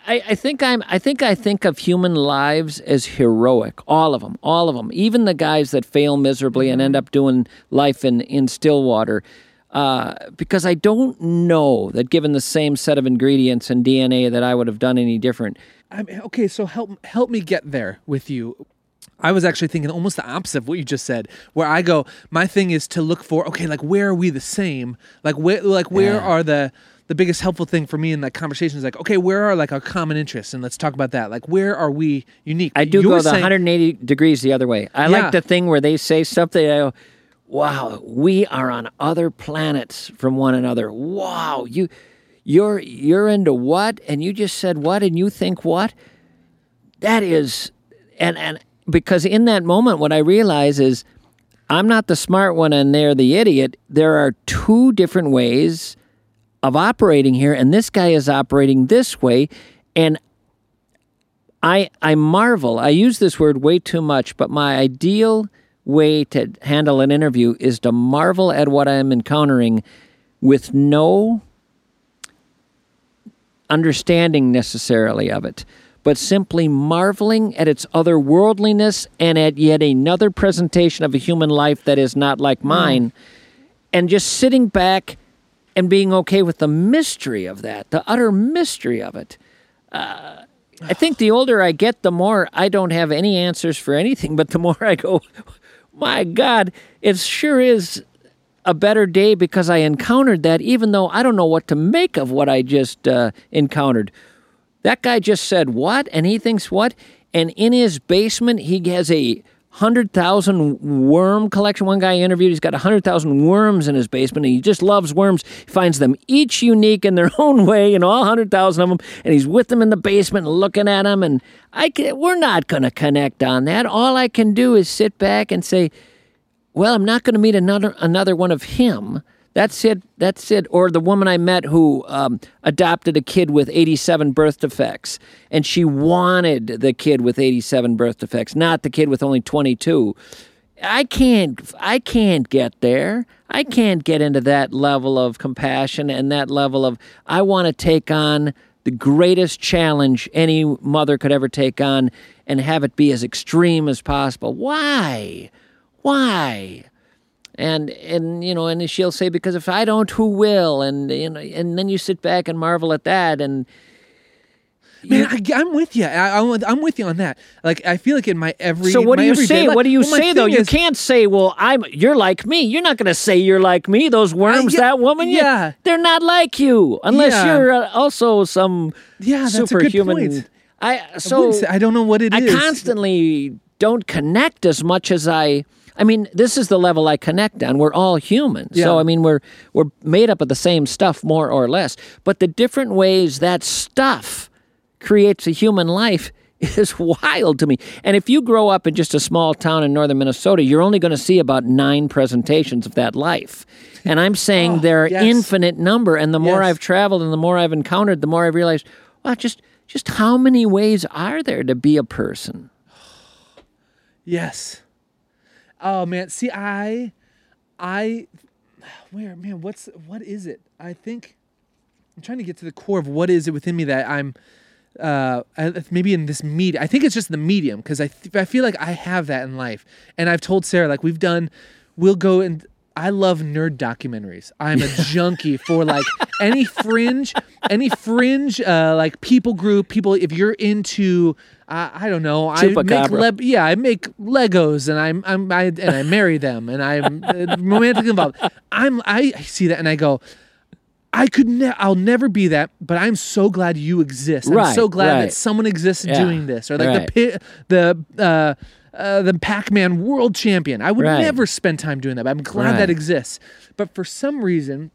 I, I think I'm I think I think of human lives as heroic. All of them, all of them. Even the guys that fail miserably and end up doing life in in Stillwater. Uh, because I don't know that given the same set of ingredients and DNA that I would have done any different. I mean, okay, so help help me get there with you. I was actually thinking almost the opposite of what you just said, where I go, my thing is to look for, okay, like where are we the same? Like where, like where are the the biggest helpful thing for me in that conversation is like, okay, where are like our common interests, and let's talk about that. Like where are we unique? I do You go the saying- 180 degrees the other way. I Yeah. like the thing where they say something. I go, "Wow, we are on other planets from one another." Wow, you, you're you're into what? And you just said what? And you think what? That is, and and because in that moment, what I realize is, I'm not the smart one, and they're the idiot. There are two different ways of operating here, and this guy is operating this way, and I I marvel. I use this word way too much, but my ideal way to handle an interview is to marvel at what I am encountering with no understanding necessarily of it, but simply marveling at its otherworldliness and at yet another presentation of a human life that is not like hmm. mine, and just sitting back and being okay with the mystery of that, the utter mystery of it. I think the older I get, the more I don't have any answers for anything, but the more I go, my God, it sure is a better day because I encountered that, even though I don't know what to make of what I just uh, encountered. That guy just said what, and he thinks what, and in his basement he has a hundred thousand worm collection. One guy I interviewed, he's got a hundred thousand worms in his basement, and he just loves worms. He finds them each unique in their own way, and all hundred thousand of them, and he's with them in the basement, looking at them. And I can, we're not going to connect on that. All I can do is sit back and say, well, I'm not going to meet another another one of him. That's it. That's it. Or the woman I met who um, adopted a kid with 87 birth defects, and she wanted the kid with 87 birth defects, not the kid with only 22. I can't. I can't get there. I can't get into that level of compassion and that level of. I want to take on the greatest challenge any mother could ever take on, and have it be as extreme as possible. Why? Why? And and you know and she'll say because if i don't who will and you know and then you sit back and marvel at that and Man, I, I'm with you. I, I'm, with, you on that. Like, I feel like in my every. so what do you say li- what do you Well, say though thing you can't say well i'm you're like me you're not going to say you're like me those worms yeah, that woman you- yeah. they're not like you unless Yeah. you're uh, also some Yeah, that's a good superhuman i I so wouldn't say- I don't know what it I is. constantly don't connect as much as I. I mean, this is the level I connect on. We're all humans, so I mean, we're we're made up of the same stuff more or less. But the different ways that stuff creates a human life is wild to me. And if you grow up in just a small town in northern Minnesota, you're only going to see about nine presentations of that life. And I'm saying there are Oh, yes. infinite number. And the more Yes. I've traveled and the more I've encountered, the more I've realized, wow, just just how many ways are there to be a person? Yes. Oh man, see I I where man, what's what is it? I think I'm trying to get to the core of what is it within me that I'm uh maybe in this media. I think it's just the medium because I th- I feel like I have that in life. And I've told Sarah like we've done we'll go and I love nerd documentaries. I'm a junkie for like any fringe, any fringe, uh, like people group, people. If you're into, uh, I don't know, I make le- yeah, I make Legos and I'm I'm I, and I marry them and I'm uh, romantically involved. I'm I, I see that and I go, I could ne- I'll never be that, but I'm so glad you exist. I'm so glad right. that someone exists Yeah, doing this or like right. the pi- the uh, uh, the Pac-Man world champion. I would never spend time doing that. But I'm glad that exists. But for some reason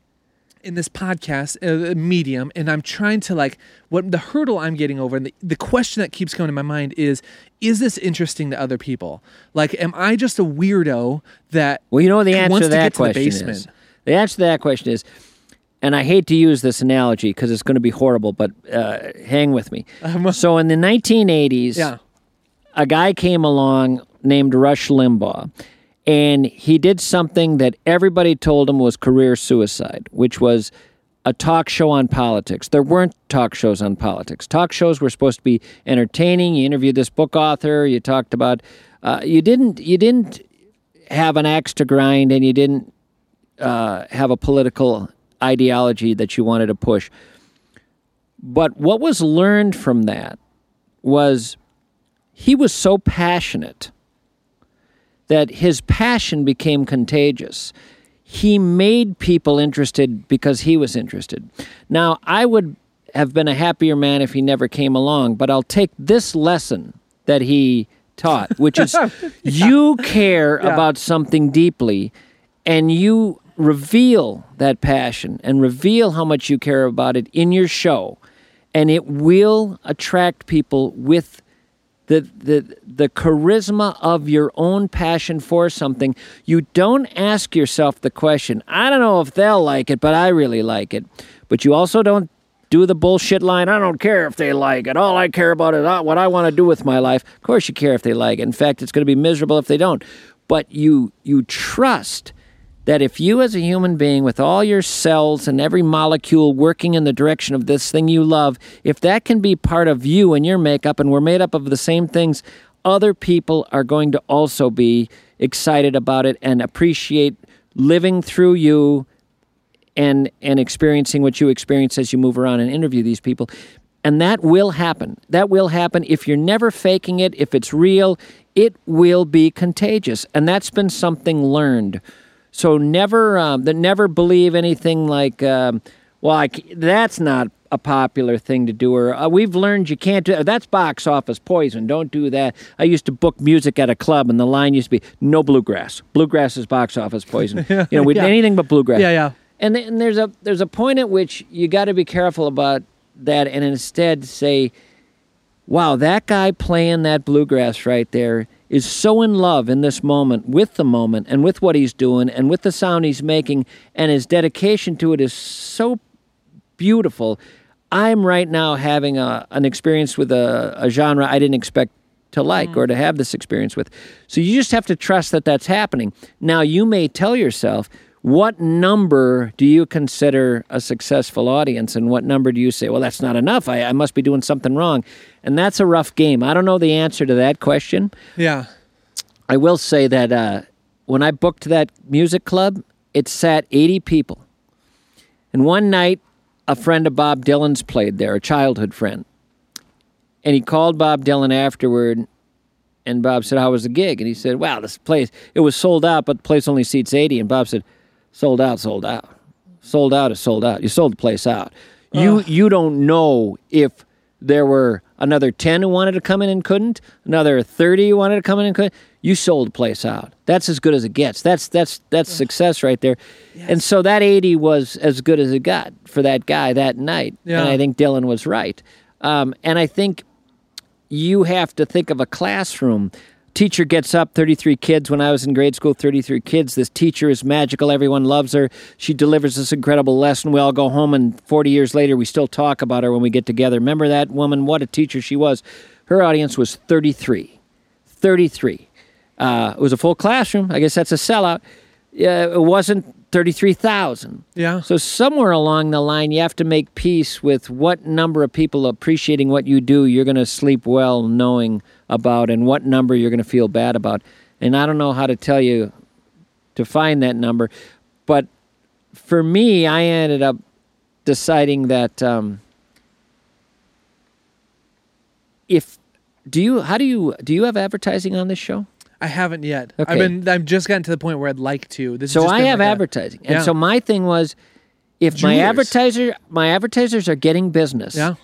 in this podcast uh, medium and i'm trying to like what the hurdle i'm getting over and the, the question that keeps coming to my mind is is this interesting to other people like am i just a weirdo that Well, you know the answer to to that to the question is. The answer to that question is, and I hate to use this analogy because it's going to be horrible, but uh, hang with me. so in the 1980s, yeah a guy came along named Rush Limbaugh, and he did something that everybody told him was career suicide, which was a talk show on politics. There weren't talk shows on politics. Talk shows were supposed to be entertaining. You interviewed this book author. You talked about. Uh, you didn't. You didn't have an axe to grind, and you didn't uh, have a political ideology that you wanted to push. But what was learned from that was he was so passionate that his passion became contagious. He made people interested because he was interested. Now, I would have been a happier man if he never came along, but I'll take this lesson that he taught, which is you care about something deeply and you reveal that passion and reveal how much you care about it in your show, and it will attract people with the, the the charisma of your own passion for something, you don't ask yourself the question, I don't know if they'll like it, but I really like it. But you also don't do the bullshit line, I don't care if they like it. All I care about is what I want to do with my life. Of course you care if they like it. In fact, it's going to be miserable if they don't. But you you trust that if you as a human being with all your cells and every molecule working in the direction of this thing you love if that can be part of you and your makeup and we're made up of the same things other people are going to also be excited about it and appreciate living through you and and experiencing what you experience as you move around and interview these people. And that will happen. That will happen. If you're never faking it if it's real it will be contagious. And that's been something learned so never um, that never believe anything like um, well I that's not a popular thing to do or uh, we've learned you can't do that's box office poison. Don't do that. I used to book music at a club and the line used to be no bluegrass. Bluegrass is box office poison. You know we Yeah. anything but bluegrass. Yeah, yeah. and, th- and there's a there's a point at which you got to be careful about that, and instead say, "Wow, that guy playing that bluegrass right there is so in love in this moment with the moment and with what he's doing and with the sound he's making, and his dedication to it is so beautiful. I'm right now having a, an experience with a, a genre I didn't expect to like or to mm. have this experience with. So you just have to trust that that's happening. Now, you may tell yourself, what number do you consider a successful audience? And what number do you say, well, that's not enough. I, I must be doing something wrong. And that's a rough game. I don't know the answer to that question. yeah I will say that uh, when I booked that music club, it sat 80 people. And one night, a friend of Bob Dylan's played there, a childhood friend. And he called Bob Dylan afterward, and Bob said, How was the gig? And he said, Wow, this place, it was sold out, but the place only seats 80. And Bob said, Sold out, sold out. Sold out is sold out. You sold the place out. You, you don't know if there were another 10 who wanted to come in and couldn't, another 30 who wanted to come in and couldn't. You sold the place out. That's as good as it gets. That's that's that's success right there. And so that 80 was as good as it got for that guy that night. Yeah. And I think Dylan was right. Um, and I think you have to think of a classroom. Teacher gets up, 33 kids. When I was in grade school, 33 kids. This teacher is magical. Everyone loves her. She delivers this incredible lesson. We all go home, and 40 years later, we still talk about her when we get together. Remember that woman? What a teacher she was. Her audience was 33. 33. Uh, it was a full classroom. I guess that's a sellout. Uh, it wasn't 33,000. Yeah. So somewhere along the line, you have to make peace with what number of people appreciating what you do you're going to sleep well knowing about and what number you're going to feel bad about. And I don't know how to tell you to find that number, but for me, I ended up deciding that um, if do you how do you do you have advertising on this show? I haven't yet. Okay. I've been. I've just gotten to the point where I'd like to. This So just I have like advertising, and Yeah. so my thing was, if my advertiser, my advertisers are getting business, Yeah.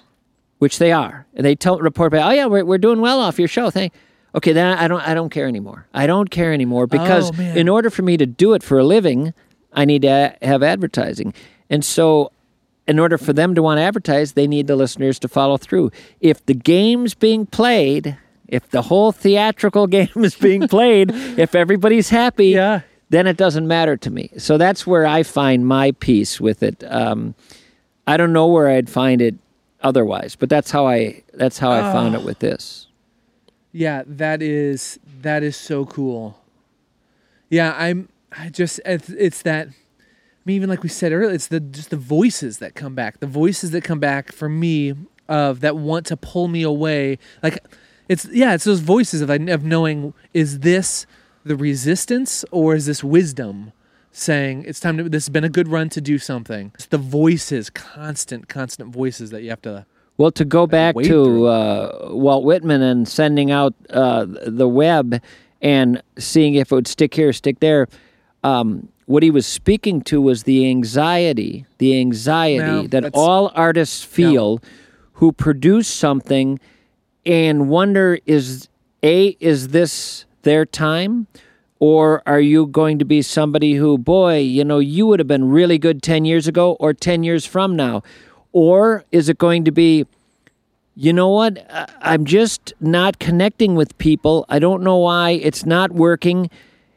Which they are, and they tell report back, oh yeah, we're we're doing well off your show. Thank. Okay, then I don't I don't care anymore. I don't care anymore because Oh, in order for me to do it for a living, I need to have advertising, and so. In order for them to want to advertise, they need the listeners to follow through. If the game's being played, if the whole theatrical game is being played, if everybody's happy, Yeah. then it doesn't matter to me. So that's where I find my peace with it. Um, I don't know where I'd find it otherwise, but that's how I that's how I found it ah. with this. Yeah, that is that is so cool. Yeah, I'm. I just it's, it's that. I mean, even like we said earlier, it's the just the voices that come back. The voices that come back for me of that want to pull me away. Like it's yeah, it's those voices of of knowing is this the resistance or is this wisdom saying it's time to. This has been a good run to do something. It's the voices, constant, constant voices that you have to. Well, to go back to uh, Walt Whitman and sending out uh, the web and seeing if it would stick here, stick there. Um, what he was speaking to was the anxiety, the anxiety that all artists feel who produce something and wonder is a is this their time or are you going to be somebody who boy you know you would have been really good 10 years ago or 10 years from now? Or is it going to be you know what? I'm just not connecting with people. I don't know why. It's not working.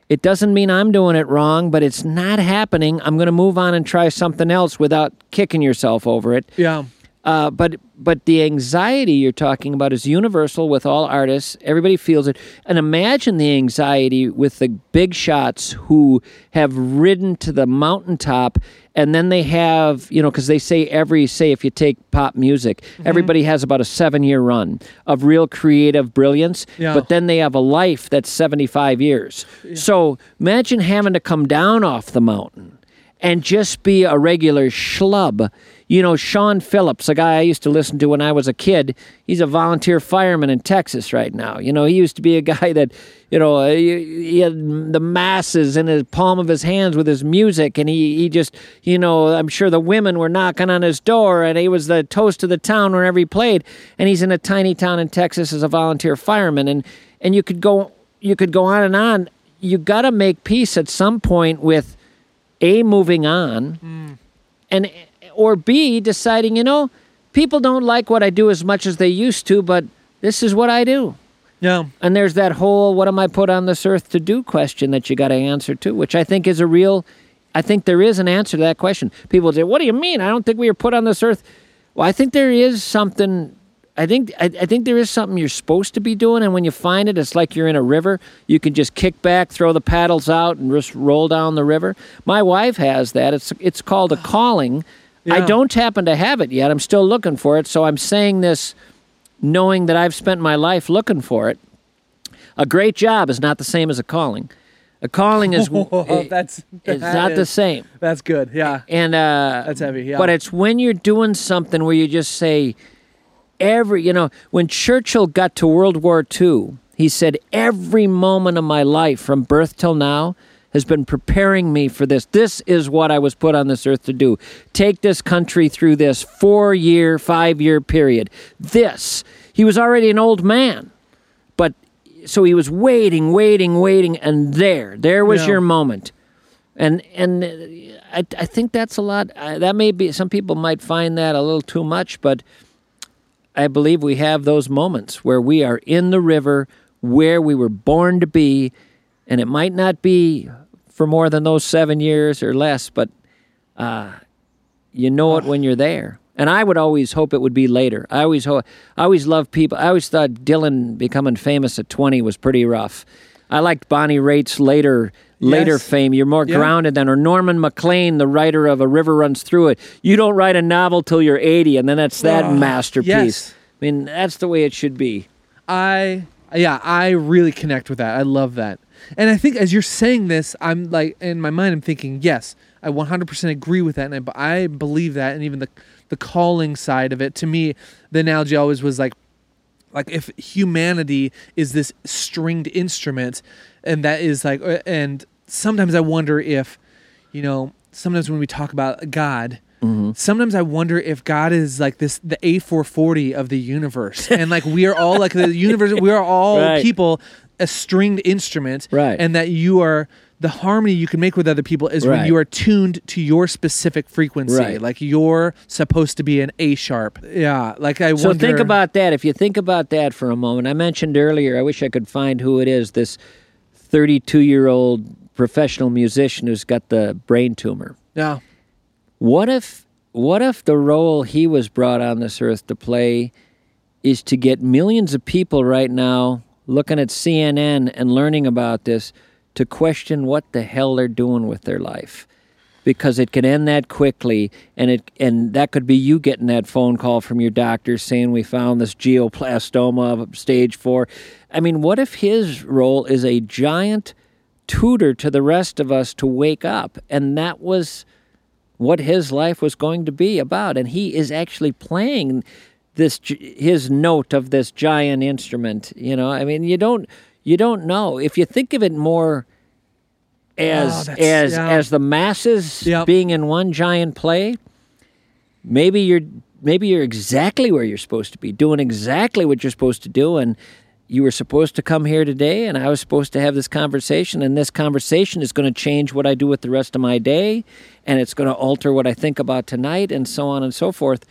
It doesn't mean i'm doing it wrong but it's not happening. I'm going to move on and try something else without kicking yourself over it. Yeah. Uh, but but the anxiety you're talking about is universal with all artists. Everybody feels it. And imagine the anxiety with the big shots who have ridden to the mountaintop, and then they have you know because they say every say if you take pop music, everybody has about a seven year run of real creative brilliance. Yeah. But then they have a life that's 75 years. Yeah. So imagine having to come down off the mountain and just be a regular schlub. You know, Shawn Phillips, a guy I used to listen to when I was a kid, he's a volunteer fireman in Texas right now. You know, he used to be a guy that, you know, uh, he had the masses in the palm of his hands with his music, and he, he just, you know, I'm sure the women were knocking on his door, and he was the toast of the town wherever he played. And he's in a tiny town in Texas as a volunteer fireman, and and you could go you could go on and on. You got to make peace at some point with a moving on and or b deciding you know people don't like what i do as much as they used to but this is what i do Yeah. and there's that whole what am i put on this earth to do question that you got to answer to which i think is a real i think there is an answer to that question people say what do you mean i don't think we were put on this earth well i think there is something I think I, I think there is something you're supposed to be doing, and when you find it, it's like you're in a river. You can just kick back, throw the paddles out, and just roll down the river. My wife has that. It's it's called a calling. I don't happen to have it yet. I'm still looking for it, so I'm saying this knowing that I've spent my life looking for it. A great job is not the same as a calling. A calling is that's it's that not the same. That's good. Yeah. And uh, That's heavy, yeah. But it's when you're doing something where you just say, every you know, when Churchill got to World War II, he said, every moment of my life from birth till now has been preparing me for this. This is what I was put on this earth to do. Take this country through this four year, five year period. This. He was already an old man. But so he was waiting, waiting, waiting, and there, there was Yeah. your moment and and uh, I, I think that's a lot. Uh, that may be some people might find that a little too much, but I believe we have those moments where we are in the river where we were born to be, and it might not be for more than those seven years or less, but uh, you know it when you're there. And I would always hope it would be later. I always hope. I always loved people. I always thought Dylan becoming famous at 20 was pretty rough. I liked Bonnie Raitt's later later Yes. fame. You're more Yeah. grounded than, or Norman Maclean, the writer of A River Runs Through It. You don't write a novel till you're 80, and then that's that Oh, masterpiece. yes. I mean, that's the way it should be. I yeah, I really connect with that. I love that. And I think as you're saying this, I'm like in my mind I'm thinking, yes, I 100% agree with that. And I, I believe that. And even the the calling side of it to me the analogy always was like like if humanity is this stringed instrument and that is like uh, and sometimes i wonder if you know sometimes when we talk about god sometimes i wonder if god is like this the a440 of the universe. And like we are all like the universe we are all Right. people a stringed instrument Right. and that you are the harmony you can make with other people is when you are tuned to your specific frequency Right. like you're supposed to be an a sharp yeah like i So wonder think about that. If you think about that for a moment, I mentioned earlier, I wish I could find who it is, this 32 year old professional musician who's got the brain tumor. yeah What if what if the role he was brought on this earth to play is to get millions of people right now looking at CNN and learning about this to question what the hell they're doing with their life? Because it could end that quickly and it and that could be you getting that phone call from your doctor saying we found this glioblastoma of stage 4. I mean, what if his role is a giant tutor to the rest of us to wake up and that was what his life was going to be about and he is actually playing this his note of this giant instrument you know i mean you don't you don't know if you think of it more as Oh, as yeah. as the masses Yep. being in one giant play maybe you're maybe you're exactly where you're supposed to be doing exactly what you're supposed to do and you were supposed to come here today and I was supposed to have this conversation and this conversation is going to change what I do with the rest of my day and it's going to alter what I think about tonight and so on and so forth.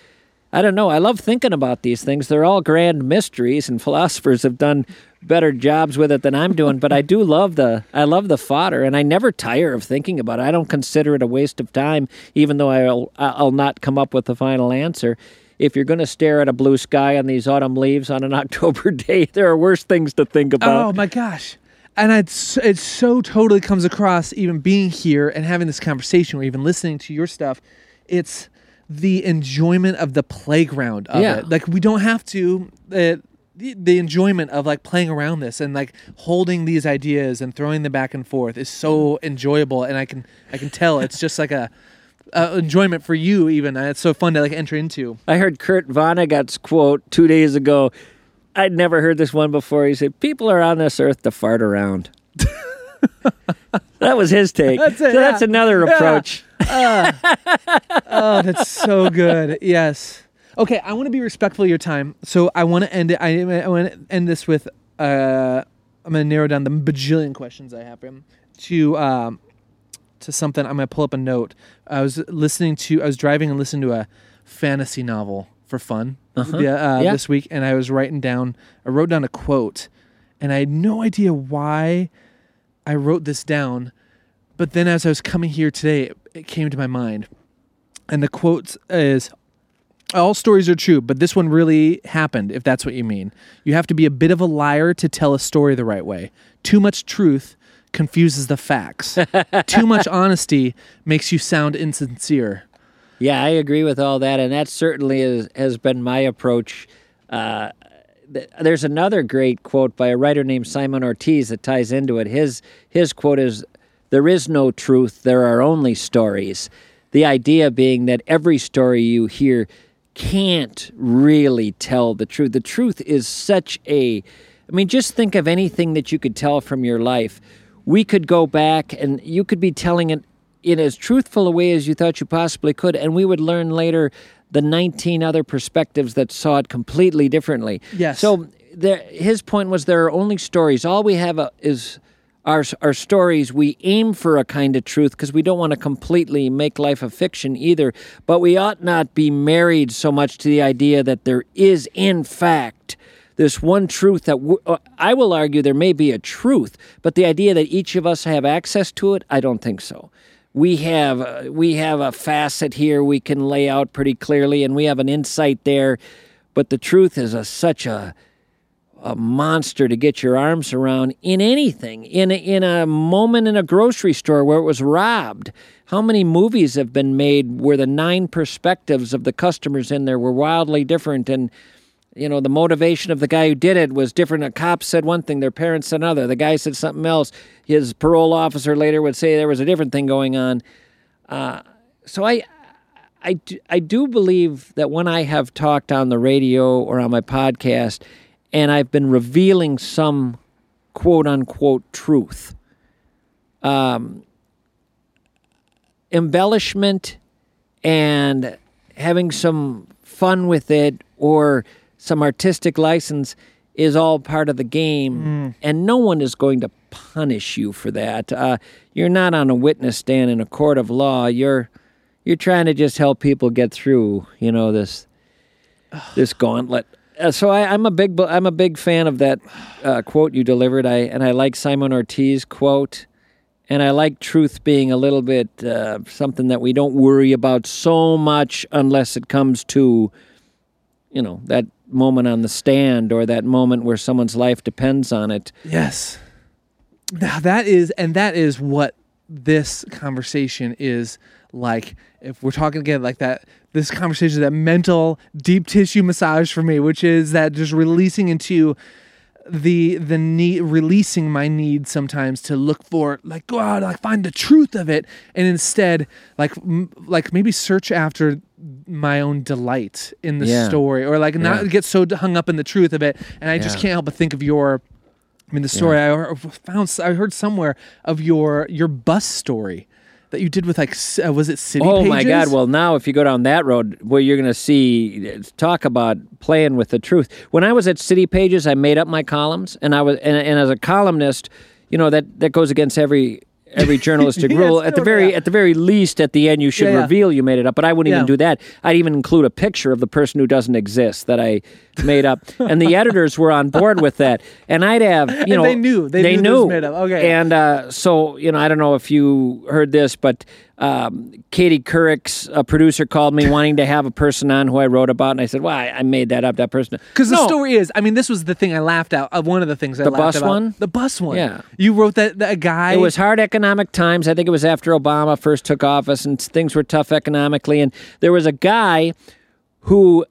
I don't know. I love thinking about these things. They're all grand mysteries and philosophers have done better jobs with it than I'm doing, but I do love the I love the fodder and I never tire of thinking about it. I don't consider it a waste of time even though I'll I'll not come up with the final answer. If you're going to stare at a blue sky on these autumn leaves on an October day, there are worse things to think about. Oh my gosh. And it's it so totally comes across even being here and having this conversation or even listening to your stuff. It's the enjoyment of the playground of Yeah. it. Like we don't have to uh, the, the enjoyment of like playing around this and like holding these ideas and throwing them back and forth is so enjoyable and I can I can tell it's just like a, enjoyment for you even it's so fun to like enter into. I heard Kurt Vonnegut's quote two days ago. I'd never heard this one before. He said, "People are on this earth to fart around." that was his take. That's it, so that's yeah. another Yeah. Approach. Oh, that's so good. Yes. Okay, I want to be respectful of your time, so I want to end it. I, I want to end this with. Uh, I'm going to narrow down the bajillion questions I have for him to um, to something. I'm going to pull up a note. I was listening to. I was driving and listening to a fantasy novel for fun Uh-huh. yeah, uh, Yeah. this week, and I was writing down. I wrote down a quote, and I had no idea why I wrote this down. But then, as I was coming here today, it, it came to my mind. And the quote is all stories are true but this one really happened if that's what you mean. You have to be a bit of a liar to tell a story the right way. Too much truth confuses the facts. Too much honesty makes you sound insincere. Yeah, I agree with all that, and that certainly is, has been my approach. Uh, th- there's another great quote by a writer named Simon Ortiz that ties into it. His his quote is, "There is no truth; there are only stories." The idea being that every story you hear can't really tell the truth. The truth is such a I mean, just think of anything that you could tell from your life. We could go back and you could be telling it in as truthful a way as you thought you possibly could, and we would learn later the 19 other perspectives that saw it completely differently. Yes. So there, his point was there are only stories. All we have uh, is our our stories we aim for a kind of truth because we don't want to completely make life a fiction either. But we ought not be married so much to the idea that there is in fact this one truth that w- uh, I will argue there may be a truth but the idea that each of us have access to it I don't think so. We have uh, we have a facet here we can lay out pretty clearly and we have an insight there but the truth is a, such a a monster to get your arms around in anything in a, in a moment in a grocery store where it was robbed. How many movies have been made where the nine perspectives of the customers in there were wildly different and you know the motivation of the guy who did it was different? A cop said one thing their parents said another. The guy said something else. His parole officer later would say there was a different thing going on. Uh, so i I do, I do believe that when I have talked on the radio or on my podcast and I've been revealing some quote unquote truth, um, embellishment and having some fun with it or some artistic license is all part of the game, and no one is going to punish you for that. Uh, you're not on a witness stand in a court of law. You're you're trying to just help people get through, you know, this this gauntlet. Uh, so I, I'm a big I'm a big fan of that uh, quote you delivered. I and I like Simon Ortiz quote, and I like truth being a little bit uh, something that we don't worry about so much unless it comes to, you know, that moment on the stand or that moment where someone's life depends on it. Yes. Now that is, and that is what this conversation is like. If we're talking again like that, this conversation that mental deep tissue massage for me, which is that just releasing into the the need releasing my need sometimes to look for like go out like find the truth of it and instead like m- like maybe search after my own delight in the Yeah. story or like not Yeah. get so hung up in the truth of it and I just can't help but think of your I mean, the story I found, I heard somewhere of your your bus story that you did with like, uh, was it City Oh my God! Well, now if you go down that road, well, you're going to see talk about playing with the truth. When I was at City Pages, I made up my columns, and I was and, and as a columnist, you know that that goes against every every journalistic Yes, rule. At the very yeah. at the very least, at the end, you should Yeah, yeah. reveal you made it up. But I wouldn't even do that. I'd even include a picture of the person who doesn't exist that I made up, and the editors were on board with that. And I'd have you know they knew. They knew this made up. Okay. and uh, so you know, I don't know if you heard this, but um, Katie Couric's a producer called me wanting to have a person on who I wrote about, and I said, "Well, I, I made that up. That person." Because the story is, I mean, this was the thing I laughed at. Uh, one of the things I The bus about. one? The bus one. Yeah. You wrote that, that a guy. It was hard economic times. I think it was after Obama first took office, and things were tough economically. And there was a guy who,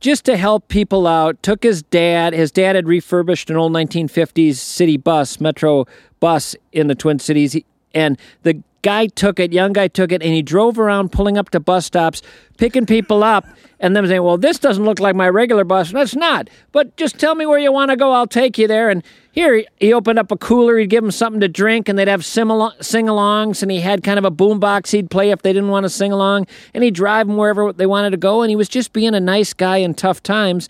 just to help people out, took his dad. His dad had refurbished an old 1950s city bus, Metro bus in the Twin Cities, He- and the guy took it. Young guy took it, and he drove around, pulling up to bus stops, picking people up, and them saying, "Well, this doesn't look like my regular bus." It's not. But just tell me where you want to go. I'll take you there. And here he opened up a cooler. He'd give them something to drink, and they'd have sing-alongs. And he had kind of a boombox he'd play if they didn't want to sing along. And he'd drive them wherever they wanted to go. And he was just being a nice guy in tough times.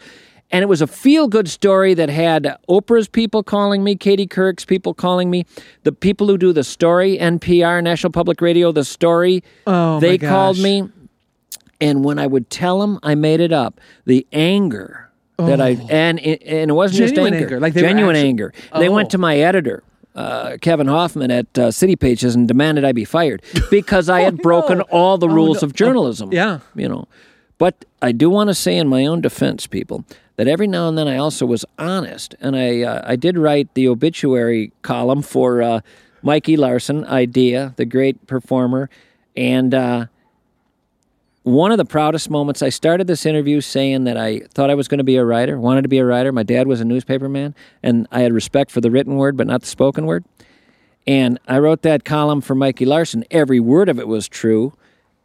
And it was a feel-good story that had Oprah's people calling me, Katie Couric's people calling me, the people who do the story, NPR, National Public Radio, the story. Oh, my they called me. And when I would tell them I made it up, the anger that I and it- and it wasn't Oh. Genuine just anger, like they genuine actually- anger. They Oh. went to my editor. Uh, Kevin Hoffman at uh, City Pages and demanded I be fired because I had broken all the rules no. of journalism. yeah. you know. But I do want to say, in my own defense, people, that every now and then I also was honest, and I uh, I did write the obituary column for uh, Mikey Larson, Idea, the great performer, and. Uh, one of the proudest moments, I started this interview saying that I thought I was going to be a writer, wanted to be a writer. My dad was a newspaperman, and I had respect for the written word, but not the spoken word. And I wrote that column for Mikey Larson. Every word of it was true,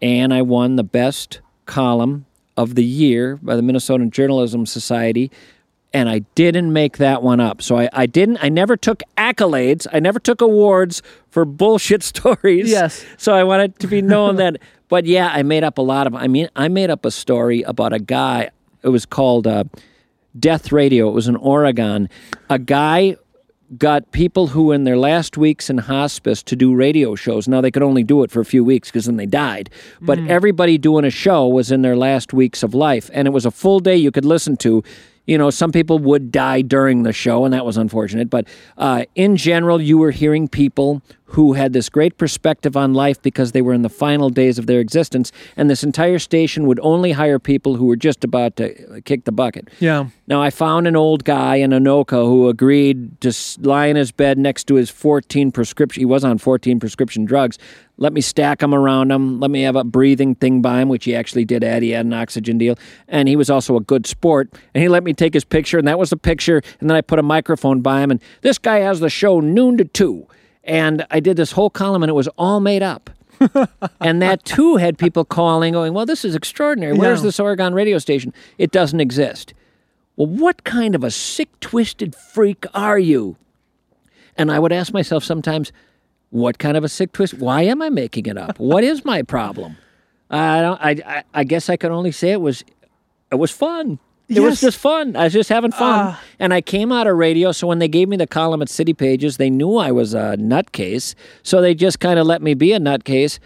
and I won the best column of the year by the Minnesota Journalism Society. And I didn't make that one up. So I, I didn't, I never took accolades. I never took awards for bullshit stories. Yes. So I wanted to be known that, but yeah, I made up a lot of, I mean, I made up a story about a guy. It was called uh, Death Radio. It was in Oregon. A guy got people who in their last weeks in hospice to do radio shows. Now they could only do it for a few weeks because then they died. But everybody doing a show was in their last weeks of life, and it was a full day you could listen to. You know, some people would die during the show, and that was unfortunate. But uh, in general, you were hearing people who had this great perspective on life because they were in the final days of their existence, and this entire station would only hire people who were just about to kick the bucket. Yeah. Now, I found an old guy in Anoka who agreed to lie in his bed next to his 14 prescription. He was on 14 prescription drugs. Let me stack them around him. Let me have a breathing thing by him, which he actually did add. He had an oxygen deal. And he was also a good sport. And he let me take his picture, and that was the picture. And then I put a microphone by him. And this guy has the show noon to two. And I did this whole column, and it was all made up. and that too had people calling, going, Well, this is extraordinary. Where's Yeah. this Oregon radio station? It doesn't exist. Well, what kind of a sick, twisted freak are you? And I would ask myself sometimes, what kind of a sick twist? Why am I making it up? what is my problem? I don't. I, I. I guess I could only say it was. It was fun. It was just fun. I was just having fun, and I came out of radio. So when they gave me the column at City Pages, they knew I was a nutcase. So they just kind of let me be a nutcase,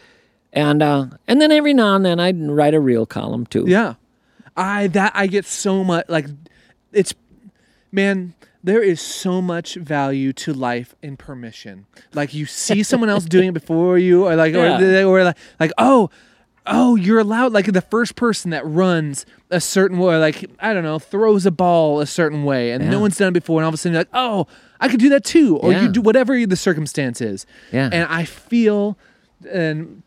and uh, and then every now and then I'd write a real column too. Yeah. I that I get so much like it's man, there is so much value to life in permission. Like you see someone else doing it before you or like Yeah. or, or like like oh oh you're allowed like the first person that runs a certain way like I don't know throws a ball a certain way and no one's done it before and all of a sudden you're like oh I could do that too or Yeah. you do whatever the circumstance is. Yeah. And I feel and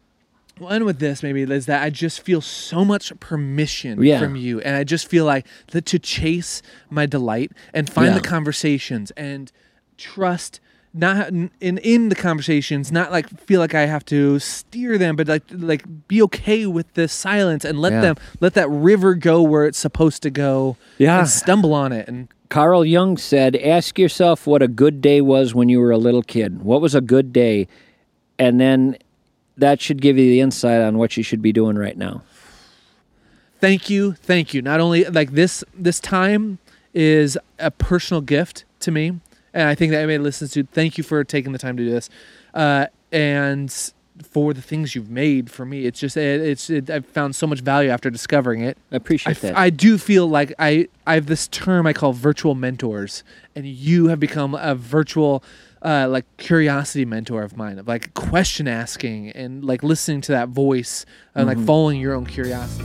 one with this maybe is that I just feel so much permission Yeah. from you, and I just feel like that to chase my delight and find Yeah. the conversations and trust not in in the conversations, not like feel like I have to steer them, but like like be okay with the silence and let Yeah. them let that river go where it's supposed to go. Yeah. and stumble on it and Carl Jung said, Ask yourself what a good day was when you were a little kid. What was a good day? And then that should give you the insight on what you should be doing right now. thank you thank you not only like this this time is a personal gift to me and i think that everybody listens to thank you for taking the time to do this uh, and for the things you've made for me it's just it, it's it, i've found so much value after discovering it I appreciate I, that. I do feel like I, I have this term I call virtual mentors, and you have become a virtual, uh, like curiosity mentor of mine, of like question asking and like listening to that voice and Mm-hmm. like following your own curiosity.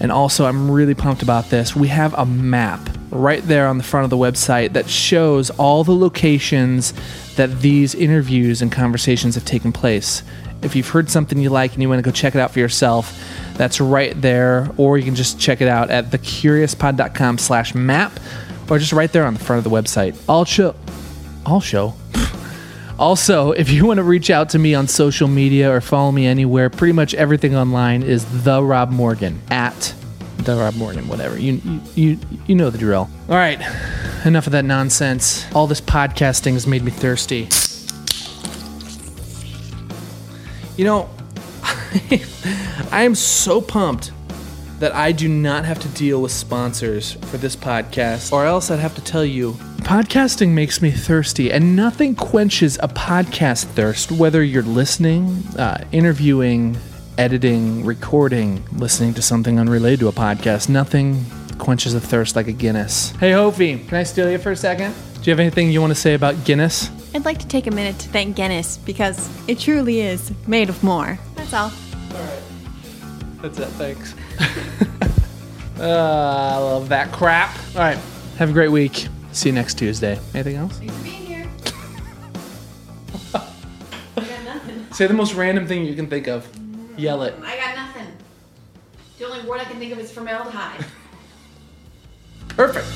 And also, I'm really pumped about this. We have a map right there on the front of the website that shows all the locations that these interviews and conversations have taken place. If you've heard something you like and you want to go check it out for yourself, that's right there. Or you can just check it out at thecuriouspod.com slash map or just right there on the front of the website. I'll show. I'll show. Also, if you want to reach out to me on social media or follow me anywhere, pretty much everything online is the Rob Morgan at the Rob Morgan, whatever. You you you, know the drill. All right, enough of that nonsense. All this podcasting has made me thirsty. You know, I am so pumped that I do not have to deal with sponsors for this podcast, or else I'd have to tell you podcasting makes me thirsty, and nothing quenches a podcast thirst, whether you're listening, uh, interviewing, editing, recording, listening to something unrelated to a podcast. Nothing quenches a thirst like a Guinness. Hey, Hofi, can I steal you for a second? Do you have anything you want to say about Guinness? I'd like to take a minute to thank Guinness because it truly is made of more. That's all. All right. That's it. Thanks. uh, I love that crap. All right. Have a great week. See you next Tuesday. Anything else? Thanks for being here. I got nothing. Say the most random thing you can think of. Yell it. I got nothing. The only word I can think of is formaldehyde. Perfect.